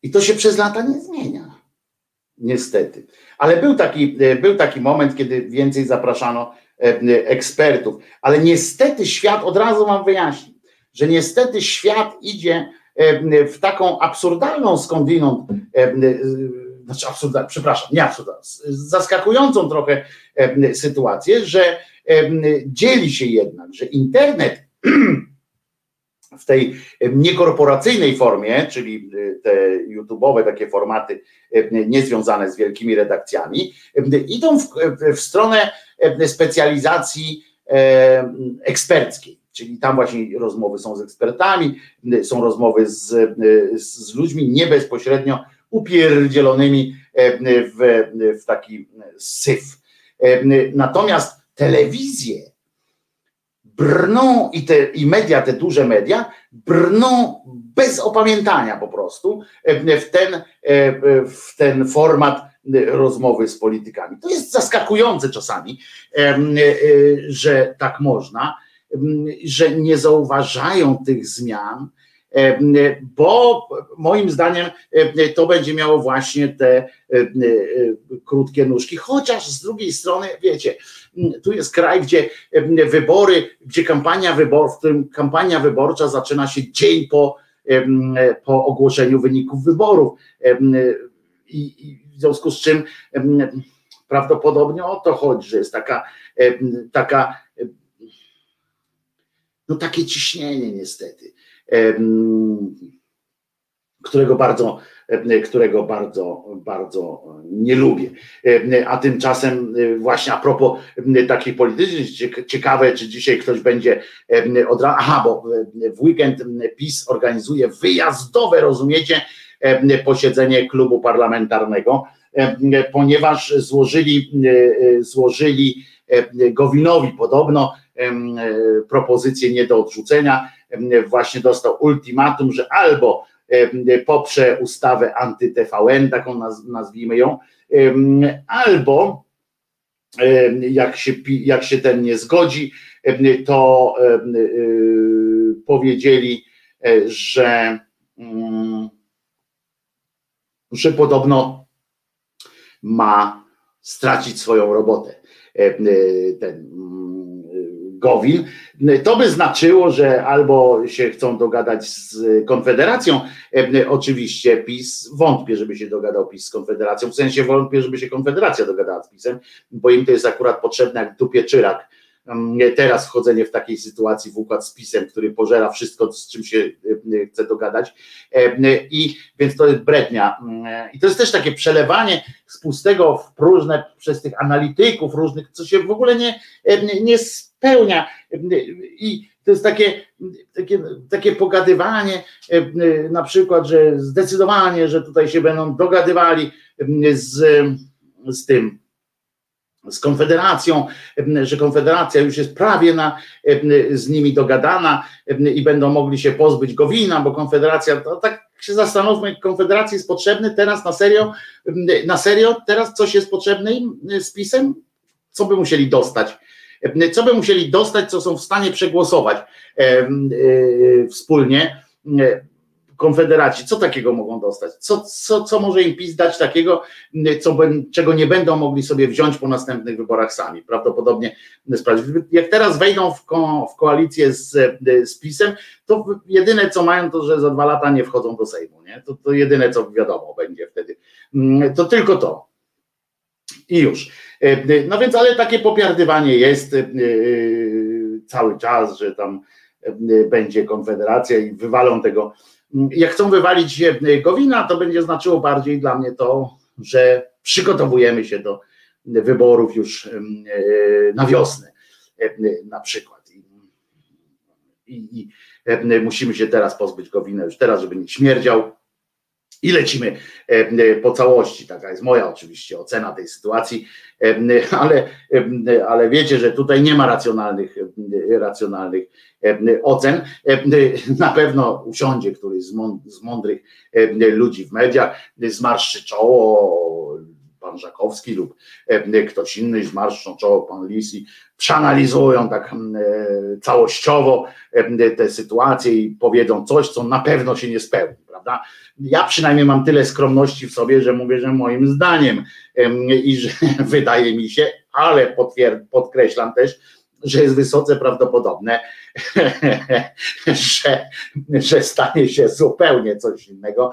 I to się przez lata nie zmienia. Niestety. Ale był taki, był taki moment, kiedy więcej zapraszano ekspertów. Ale niestety świat, od razu mam wyjaśnić, że niestety świat idzie w taką absurdalną skądinąd, znaczy absurdalną, przepraszam, nie absurdalną, zaskakującą trochę sytuację, że dzieli się jednak, że internet <clears throat> w tej niekorporacyjnej formie, czyli te YouTube'owe takie formaty niezwiązane z wielkimi redakcjami, idą w, w stronę specjalizacji eksperckiej. Czyli tam właśnie rozmowy są z ekspertami, są rozmowy z, z ludźmi nie bezpośrednio upierdzielonymi w, w taki syf. Natomiast telewizje brną i, te, i media, te duże media, brną bez opamiętania po prostu w ten, w ten format rozmowy z politykami. To jest zaskakujące czasami, że tak można, że nie zauważają tych zmian, bo moim zdaniem to będzie miało właśnie te krótkie nóżki, chociaż z drugiej strony, wiecie, tu jest kraj, gdzie wybory, gdzie kampania wyborcza, w którym kampania wyborcza zaczyna się dzień po, po ogłoszeniu wyników wyborów. I w związku z czym prawdopodobnie o to chodzi, że jest taka, taka no takie ciśnienie niestety, którego bardzo, którego bardzo, bardzo nie lubię. A tymczasem właśnie a propos takiej politycznej, ciekawe, czy dzisiaj ktoś będzie od razu, aha, bo w weekend PiS organizuje wyjazdowe, rozumiecie, posiedzenie klubu parlamentarnego, ponieważ złożyli, złożyli Gowinowi podobno propozycję nie do odrzucenia, właśnie dostał ultimatum, że albo poprze ustawę anty-TVN, taką nazwijmy ją, albo jak się, jak się ten nie zgodzi, to powiedzieli, że, że podobno ma stracić swoją robotę. Ten Gowin, to by znaczyło, że albo się chcą dogadać z Konfederacją, oczywiście PiS, wątpię, żeby się dogadał PiS z Konfederacją, w sensie wątpię, żeby się Konfederacja dogadała z PiSem, bo im to jest akurat potrzebne jak dupie czyrak, teraz wchodzenie w takiej sytuacji w układ z PiSem, który pożera wszystko, z czym się chce dogadać. I więc to jest brednia. I to jest też takie przelewanie z pustego w próżne przez tych analityków różnych, co się w ogóle nie, nie spełnia. I to jest takie, takie, takie pogadywanie, na przykład, że zdecydowanie, że tutaj się będą dogadywali z, z tym z Konfederacją, że Konfederacja już jest prawie na, z nimi dogadana i będą mogli się pozbyć Gowina, bo Konfederacja, tak się zastanówmy, Konfederacji jest potrzebny teraz na serio, na serio teraz coś jest potrzebne im z PiSem? Co by musieli dostać? Co by musieli dostać, co są w stanie przegłosować wspólnie? Konfederaci, co takiego mogą dostać? Co, co, co może im PiS dać takiego, co, czego nie będą mogli sobie wziąć po następnych wyborach sami? Prawdopodobnie Jak teraz wejdą w, ko, w koalicję z, z PiSem, to jedyne co mają, to że za dwa lata nie wchodzą do Sejmu. Nie? To, to jedyne co wiadomo będzie wtedy. To tylko to. I już. No więc, ale takie popiardywanie jest cały czas, że tam będzie konfederacja i wywalą tego jak chcą wywalić Gowina, to będzie znaczyło bardziej dla mnie to, że przygotowujemy się do wyborów już na wiosnę na przykład. I, i, i musimy się teraz pozbyć Gowina, już teraz, żeby nie śmierdział. I lecimy po całości. Taka jest moja oczywiście ocena tej sytuacji, ale, ale wiecie, że tutaj nie ma racjonalnych, racjonalnych ocen. Na pewno usiądzie któryś z mądrych ludzi w mediach, zmarszczy czoło, pan Żakowski lub ktoś inny, zmarszczą czoło pan Lisi, przeanalizują tak całościowo te sytuacje i powiedzą coś, co na pewno się nie spełni, prawda? Ja przynajmniej mam tyle skromności w sobie, że mówię, że moim zdaniem i że <laughs> wydaje mi się, ale podkreślam też, że jest wysoce prawdopodobne, <laughs> że, że stanie się zupełnie coś innego,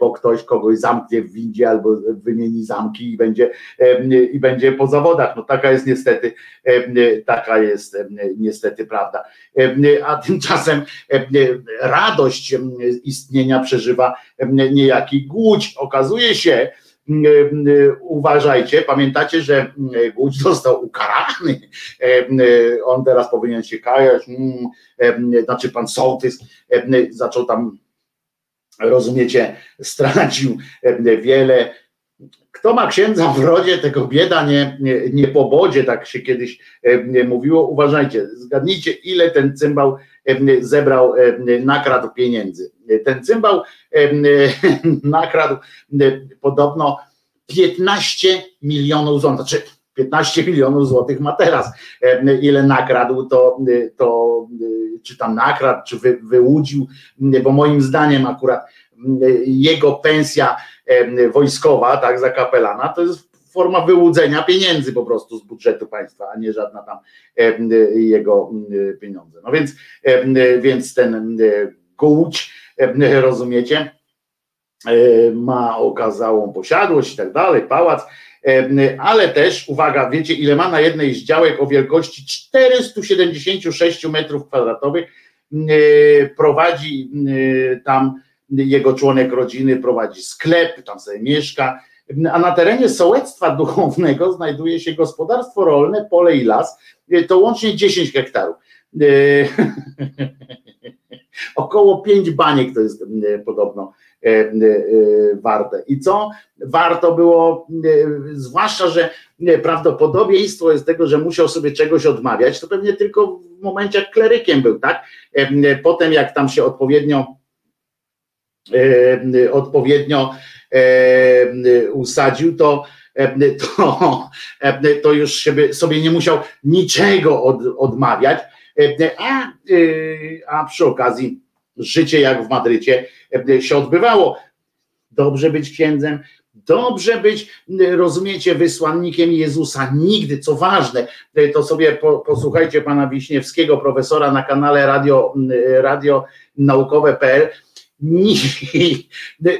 bo ktoś kogoś zamknie w windzie albo wymieni zamki i będzie, i będzie po zawodach. No taka jest niestety, taka jest niestety prawda. A tymczasem radość istnienia przeżywa niejaki Głódź. Okazuje się, uważajcie, pamiętacie, że Głódź został ukarany, on teraz powinien się kajać, znaczy pan sołtys zaczął tam, rozumiecie, stracił wiele, kto ma księdza w rodzie, tego bieda nie, nie, nie pobodzie, tak się kiedyś mówiło. Uważajcie, zgadnijcie, ile ten cymbał zebrał, nakradł pieniędzy. Ten cymbał <laughs> nakradł podobno 15 milionów złotych, znaczy 15 milionów złotych ma teraz. Ile nakradł, to, to czy tam nakradł, czy wy, wyłudził, bo moim zdaniem akurat jego pensja wojskowa, tak, za kapelana, to jest forma wyłudzenia pieniędzy po prostu z budżetu państwa, a nie żadna tam jego pieniądze. No więc, więc ten Gułć, rozumiecie, ma okazałą posiadłość i tak dalej, pałac, ale też, uwaga, wiecie ile ma na jednej z działek o wielkości 476 metrów kwadratowych, prowadzi tam jego członek rodziny, prowadzi sklep, tam sobie mieszka, a na terenie sołectwa duchownego <laughs> znajduje się gospodarstwo rolne, pole i las, to łącznie 10 hektarów. <laughs> Około 5 baniek to jest podobno warte. I co warto było, zwłaszcza, że prawdopodobieństwo jest tego, że musiał sobie czegoś odmawiać, to pewnie tylko w momencie jak klerykiem był, tak? Potem jak tam się odpowiednio odpowiednio usadził, to, to, to już sobie, sobie nie musiał niczego od, odmawiać, a, a przy okazji życie jak w Madrycie się odbywało. Dobrze być księdzem, dobrze być, rozumiecie, wysłannikiem Jezusa. Nigdy, co ważne, to sobie po, posłuchajcie pana Wiśniewskiego, profesora na kanale radio, radio naukowe.pl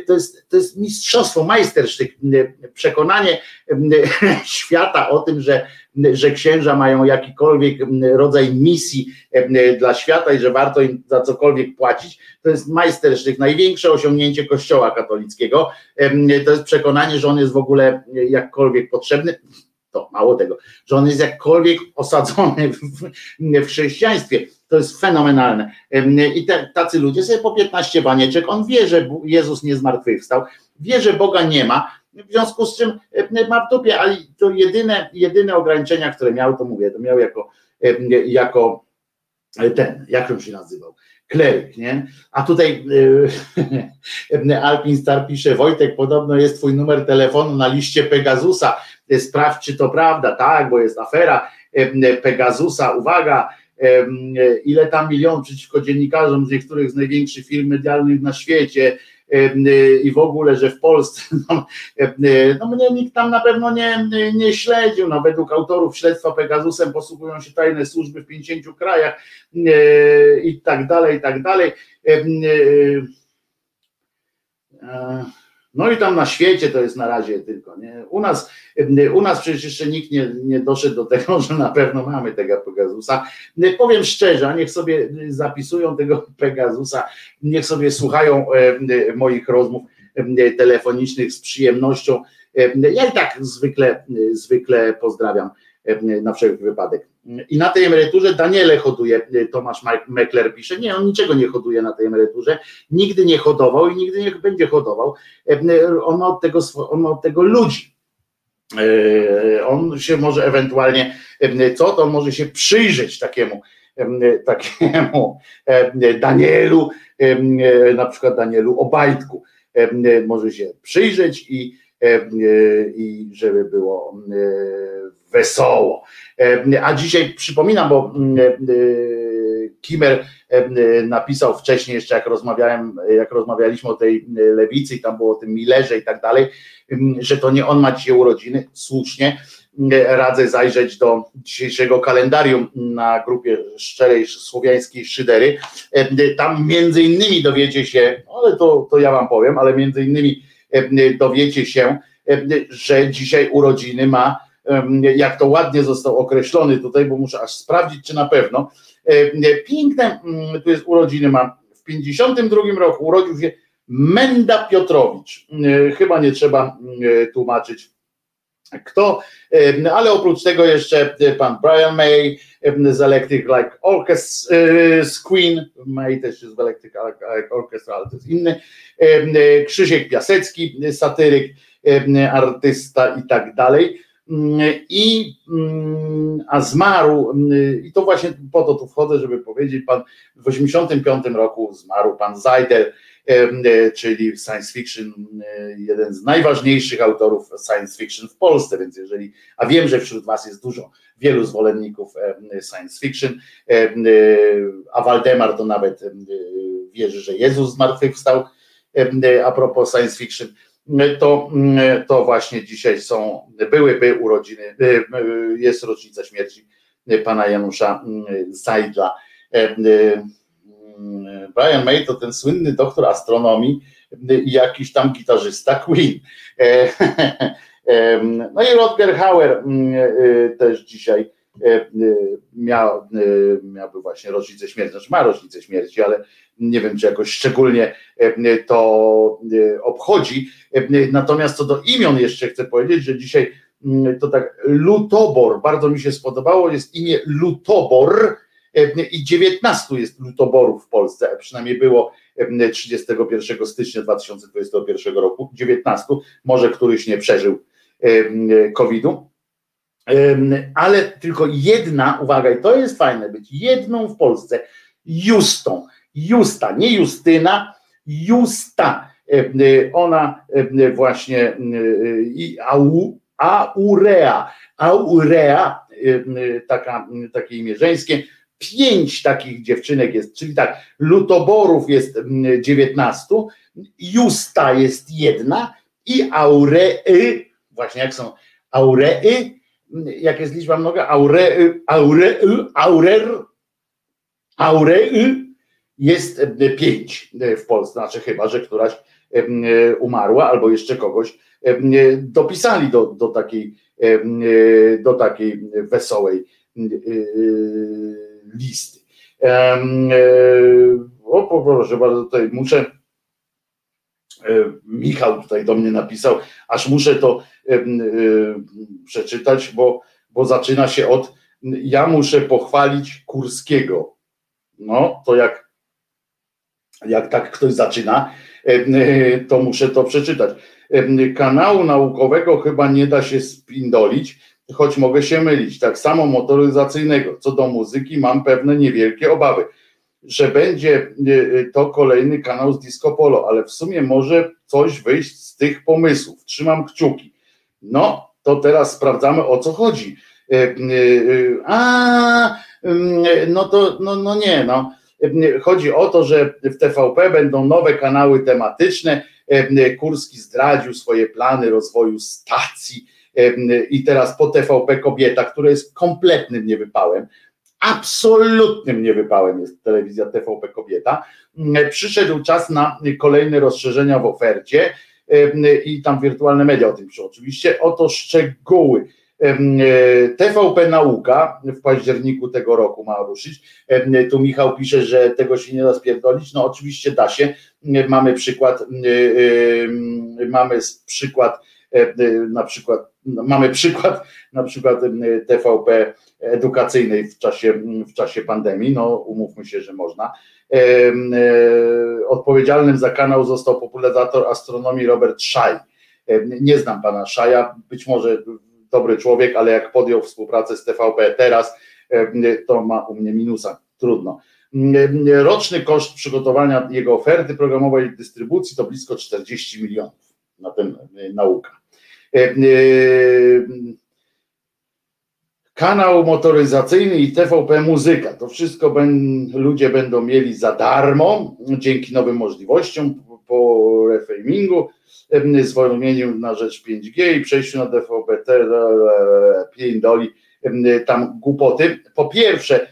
to jest, to jest mistrzostwo, majstersztyk, przekonanie <laughs> świata o tym, że, że księża mają jakikolwiek rodzaj misji dla świata i że warto im za cokolwiek płacić, to jest majstersztyk, największe osiągnięcie Kościoła katolickiego, to jest przekonanie, że on jest w ogóle jakkolwiek potrzebny, to mało tego, że on jest jakkolwiek osadzony w, w chrześcijaństwie to jest fenomenalne. I te, tacy ludzie sobie po 15 banieczek, on wie, że Jezus nie zmartwychwstał, wie, że Boga nie ma, w związku z czym ma w dupie, ale to jedyne, jedyne ograniczenia, które miał, to mówię, to miał jako, jako ten, jak on się nazywał, kleryk, nie? A tutaj <laughs> Alpin Star pisze, Wojtek, podobno jest twój numer telefonu na liście Pegasusa, sprawdź, czy to prawda, tak, bo jest afera Pegasusa, uwaga, ile tam milionów przeciwko dziennikarzom z niektórych z największych firm medialnych na świecie i w ogóle, że w Polsce, <laughs> no, no mnie nikt tam na pewno nie, nie śledził, no według autorów śledztwa Pegasusem posługują się tajne służby w 50 krajach i tak dalej, i tak dalej. No i tam na świecie to jest na razie tylko. Nie? U, nas, u nas przecież jeszcze nikt nie, nie doszedł do tego, <laughs> że na pewno mamy tego Pegasusa. Powiem szczerze, niech sobie zapisują tego Pegasusa, niech sobie słuchają moich rozmów telefonicznych z przyjemnością. Ja i tak zwykle, zwykle pozdrawiam na wszelki wypadek. I na tej emeryturze Daniele hoduje, Tomasz Mekler pisze, nie, on niczego nie hoduje na tej emeryturze, nigdy nie hodował i nigdy nie będzie hodował, on ma od tego, on ma od tego ludzi. On się może ewentualnie, co? To on może się przyjrzeć takiemu, takiemu Danielu, na przykład Danielu Obajtku, może się przyjrzeć i i żeby było wesoło. A dzisiaj przypominam, bo Kimer napisał wcześniej, jeszcze jak rozmawiałem, jak rozmawialiśmy o tej lewicy i tam było o tym Millerze i tak dalej, że to nie on ma dzisiaj urodziny, słusznie, radzę zajrzeć do dzisiejszego kalendarium na grupie szczerej słowiańskiej szydery. Tam między innymi dowiecie się, ale to, to ja wam powiem, ale między innymi dowiecie się, że dzisiaj urodziny ma, jak to ładnie został określony tutaj, bo muszę aż sprawdzić, czy na pewno. Piękne, tu jest urodziny ma w 52 roku urodził się Menda Piotrowicz. Chyba nie trzeba tłumaczyć kto, ale oprócz tego jeszcze pan Brian May z Electric Like Orchestra, z Queen, May też jest w Electric Like Orchestra, ale to jest inny, Krzysiek Piasecki, satyryk, artysta i tak dalej. I a zmarł, i to właśnie po to tu wchodzę, żeby powiedzieć, pan w 85 roku zmarł pan Zajdel, E, czyli science fiction, e, jeden z najważniejszych autorów science fiction w Polsce, więc jeżeli, a wiem, że wśród Was jest dużo, wielu zwolenników e, science fiction, a Waldemar to nawet wierzy, że Jezus zmartwychwstał, a propos science fiction, to, to właśnie dzisiaj są, byłyby urodziny, jest rocznica śmierci pana Janusza Zajdla Brian May to ten słynny doktor astronomii i jakiś tam gitarzysta Queen. E, <laughs> no i Rodger Hauer mm, e, też dzisiaj e, miał, miałby właśnie rocznicę śmierci, znaczy ma rocznicę śmierci, ale nie wiem, czy jakoś szczególnie to obchodzi. Natomiast co do imion jeszcze chcę powiedzieć, że dzisiaj mm, to tak Lutobor, bardzo mi się spodobało, jest imię Lutobor, i 19 jest lutoborów w Polsce, przynajmniej było 31 stycznia 2021 roku, 19, może któryś nie przeżył COVID-u, ale tylko jedna, uwaga, i to jest fajne być, jedną w Polsce, Justą, Justa, nie Justyna, Justa, ona właśnie i Aurea, Aurea, taka, takie imię żeńskie, pięć takich dziewczynek jest, czyli tak, lutoborów jest 19, mm, Justa jest jedna i Aurei, właśnie jak są Aurei, jak jest liczba mnoga, Aurei, Aurei, Aurer, Aurei jest pięć w Polsce, znaczy chyba, że któraś umarła albo jeszcze kogoś dopisali do, do takiej do takiej wesołej listy. O, proszę bardzo, tutaj muszę. E, Michał tutaj do mnie napisał, aż muszę to e, przeczytać, bo, bo zaczyna się od ja muszę pochwalić Kurskiego. No, to jak, jak tak ktoś zaczyna, to muszę to przeczytać. Kanału naukowego chyba nie da się spindolić, choć mogę się mylić. Tak samo motoryzacyjnego. Co do muzyki mam pewne niewielkie obawy, że będzie e, e, to kolejny kanał z Disco Polo, ale w sumie może coś wyjść z tych pomysłów. Trzymam kciuki. No, to teraz sprawdzamy o co chodzi. E, a, no to, no, no nie, no. Chodzi o to, że w TVP będą nowe kanały tematyczne. Kurski zdradził swoje plany rozwoju stacji i teraz po TVP Kobieta, która jest kompletnym niewypałem, absolutnym niewypałem jest telewizja TVP Kobieta. Przyszedł czas na kolejne rozszerzenia w ofercie i tam wirtualne media o tym piszą. Oczywiście oto szczegóły. TVP Nauka w październiku tego roku ma ruszyć. Tu Michał pisze, że tego się nie da spierdolić. No oczywiście da się. Mamy przykład, mamy przykład na przykład no, mamy przykład <laughs> na przykład TVP edukacyjnej w czasie, w czasie pandemii, no umówmy się, że można. E, odpowiedzialnym za kanał został popularyzator astronomii Robert Szaj. Nie znam pana Szaja, być może dobry człowiek, ale jak podjął współpracę z TVP teraz, to ma u mnie minusa. Trudno. Roczny koszt przygotowania jego oferty programowej dystrybucji to blisko 40 milionów na tę naukę. E, e, kanał motoryzacyjny i TVP Muzyka. To wszystko ben, ludzie będą mieli za darmo dzięki nowym możliwościom po reframingu, em, zwolnieniu na rzecz 5G i przejściu na DVB-T, piędoli em, tam głupoty. Po pierwsze,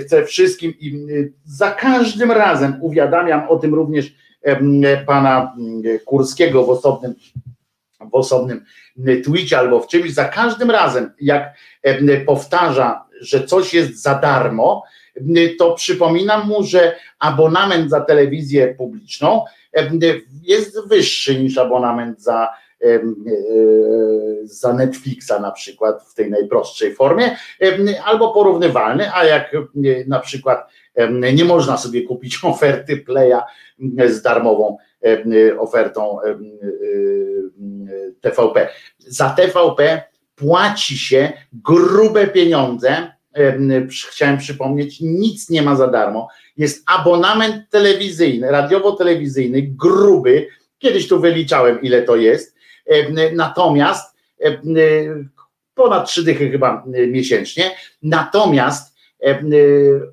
chcę wszystkim i za każdym razem uwiadamiam o tym również pana Kurskiego w osobnym w osobnym tweetie albo w czymś, za każdym razem, jak em, powtarza, że coś jest za darmo, to przypominam mu, że abonament za telewizję publiczną em, jest wyższy niż abonament za, e, za Netflixa na przykład w tej najprostszej formie, albo porównywalny, a jak na przykład nie można sobie kupić <laughs> oferty Playa z darmową ofertą em, e, TVP. Za TVP płaci się grube pieniądze. Chciałem przypomnieć, nic nie ma za darmo. Jest abonament telewizyjny, radiowo-telewizyjny, gruby. Kiedyś tu wyliczałem, ile to jest. Natomiast ponad trzy dychy chyba miesięcznie. Natomiast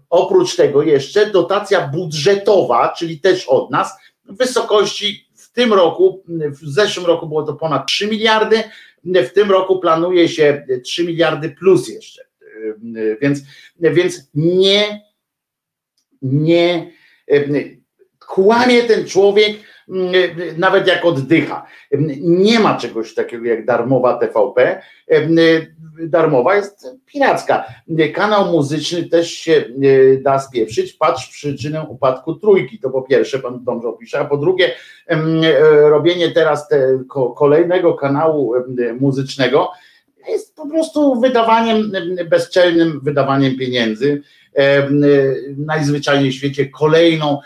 oprócz tego jeszcze dotacja budżetowa, czyli też od nas, wysokości w tym roku, w zeszłym roku było to ponad 3 miliardy, w tym roku planuje się 3 miliardy plus jeszcze. Więc, więc nie, nie kłamie ten człowiek, nawet jak oddycha. Nie ma czegoś takiego jak darmowa TVP. Darmowa jest piracka. Kanał muzyczny też się e, da spieprzyć. Patrz przyczynę upadku trójki. To po pierwsze, pan dobrze opisze, a po drugie, robienie teraz te, ko, kolejnego kanału muzycznego jest po prostu wydawaniem, em, bezczelnym wydawaniem pieniędzy. E, Najzwyczajniej w świecie kolejną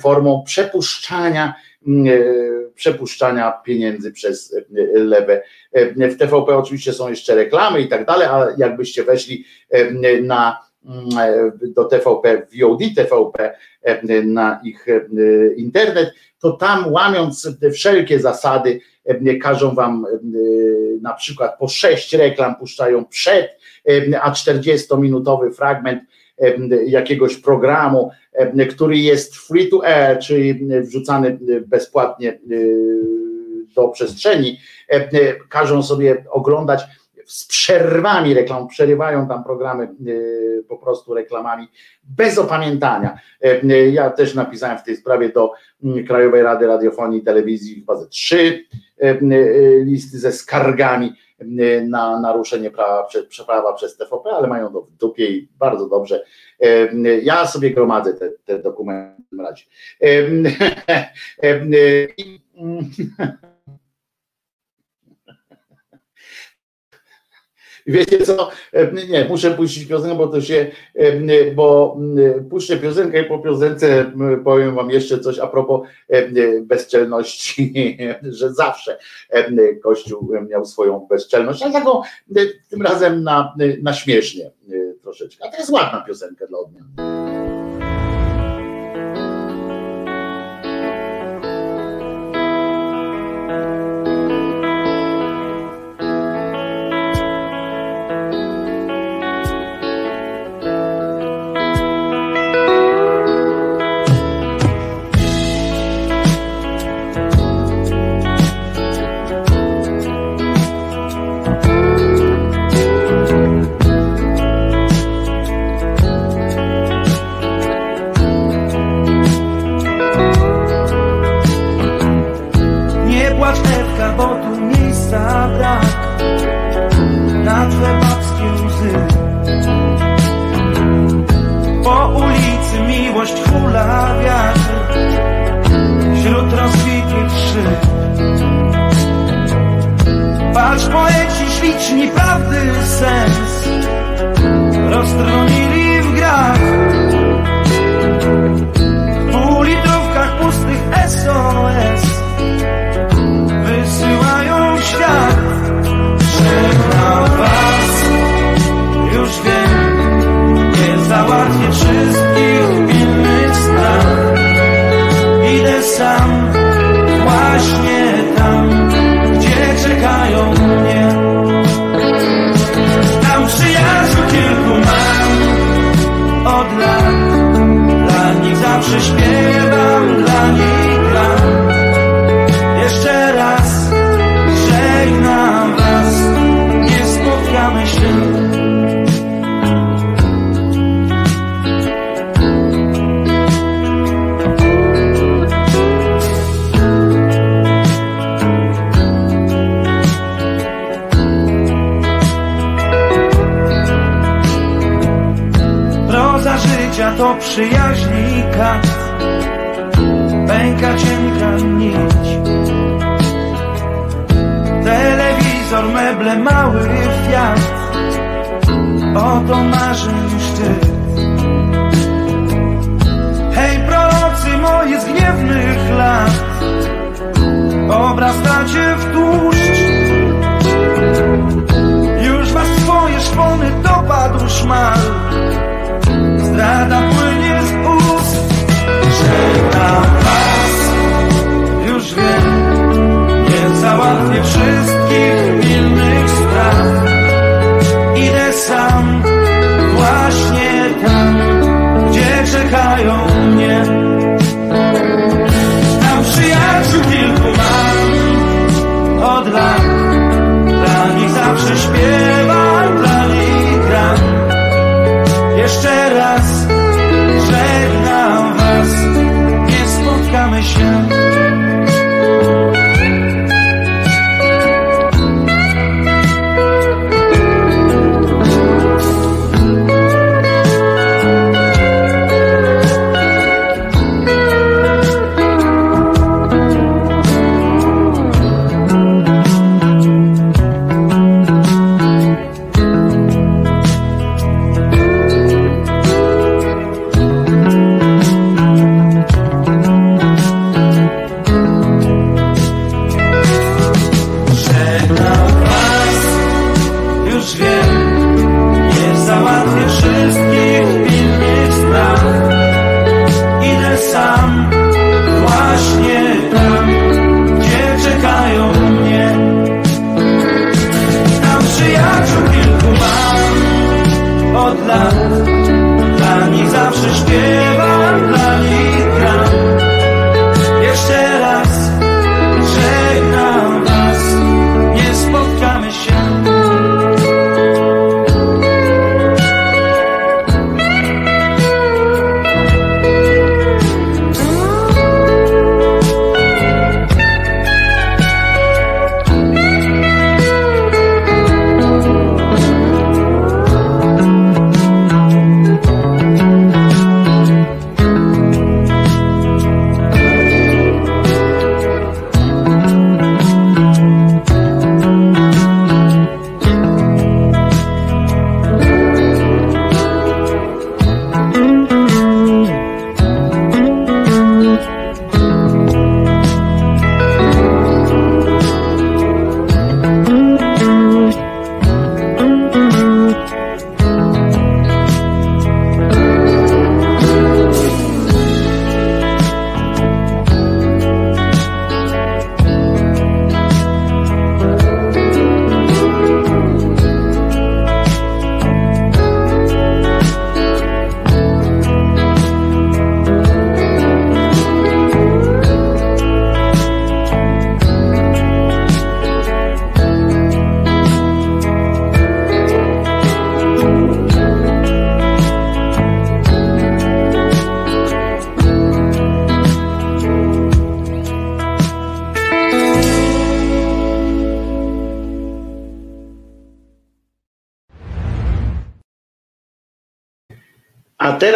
formą przepuszczania przepuszczania pieniędzy przez e, lewe. E, W TVP oczywiście są jeszcze reklamy i tak dalej, a jakbyście weszli e, na mm, e, do TVP, VOD TVP, e, na ich e, internet, to tam łamiąc wszelkie zasady, e, każą wam e, na przykład po sześć reklam puszczają przed, e, a 40-minutowy fragment e, jakiegoś programu, e, który jest free to air, czyli wrzucany bezpłatnie e, do przestrzeni, e, e, każą sobie oglądać z przerwami reklam, przerywają tam programy e, po prostu reklamami bez opamiętania. E, e, Ja też napisałem w tej sprawie do mm, Krajowej Rady Radiofonii i Telewizji chyba ze trzy e, e, listy ze skargami e, na naruszenie prawa, prawa przez TVP, ale mają to w dupie i bardzo dobrze. E, Ja sobie gromadzę te, te dokumenty w tym razie. E, e, i, mm, <laughs> Wiecie co? E, Nie, muszę puścić piosenkę, bo to się, e, bo mm, puszczę piosenkę i po piosence powiem wam jeszcze coś a propos e, bezczelności, <laughs> że zawsze e, Kościół miał swoją bezczelność, ale taką e, tym razem na, na śmiesznie e, troszeczkę. A to jest ładna piosenka dla odmiany.
Miłość hula wiatr Wśród rozbitych szyb Patrz poeci śliczni prawdy sens. Roztronili w grach. W półlitrówkach pustych SOS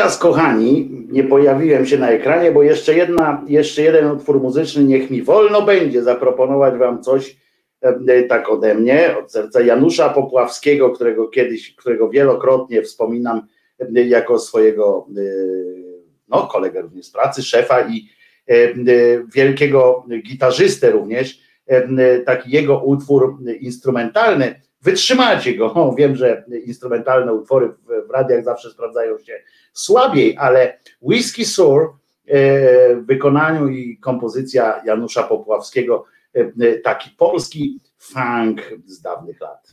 teraz, kochani, nie pojawiłem się na ekranie, bo jeszcze jedna, jeszcze jeden utwór muzyczny, niech mi wolno będzie zaproponować wam coś e, tak ode mnie, od serca Janusza Popławskiego, którego kiedyś, którego wielokrotnie wspominam e, jako swojego e, no, kolegę również z pracy, szefa i wielkiego gitarzystę również, taki jego utwór instrumentalny, wytrzymacie go, <laughs> wiem, że instrumentalne utwory radiach zawsze sprawdzają się słabiej, ale Whisky Sour w wykonaniu i kompozycja Janusza Popławskiego, taki polski funk z dawnych lat.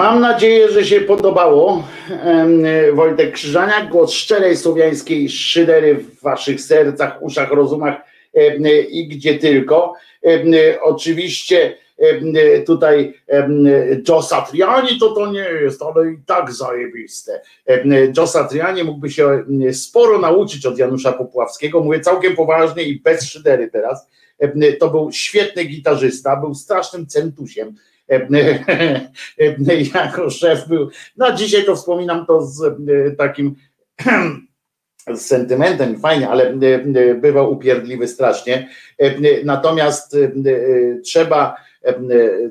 Mam nadzieję, że się podobało. Wojtek Krzyżaniak, głos szczerej słowiańskiej szydery w waszych sercach, uszach, rozumach i gdzie tylko. Oczywiście tutaj Joe Satriani to to nie jest, ale i tak zajebiste. Joe Satriani mógłby się sporo nauczyć od Janusza Popławskiego. Mówię całkiem poważnie i bez szydery teraz. To był świetny gitarzysta, był strasznym centusiem <laughs> jako szef był. No dzisiaj to wspominam to z e, takim <clears throat> z sentymentem, fajnie, ale e, bywał upierdliwy strasznie. E, Natomiast trzeba,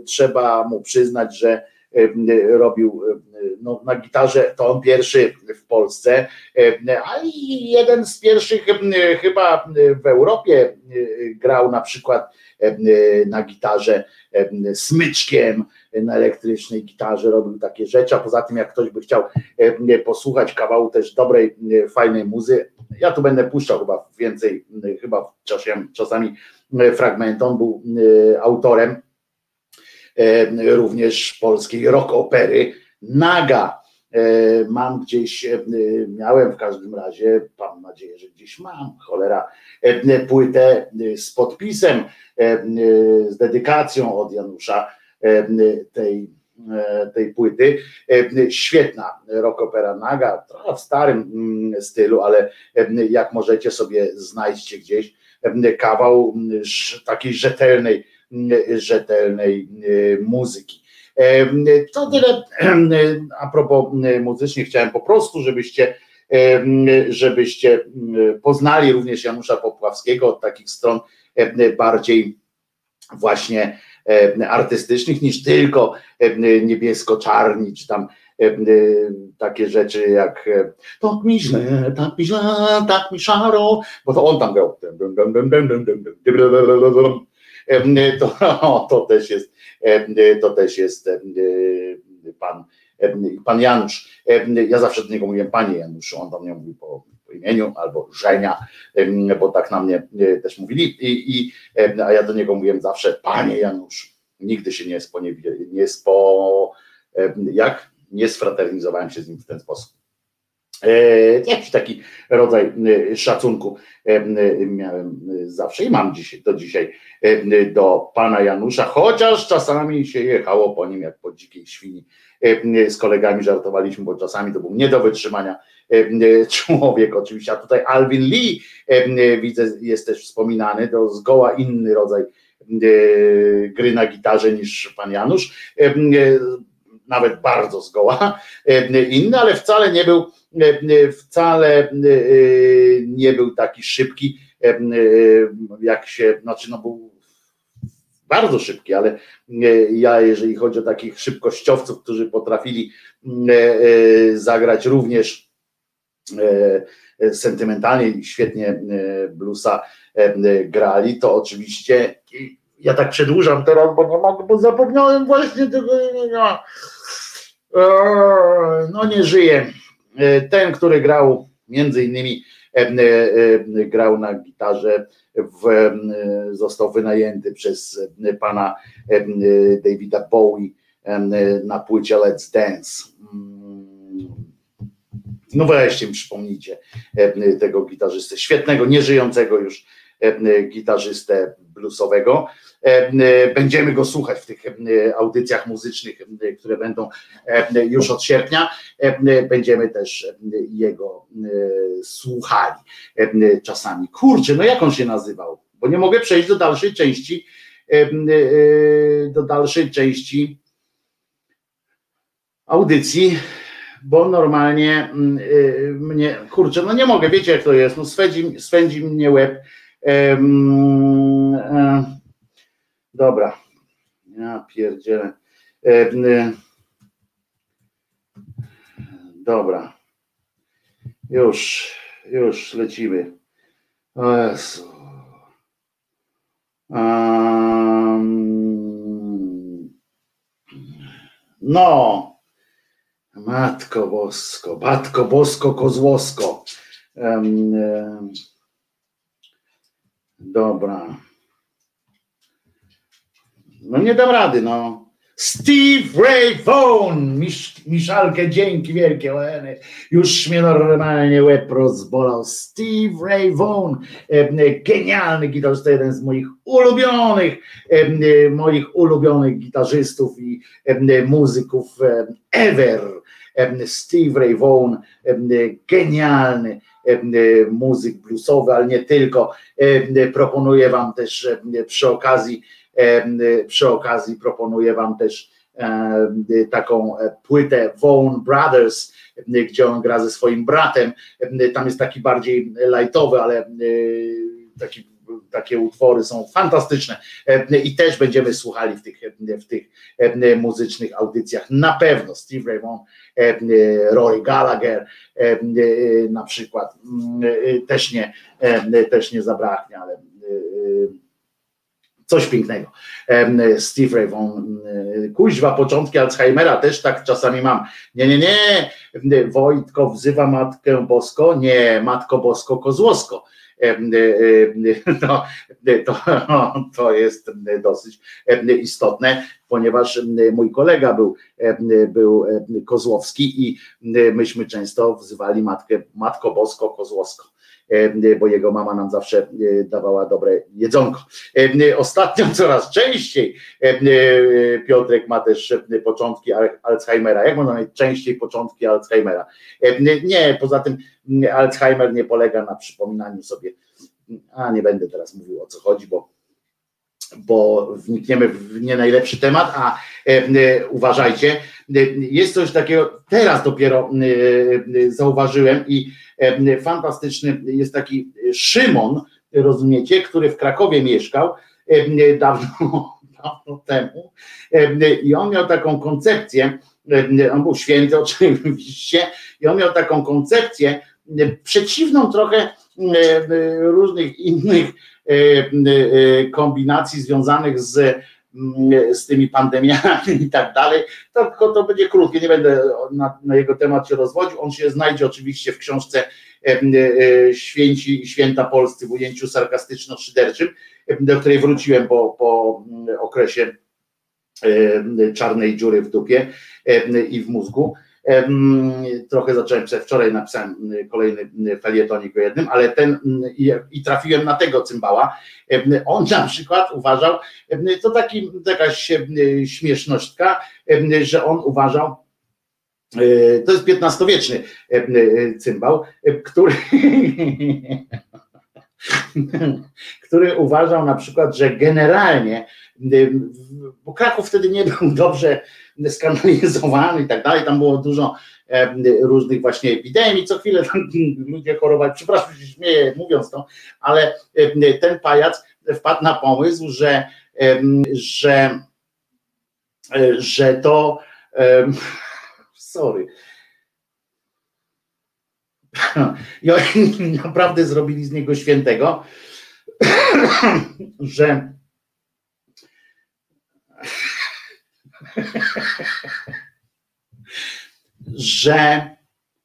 trzeba mu przyznać, że robił no, na gitarze, to on pierwszy w Polsce, a i jeden z pierwszych chyba w Europie grał na przykład na gitarze smyczkiem, na elektrycznej gitarze, robił takie rzeczy, a poza tym jak ktoś by chciał posłuchać kawału też dobrej, fajnej muzy, ja tu będę puszczał chyba więcej, chyba czasami, czasami fragment, on był autorem również polskiej rock opery Naga. Mam gdzieś, miałem w każdym razie, mam nadzieję, że gdzieś mam, cholera, płytę z podpisem, z dedykacją od Janusza tej, tej płyty. Świetna rock opera Naga, trochę w starym stylu, ale jak możecie sobie znajdźcie gdzieś kawał takiej rzetelnej rzetelnej muzyki. To tyle a propos muzycznie. Chciałem po prostu, żebyście, żebyście poznali również Janusza Popławskiego od takich stron bardziej właśnie artystycznych niż tylko niebiesko-czarni, czy tam takie rzeczy jak tak mi źle, tak mi źle, tak mi szaro, bo to on tam grał to, to też jest, to też jest pan, pan Janusz. Ja zawsze do niego mówiłem panie Januszu, on do mnie mówił po, po imieniu albo Żenia, bo tak na mnie też mówili, I, i, a ja do niego mówiłem zawsze panie Janusz. Nigdy się nie spo, nie spo jak? Nie sfraternizowałem się z nim w ten sposób. Jakiś taki rodzaj szacunku miałem zawsze i mam dzisiaj, do dzisiaj do pana Janusza, chociaż czasami się jechało po nim jak po dzikiej świni. Z kolegami żartowaliśmy, bo czasami to był nie do wytrzymania <laughs> człowiek oczywiście, a tutaj Alvin Lee widzę jest też wspominany, to zgoła inny rodzaj gry na gitarze niż pan Janusz, nawet bardzo zgoła inny, ale wcale nie był wcale nie był taki szybki, jak się, znaczy no był bardzo szybki, ale ja jeżeli chodzi o takich szybkościowców, którzy potrafili zagrać również sentymentalnie i świetnie bluesa grali, to oczywiście ja tak przedłużam teraz, bo nie mogę, bo zapomniałem właśnie tego no nie żyje. Ten, który grał między innymi grał na gitarze, w, został wynajęty przez pana Davida Bowie na płycie Let's Dance. No weźcie mi przypomnijcie tego gitarzystę, świetnego, nieżyjącego już gitarzystę bluesowego. Będziemy go słuchać w tych audycjach muzycznych, które będą już od sierpnia. Będziemy też jego słuchali czasami. Kurczę, no jak on się nazywał? Bo nie mogę przejść do dalszej części do dalszej części audycji, bo normalnie mnie, kurczę, no nie mogę, wiecie jak to jest, no swędzi, swędzi mnie łeb. Dobra. Ja pierdzielę. Dobra. Już, już lecimy. O Jezu. Um, no. Matko Bosko, Matko Bosko, Kozłosko. Um, dobra. No nie dam rady, no. Steve Ray Vaughan, Misz, Miszalkę, dzięki wielkie, Łeny. już mnie normalnie łeb rozbolał. Steve Ray Vaughan, e, genialny gitarzysta, jeden z moich ulubionych, e, moich ulubionych gitarzystów i e, muzyków ever. Steve Ray Vaughan, genialny muzyk bluesowy, ale nie tylko. Proponuję wam też przy okazji przy okazji proponuję Wam też taką płytę Vaughan Brothers, gdzie on gra ze swoim bratem. Tam jest taki bardziej lightowy, ale taki, takie utwory są fantastyczne i też będziemy słuchali w tych, w tych muzycznych audycjach. Na pewno Steve Ray Vaughan, Rory Gallagher na przykład też nie, też nie zabraknie, ale Coś pięknego. Steve Ray Vaughan, kuźwa, początki Alzheimera, też tak czasami mam. Nie, nie, nie, Wojtko wzywa Matkę Bosko, nie, Matko Bosko Kozłowsko. <laughs> No, to, <laughs> to jest dosyć istotne, ponieważ mój kolega był, był Kozłowski i myśmy często wzywali matkę, Matko Bosko Kozłowsko bo jego mama nam zawsze dawała dobre jedzonko. Ostatnio <laughs> coraz częściej Piotrek ma też początki Alzheimera. Jak można mieć częściej początki Alzheimera? Nie, poza tym Alzheimer nie polega na przypominaniu sobie, a nie będę teraz mówił o co chodzi, bo bo wnikniemy w nie najlepszy temat, a e, uważajcie, jest coś takiego, teraz dopiero e, zauważyłem i e, fantastyczny jest taki Szymon, rozumiecie, który w Krakowie mieszkał e, dawno, dawno temu e, i on miał taką koncepcję, e, on był święty oczywiście i on miał taką koncepcję przeciwną trochę różnych innych kombinacji związanych z z tymi pandemiami i tak dalej, to to będzie krótkie, nie będę na, na, jego temat się rozwodził, on się znajdzie oczywiście w książce Święci i Święta Polscy w ujęciu sarkastyczno-szyderczym, do której wróciłem po, po okresie czarnej dziury w dupie i w mózgu, Trochę zacząłem, wczoraj napisałem kolejny felietonik o jednym, ale ten i, trafiłem na tego cymbała. On na przykład uważał, to taki, jakaś śmiesznośtka, że on uważał, to jest XV-wieczny cymbał, który, <laughs> <laughs> który uważał na przykład, że generalnie, bo Kraków wtedy nie był <laughs> dobrze skandalizowany i tak dalej. Tam było dużo różnych właśnie epidemii, co chwilę tam <laughs> ludzie chorowali. Przepraszam, że się śmieję mówiąc to, ale ten pajac wpadł na pomysł, że, że, że to sorry. <laughs> I oni <laughs> naprawdę zrobili z niego świętego, <clears throat> że <laughs> że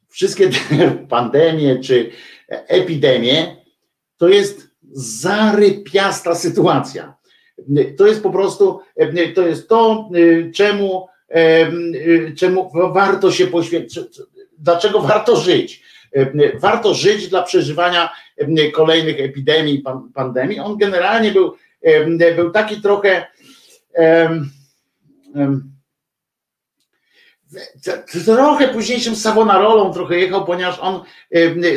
wszystkie te pandemie czy epidemie to jest zarypiasta sytuacja. To jest po prostu, to jest to, czemu, czemu warto się poświęcić, dlaczego warto żyć. Warto żyć dla przeżywania kolejnych epidemii, pandemii. On generalnie był, był taki trochę trochę późniejszym Savonarolą trochę jechał, ponieważ on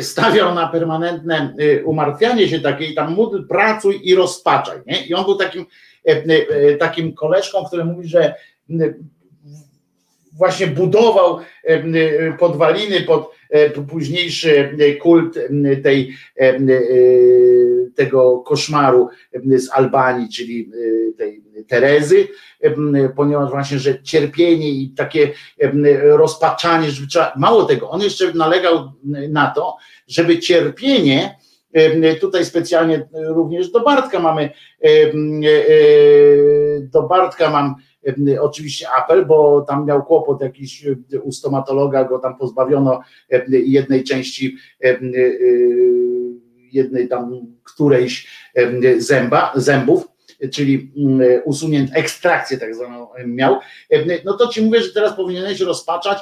stawiał na permanentne umartwianie się takie i tam módl, pracuj i rozpaczaj. Nie? I on był takim, takim koleżką, który mówi, że właśnie budował podwaliny pod późniejszy kult tej, tego koszmaru z Albanii, czyli tej Terezy, ponieważ właśnie, że cierpienie i takie rozpaczanie, że trzeba, mało tego, on jeszcze nalegał na to, żeby cierpienie, tutaj specjalnie również do Bartka mamy, do Bartka mam oczywiście apel, bo tam miał kłopot jakiś u stomatologa, go tam pozbawiono jednej części, jednej tam którejś zęba, zębów, czyli usunięć ekstrakcję tak zwaną miał, no to ci mówię, że teraz powinieneś rozpaczać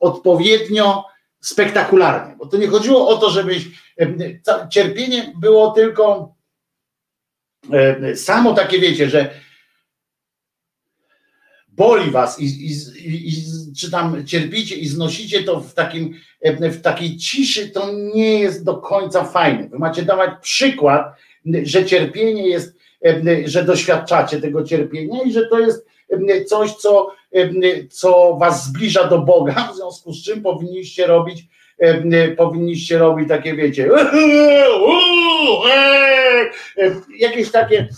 odpowiednio spektakularnie, bo to nie chodziło o to, żebyś cierpienie było tylko samo takie, wiecie, że boli was i, i, i, czy tam cierpicie i znosicie to w, takim, w takiej ciszy, to nie jest do końca fajne. Wy macie dawać przykład, że cierpienie jest, że doświadczacie tego cierpienia i że to jest coś, co, co was zbliża do Boga, w związku z czym powinniście robić powinniście robić takie, wiecie, <laughs> jakieś takie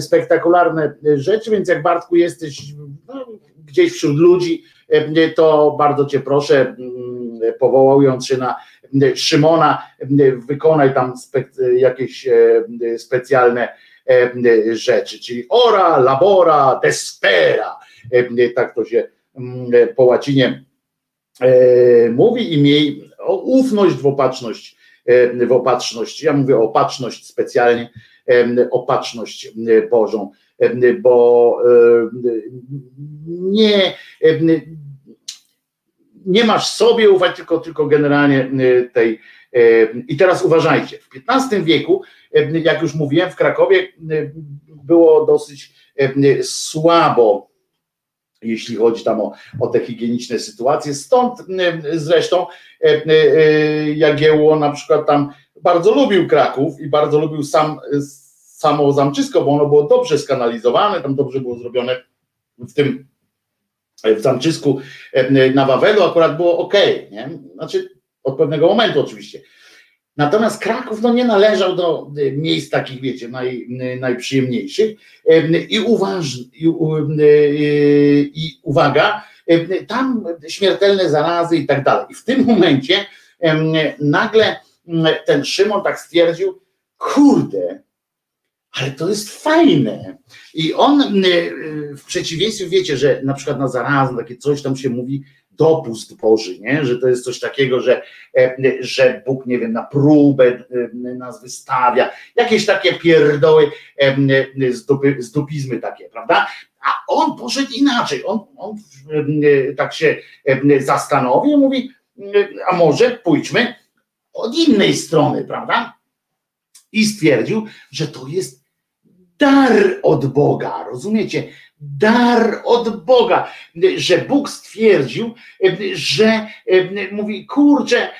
spektakularne rzeczy, więc jak Bartku jesteś no, gdzieś wśród ludzi, to bardzo cię proszę, powołując się na Szymona, wykonaj tam jakieś specjalne rzeczy, czyli ora, labora, despera, tak to się po łacinie mówi i miej ufność w opatrzność, w opatrzność. Ja mówię opatrzność specjalnie, opatrzność Bożą, bo nie, nie masz sobie ufać, tylko, tylko generalnie tej. I teraz uważajcie, w XV wieku, jak już mówiłem, w Krakowie było dosyć słabo jeśli chodzi tam o, o te higieniczne sytuacje. Stąd zresztą Jagiełło na przykład tam bardzo lubił Kraków i bardzo lubił sam, samo Zamczysko, bo ono było dobrze skanalizowane, tam dobrze było zrobione w tym w Zamczysku na Wawelu akurat było ok, nie? Znaczy od pewnego momentu oczywiście. Natomiast Kraków no, nie należał do y, miejsc takich, wiecie, naj, y, najprzyjemniejszych. I, uważ, i, y, i uwaga, tam śmiertelne zarazy i tak dalej. I w tym momencie nagle ten Szymon tak stwierdził, kurde, ale to jest fajne. I on w przeciwieństwie, wiecie, że na przykład na zarazę takie coś tam się mówi, dopust Boży, nie? że to jest coś takiego, że, e, że Bóg, nie wiem, na próbę e, nas wystawia, jakieś takie pierdoły, e, zdupizmy takie, prawda? A on poszedł inaczej, on, on tak się zastanowił, mówi, a może pójdźmy od innej strony, prawda? I stwierdził, że to jest dar od Boga, rozumiecie? Dar od Boga, że Bóg stwierdził, że mówi, kurczę,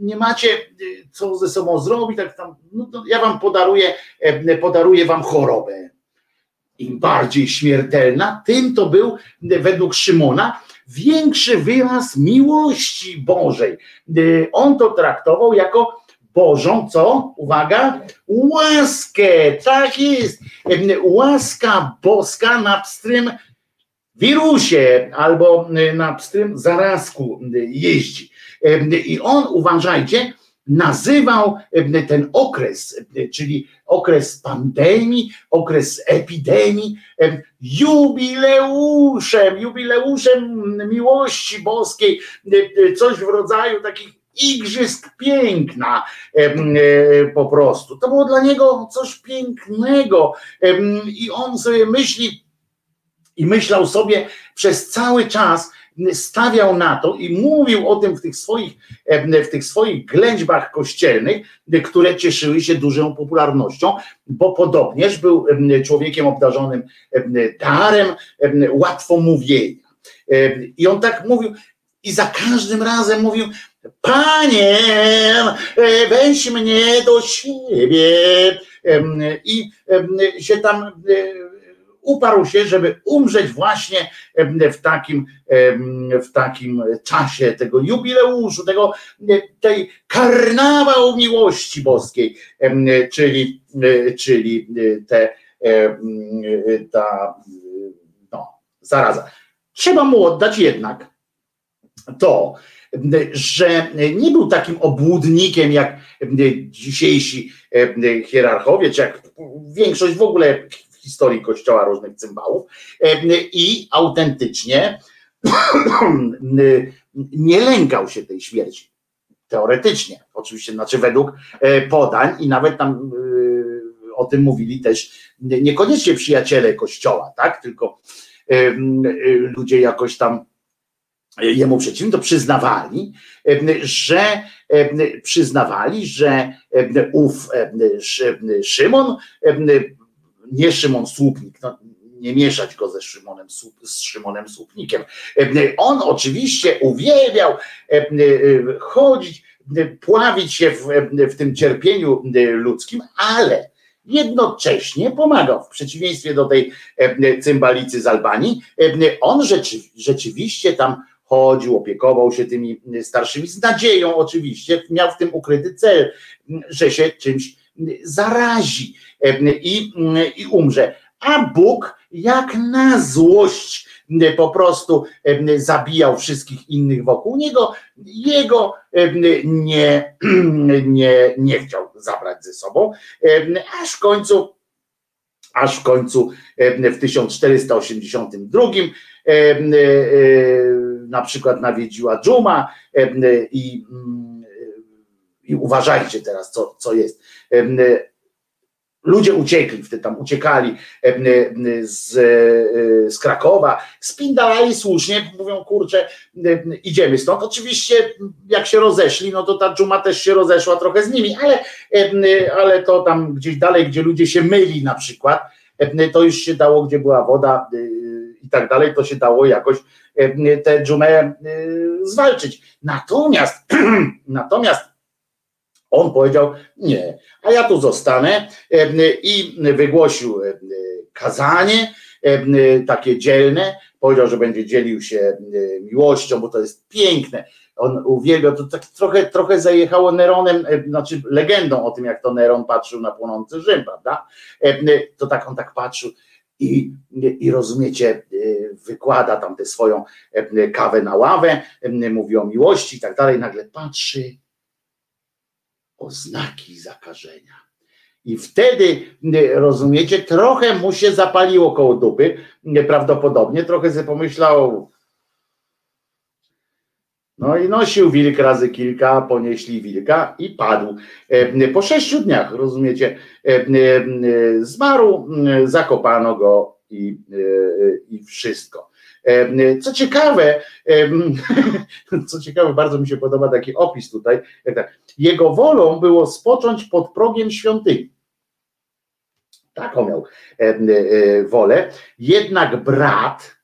nie macie co ze sobą zrobić, tak tam, no ja wam podaruję, podaruję wam chorobę. Im bardziej śmiertelna, tym to był według Szymona większy wyraz miłości Bożej. On to traktował jako Bożą, co? Uwaga, łaskę, tak jest. Łaska boska na pstrym wirusie albo na pstrym zarazku jeździ. I on, uważajcie, nazywał ten okres, czyli okres pandemii, okres epidemii, jubileuszem, jubileuszem miłości boskiej, coś w rodzaju takich igrzysk piękna e, po prostu. To było dla niego coś pięknego i on sobie myśli i myślał sobie przez cały czas, stawiał na to i mówił o tym w tych swoich, w tych swoich ględźbach kościelnych, które cieszyły się dużą popularnością, bo podobnież był człowiekiem obdarzonym darem łatwomówienia. I on tak mówił, i za każdym razem mówił, Panie, e, weź mnie do siebie. I się tam e, uparł się, żeby umrzeć właśnie w takim, w takim czasie tego jubileuszu, tego, tej karnawał miłości boskiej, czyli, czyli te, ta no, zaraza. Trzeba mu oddać jednak to, że nie był takim obłudnikiem jak dzisiejsi hierarchowie, czy jak większość w ogóle w historii kościoła różnych cymbałów i autentycznie <coughs> nie lękał się tej śmierci. Teoretycznie, oczywiście, znaczy według podań i nawet tam o tym mówili też niekoniecznie przyjaciele kościoła, tak? Tylko ludzie jakoś tam jemu przeciwni, to przyznawali, że przyznawali, że ów Szymon, nie Szymon Słupnik, no, nie mieszać go ze Szymonem, z Szymonem Słupnikiem. On oczywiście uwielbiał chodzić, pławić się w, w tym cierpieniu ludzkim, ale jednocześnie pomagał, w przeciwieństwie do tej cymbalicy z Albanii, on rzeczy, rzeczywiście tam chodził, opiekował się tymi starszymi, z nadzieją oczywiście, miał w tym ukryty cel, że się czymś zarazi i, i umrze. A Bóg jak na złość po prostu zabijał wszystkich innych wokół niego, jego nie, <clears throat> nie, nie chciał zabrać ze sobą, aż w końcu aż w końcu w 1482 na przykład nawiedziła dżuma i, i uważajcie teraz, co, co jest. Ludzie uciekli wtedy tam, uciekali z, z Krakowa, spindalali słusznie, mówią kurczę, idziemy stąd. Oczywiście jak się rozeszli, no to ta dżuma też się rozeszła trochę z nimi, ale, ale to tam gdzieś dalej, gdzie ludzie się myli na przykład, to już się dało, gdzie była woda i tak dalej, to się dało jakoś tę dżumę zwalczyć. Natomiast, <clears throat> natomiast on powiedział nie, a ja tu zostanę i wygłosił kazanie takie dzielne, powiedział, że będzie dzielił się miłością, bo to jest piękne. On uwielbiał, to tak trochę, trochę zajechało Neronem, znaczy legendą o tym, jak to Neron patrzył na płonący Rzym, prawda? To tak on tak patrzył i, i rozumiecie, wykłada tam tę swoją kawę na ławę, mówi o miłości i tak dalej, nagle patrzy, oznaki zakażenia. I wtedy, rozumiecie, trochę mu się zapaliło koło dupy, prawdopodobnie, trochę sobie pomyślał, no i nosił wilk razy kilka, ponieśli wilka i padł. Po sześciu dniach, rozumiecie, zmarł, zakopano go i, i wszystko. Co ciekawe, <laughs> co ciekawe, bardzo mi się podoba taki opis tutaj. Jego wolą było spocząć pod progiem świątyni. Taką miał wolę. Jednak brat,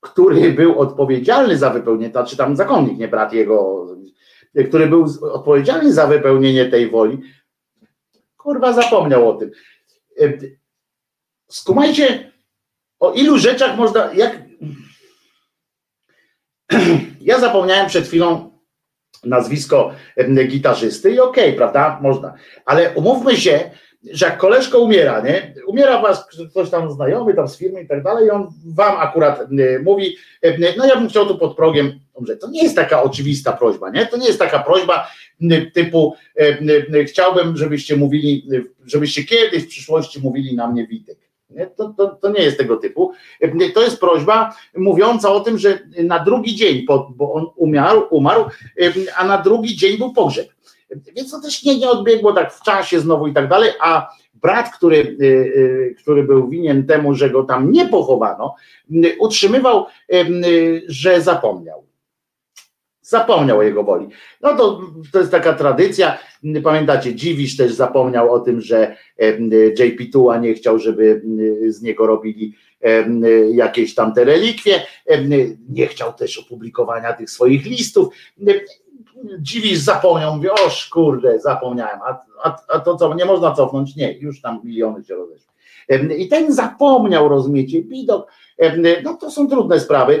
który był odpowiedzialny za wypełnienie, znaczy tam zakonnik, nie brat jego, który był odpowiedzialny za wypełnienie tej woli, kurwa zapomniał o tym. Skumajcie, o ilu rzeczach można, jak <clears throat> ja zapomniałem przed chwilą nazwisko gitarzysty i okej, okay, prawda, można, ale umówmy się, że jak koleżko umiera, nie, umiera was ktoś tam znajomy, tam z firmy i tak dalej i on wam akurat mówi, no ja bym chciał tu pod progiem umrzeć. To nie jest taka oczywista prośba, nie, to nie jest taka prośba typu chciałbym, żebyście mówili, żebyście kiedyś w przyszłości mówili na mnie Witek? To, to, to, nie jest tego typu. To jest prośba mówiąca o tym, że na drugi dzień, bo on umarł, umarł a na drugi dzień był pogrzeb. Więc to też nie, nie odbiegło tak w czasie znowu i tak dalej, a brat, który, y, y, który był winien temu, że go tam nie pochowano, utrzymywał, że zapomniał zapomniał o jego woli. No to, to jest taka tradycja. Pamiętacie, Dziwisz też zapomniał o tym, że JP Tua nie chciał, żeby z niego robili jakieś tam te relikwie. Nie chciał też opublikowania tych swoich listów. Dziwisz zapomniał, mówi, o kurde, zapomniałem, a, a, a to co, nie można cofnąć? Nie, już tam miliony się rozeszły. I ten zapomniał, rozumiecie, widok, no to są trudne sprawy,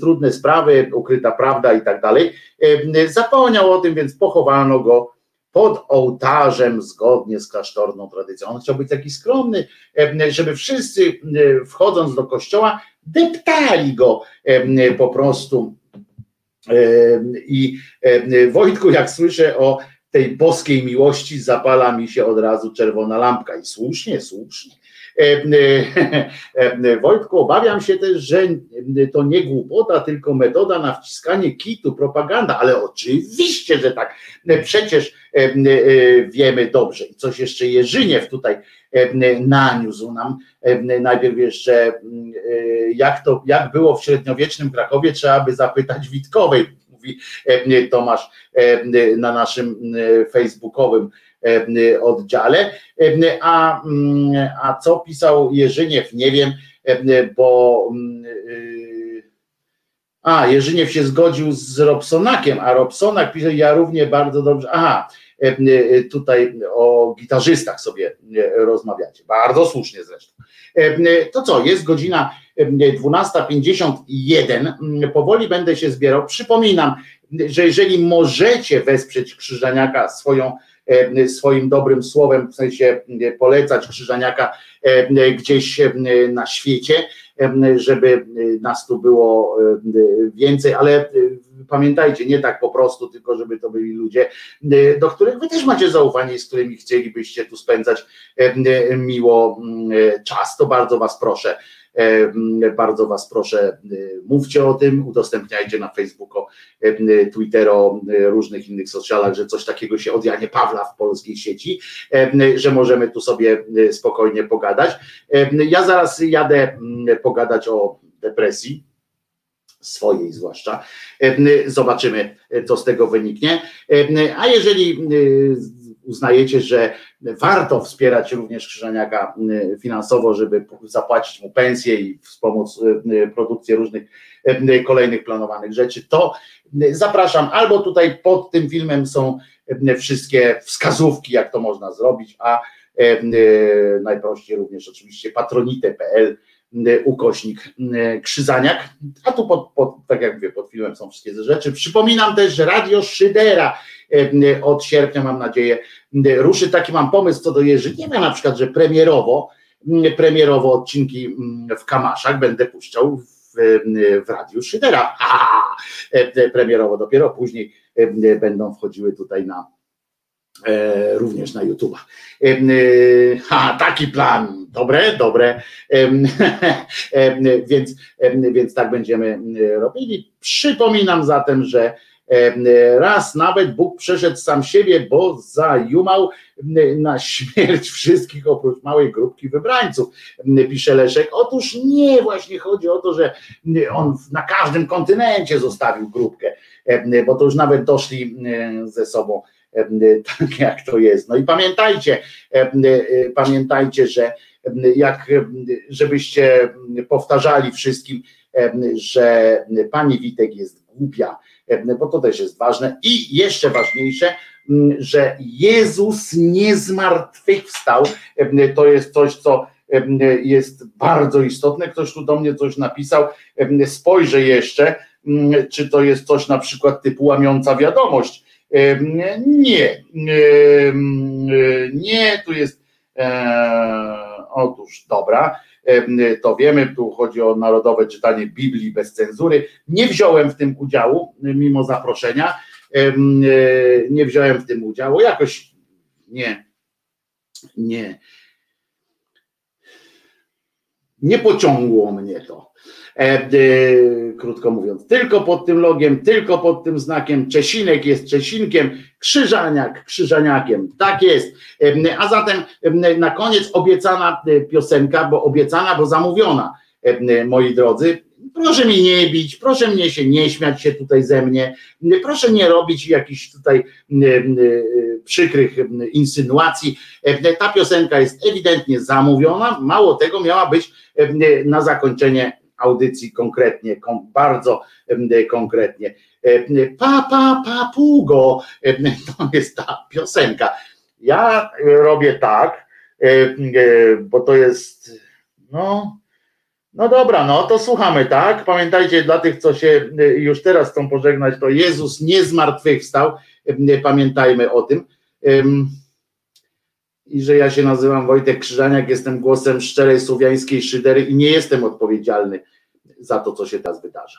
trudne sprawy, ukryta prawda i tak dalej. Zapomniał o tym, więc pochowano go pod ołtarzem zgodnie z klasztorną tradycją. On chciał być taki skromny, żeby wszyscy wchodząc do kościoła deptali go po prostu. I Wojtku, jak słyszę o tej boskiej miłości, zapala mi się od razu czerwona lampka i słusznie, słusznie Wojtku, obawiam się też, że to nie głupota, tylko metoda na wciskanie kitu, propaganda, ale oczywiście, że tak. Przecież wiemy dobrze. I coś jeszcze Jerzyniew tutaj naniósł nam. Najpierw jeszcze, jak to, jak było w średniowiecznym Krakowie, trzeba by zapytać Witkowej, mówi Tomasz na naszym facebookowym oddziale. A, a co pisał Jerzyniew, nie wiem, bo a, Jerzyniew się zgodził z Robsonakiem, a Robsonak pisze, ja równie bardzo dobrze, aha, tutaj o gitarzystach sobie rozmawiacie, bardzo słusznie zresztą. To co, jest godzina 12.51, powoli będę się zbierał, przypominam, że jeżeli możecie wesprzeć Krzyżaniaka swoją E, swoim dobrym słowem, w sensie e, polecać Krzyżaniaka e, gdzieś na świecie, żeby nas tu było więcej, ale pamiętajcie, nie tak po prostu, tylko żeby to byli ludzie, do których wy też macie zaufanie, z którymi chcielibyście tu spędzać miło czas, to bardzo was proszę bardzo Was proszę, mówcie o tym, udostępniajcie na Facebooku, Twittero, różnych innych socialach, że coś takiego się od Janie Pawla w polskiej sieci, że możemy tu sobie spokojnie pogadać. Ja zaraz jadę pogadać o depresji, swojej zwłaszcza. Zobaczymy, co z tego wyniknie. A jeżeli uznajecie, że warto wspierać również Krzyżaniaka finansowo, żeby zapłacić mu pensję i wspomóc y, produkcję różnych kolejnych planowanych rzeczy, to zapraszam albo tutaj pod tym filmem są wszystkie wskazówki, jak to można zrobić, a najprościej również oczywiście patronite.pl ukośnik Krzyzaniak, a tu pod, pod, tak jak mówię, pod filmem są wszystkie te rzeczy. Przypominam też, że Radio Szydera od sierpnia, mam nadzieję, ruszy. Taki mam pomysł co do Jerzyniewa, na przykład, że premierowo, premierowo odcinki w Kamaszach będę puszczał w, w Radiu Szydera. <laughs> Premierowo dopiero później będą wchodziły tutaj na E, również na YouTube. E, ha, taki plan. Dobre, dobre. E, <laughs> więc, więc tak będziemy robili. Przypominam zatem, że raz nawet Bóg przeszedł sam siebie, bo zajumał na śmierć wszystkich oprócz małej grupki wybrańców, pisze Leszek. Otóż nie, właśnie chodzi o to, że on na każdym kontynencie zostawił grupkę, bo to już nawet doszli ze sobą <laughs> tak jak to jest. No i pamiętajcie, pamiętajcie, że jak żebyście powtarzali wszystkim, że pani Witek jest głupia, bo to też jest ważne i jeszcze ważniejsze, że Jezus nie zmartwychwstał. To jest coś, co jest bardzo istotne. Ktoś tu do mnie coś napisał. Spojrzę jeszcze, czy to jest coś na przykład typu łamiąca wiadomość nie, nie, tu jest, e, otóż dobra, to wiemy, tu chodzi o narodowe czytanie Biblii bez cenzury. Nie wziąłem w tym udziału, mimo zaproszenia, e, nie wziąłem w tym udziału, jakoś nie, nie, nie pociągło mnie to. E, e, krótko mówiąc, tylko pod tym logiem, tylko pod tym znakiem. Czesinek jest Czesinkiem, Krzyżaniak Krzyżaniakiem. Tak jest. E, a zatem na koniec obiecana piosenka, bo obiecana, bo zamówiona, moi drodzy. Proszę mnie nie bić, proszę mnie się nie śmiać się tutaj ze mnie, proszę nie robić jakichś tutaj przykrych insynuacji. Ta piosenka jest ewidentnie zamówiona, mało tego miała być na zakończenie audycji konkretnie, bardzo konkretnie. Pa, pa, papugo, <laughs> to jest ta piosenka. Ja robię tak, bo to jest, no, no dobra, no to słuchamy, tak? Pamiętajcie, dla tych, co się już teraz chcą pożegnać, to Jezus nie zmartwychwstał, pamiętajmy o tym i że ja się nazywam Wojtek Krzyżaniak, jestem głosem szczerej słowiańskiej szydery i nie jestem odpowiedzialny za to, co się teraz wydarza.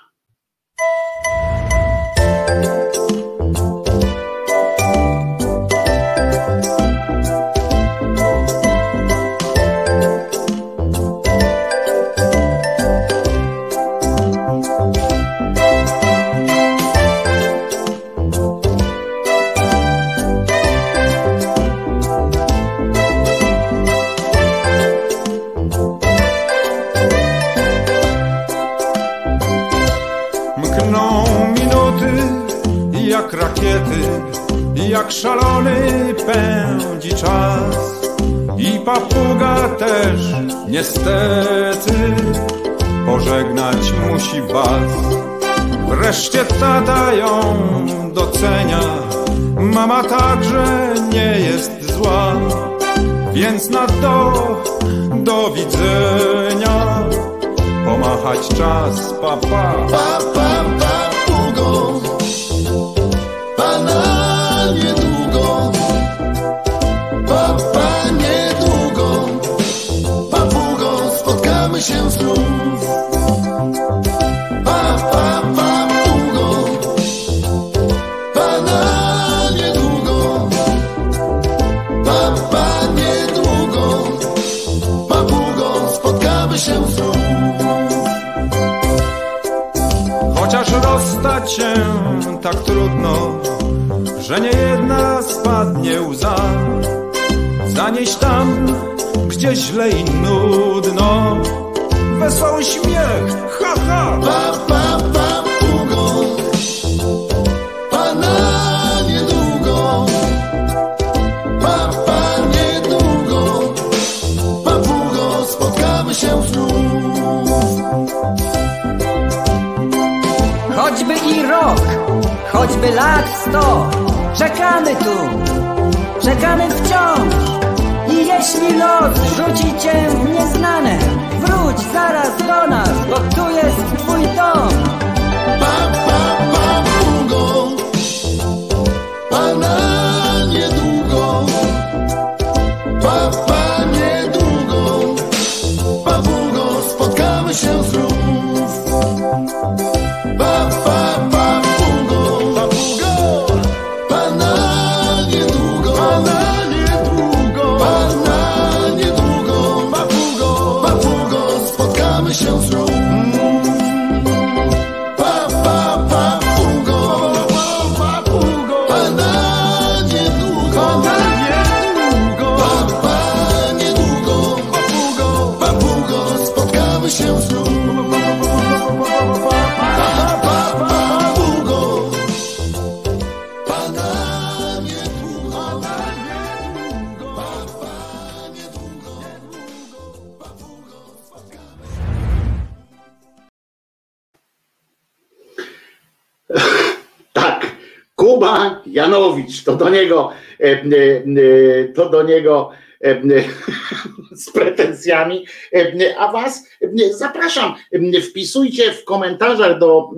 Niestety pożegnać musi was. Wreszcie tata ją docenia, mama także nie jest zła, więc na do, do widzenia, pomachać czas, papa.
Pa, pa, papugo, pana się znów. Pa, pa, papugo, pana niedługo, papa niedługo, papugo, spotkamy się znów.
Chociaż rozstać się tak trudno, że nie jedna spadnie łza. Zanieś tam, gdzie źle i nudno, wesoły śmiech, ha, ha.
Pa, pa, papugo, pana niedługo, papa niedługo, papugo, spotkamy się znów.
Choćby i rok, choćby lat sto, czekamy tu, czekamy wciąż. I jeśli los rzuci cię w nieznane, wróć zaraz do nas, bo tu jest twój dom.
Pa, pa, papugo,
niego, e, e, e, to do niego <laughs> z pretensjami, a was zapraszam, wpisujcie w komentarzach do,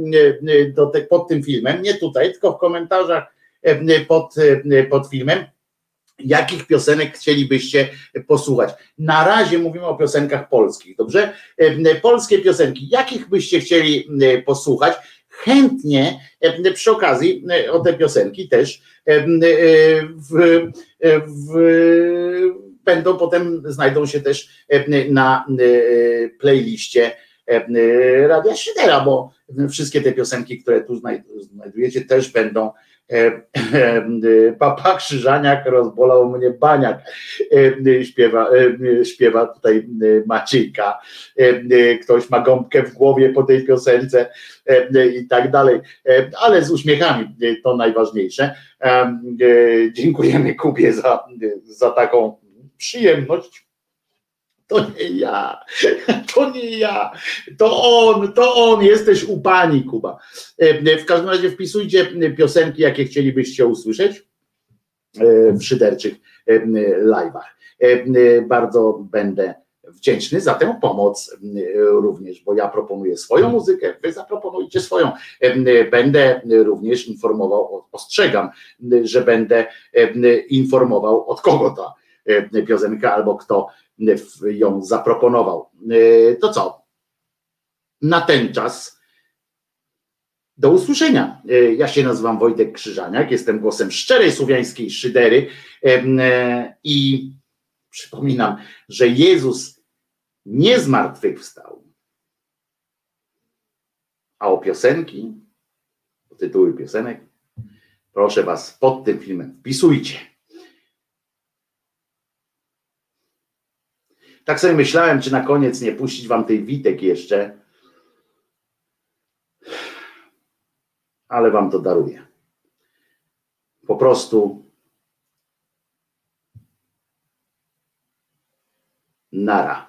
do te, pod tym filmem, nie tutaj, tylko w komentarzach pod, pod filmem, jakich piosenek chcielibyście posłuchać. Na razie mówimy o piosenkach polskich, dobrze? Polskie piosenki, jakich byście chcieli posłuchać? Chętnie e, przy okazji e, o te piosenki też e, w, w, będą potem, znajdą się też na playliście Radia Szydera, bo wszystkie te piosenki, które tu znaj- znajdujecie też będą Papa Krzyżaniak rozbolał mnie baniak e, śpiewa, e, śpiewa tutaj e, Maciejka E, ktoś ma gąbkę w głowie po tej piosence e, i tak dalej, E, ale z uśmiechami e, to najważniejsze. E, e, Dziękujemy Kubie za, za taką przyjemność. To nie ja, to nie ja, to on, to on, jesteś u pani Kuba. E, W każdym razie wpisujcie piosenki, jakie chcielibyście usłyszeć e, w szyderczych e, live'ach. E, Bardzo będę wdzięczny za tę pomoc e, również, bo ja proponuję swoją muzykę, wy zaproponujcie swoją. E, Będę również informował, ostrzegam, że będę e, informował od kogo ta e, piosenka albo kto ją zaproponował. E, To co? Na ten czas do usłyszenia. E, Ja się nazywam Wojtek Krzyżaniak, jestem głosem szczerej słowiańskiej szydery e, i przypominam, że Jezus nie zmartwychwstał. A o piosenki, o tytuły piosenek, proszę Was pod tym filmem wpisujcie. Tak sobie myślałem, czy na koniec nie puścić Wam tej Witek jeszcze, ale Wam to daruję. Po prostu nara.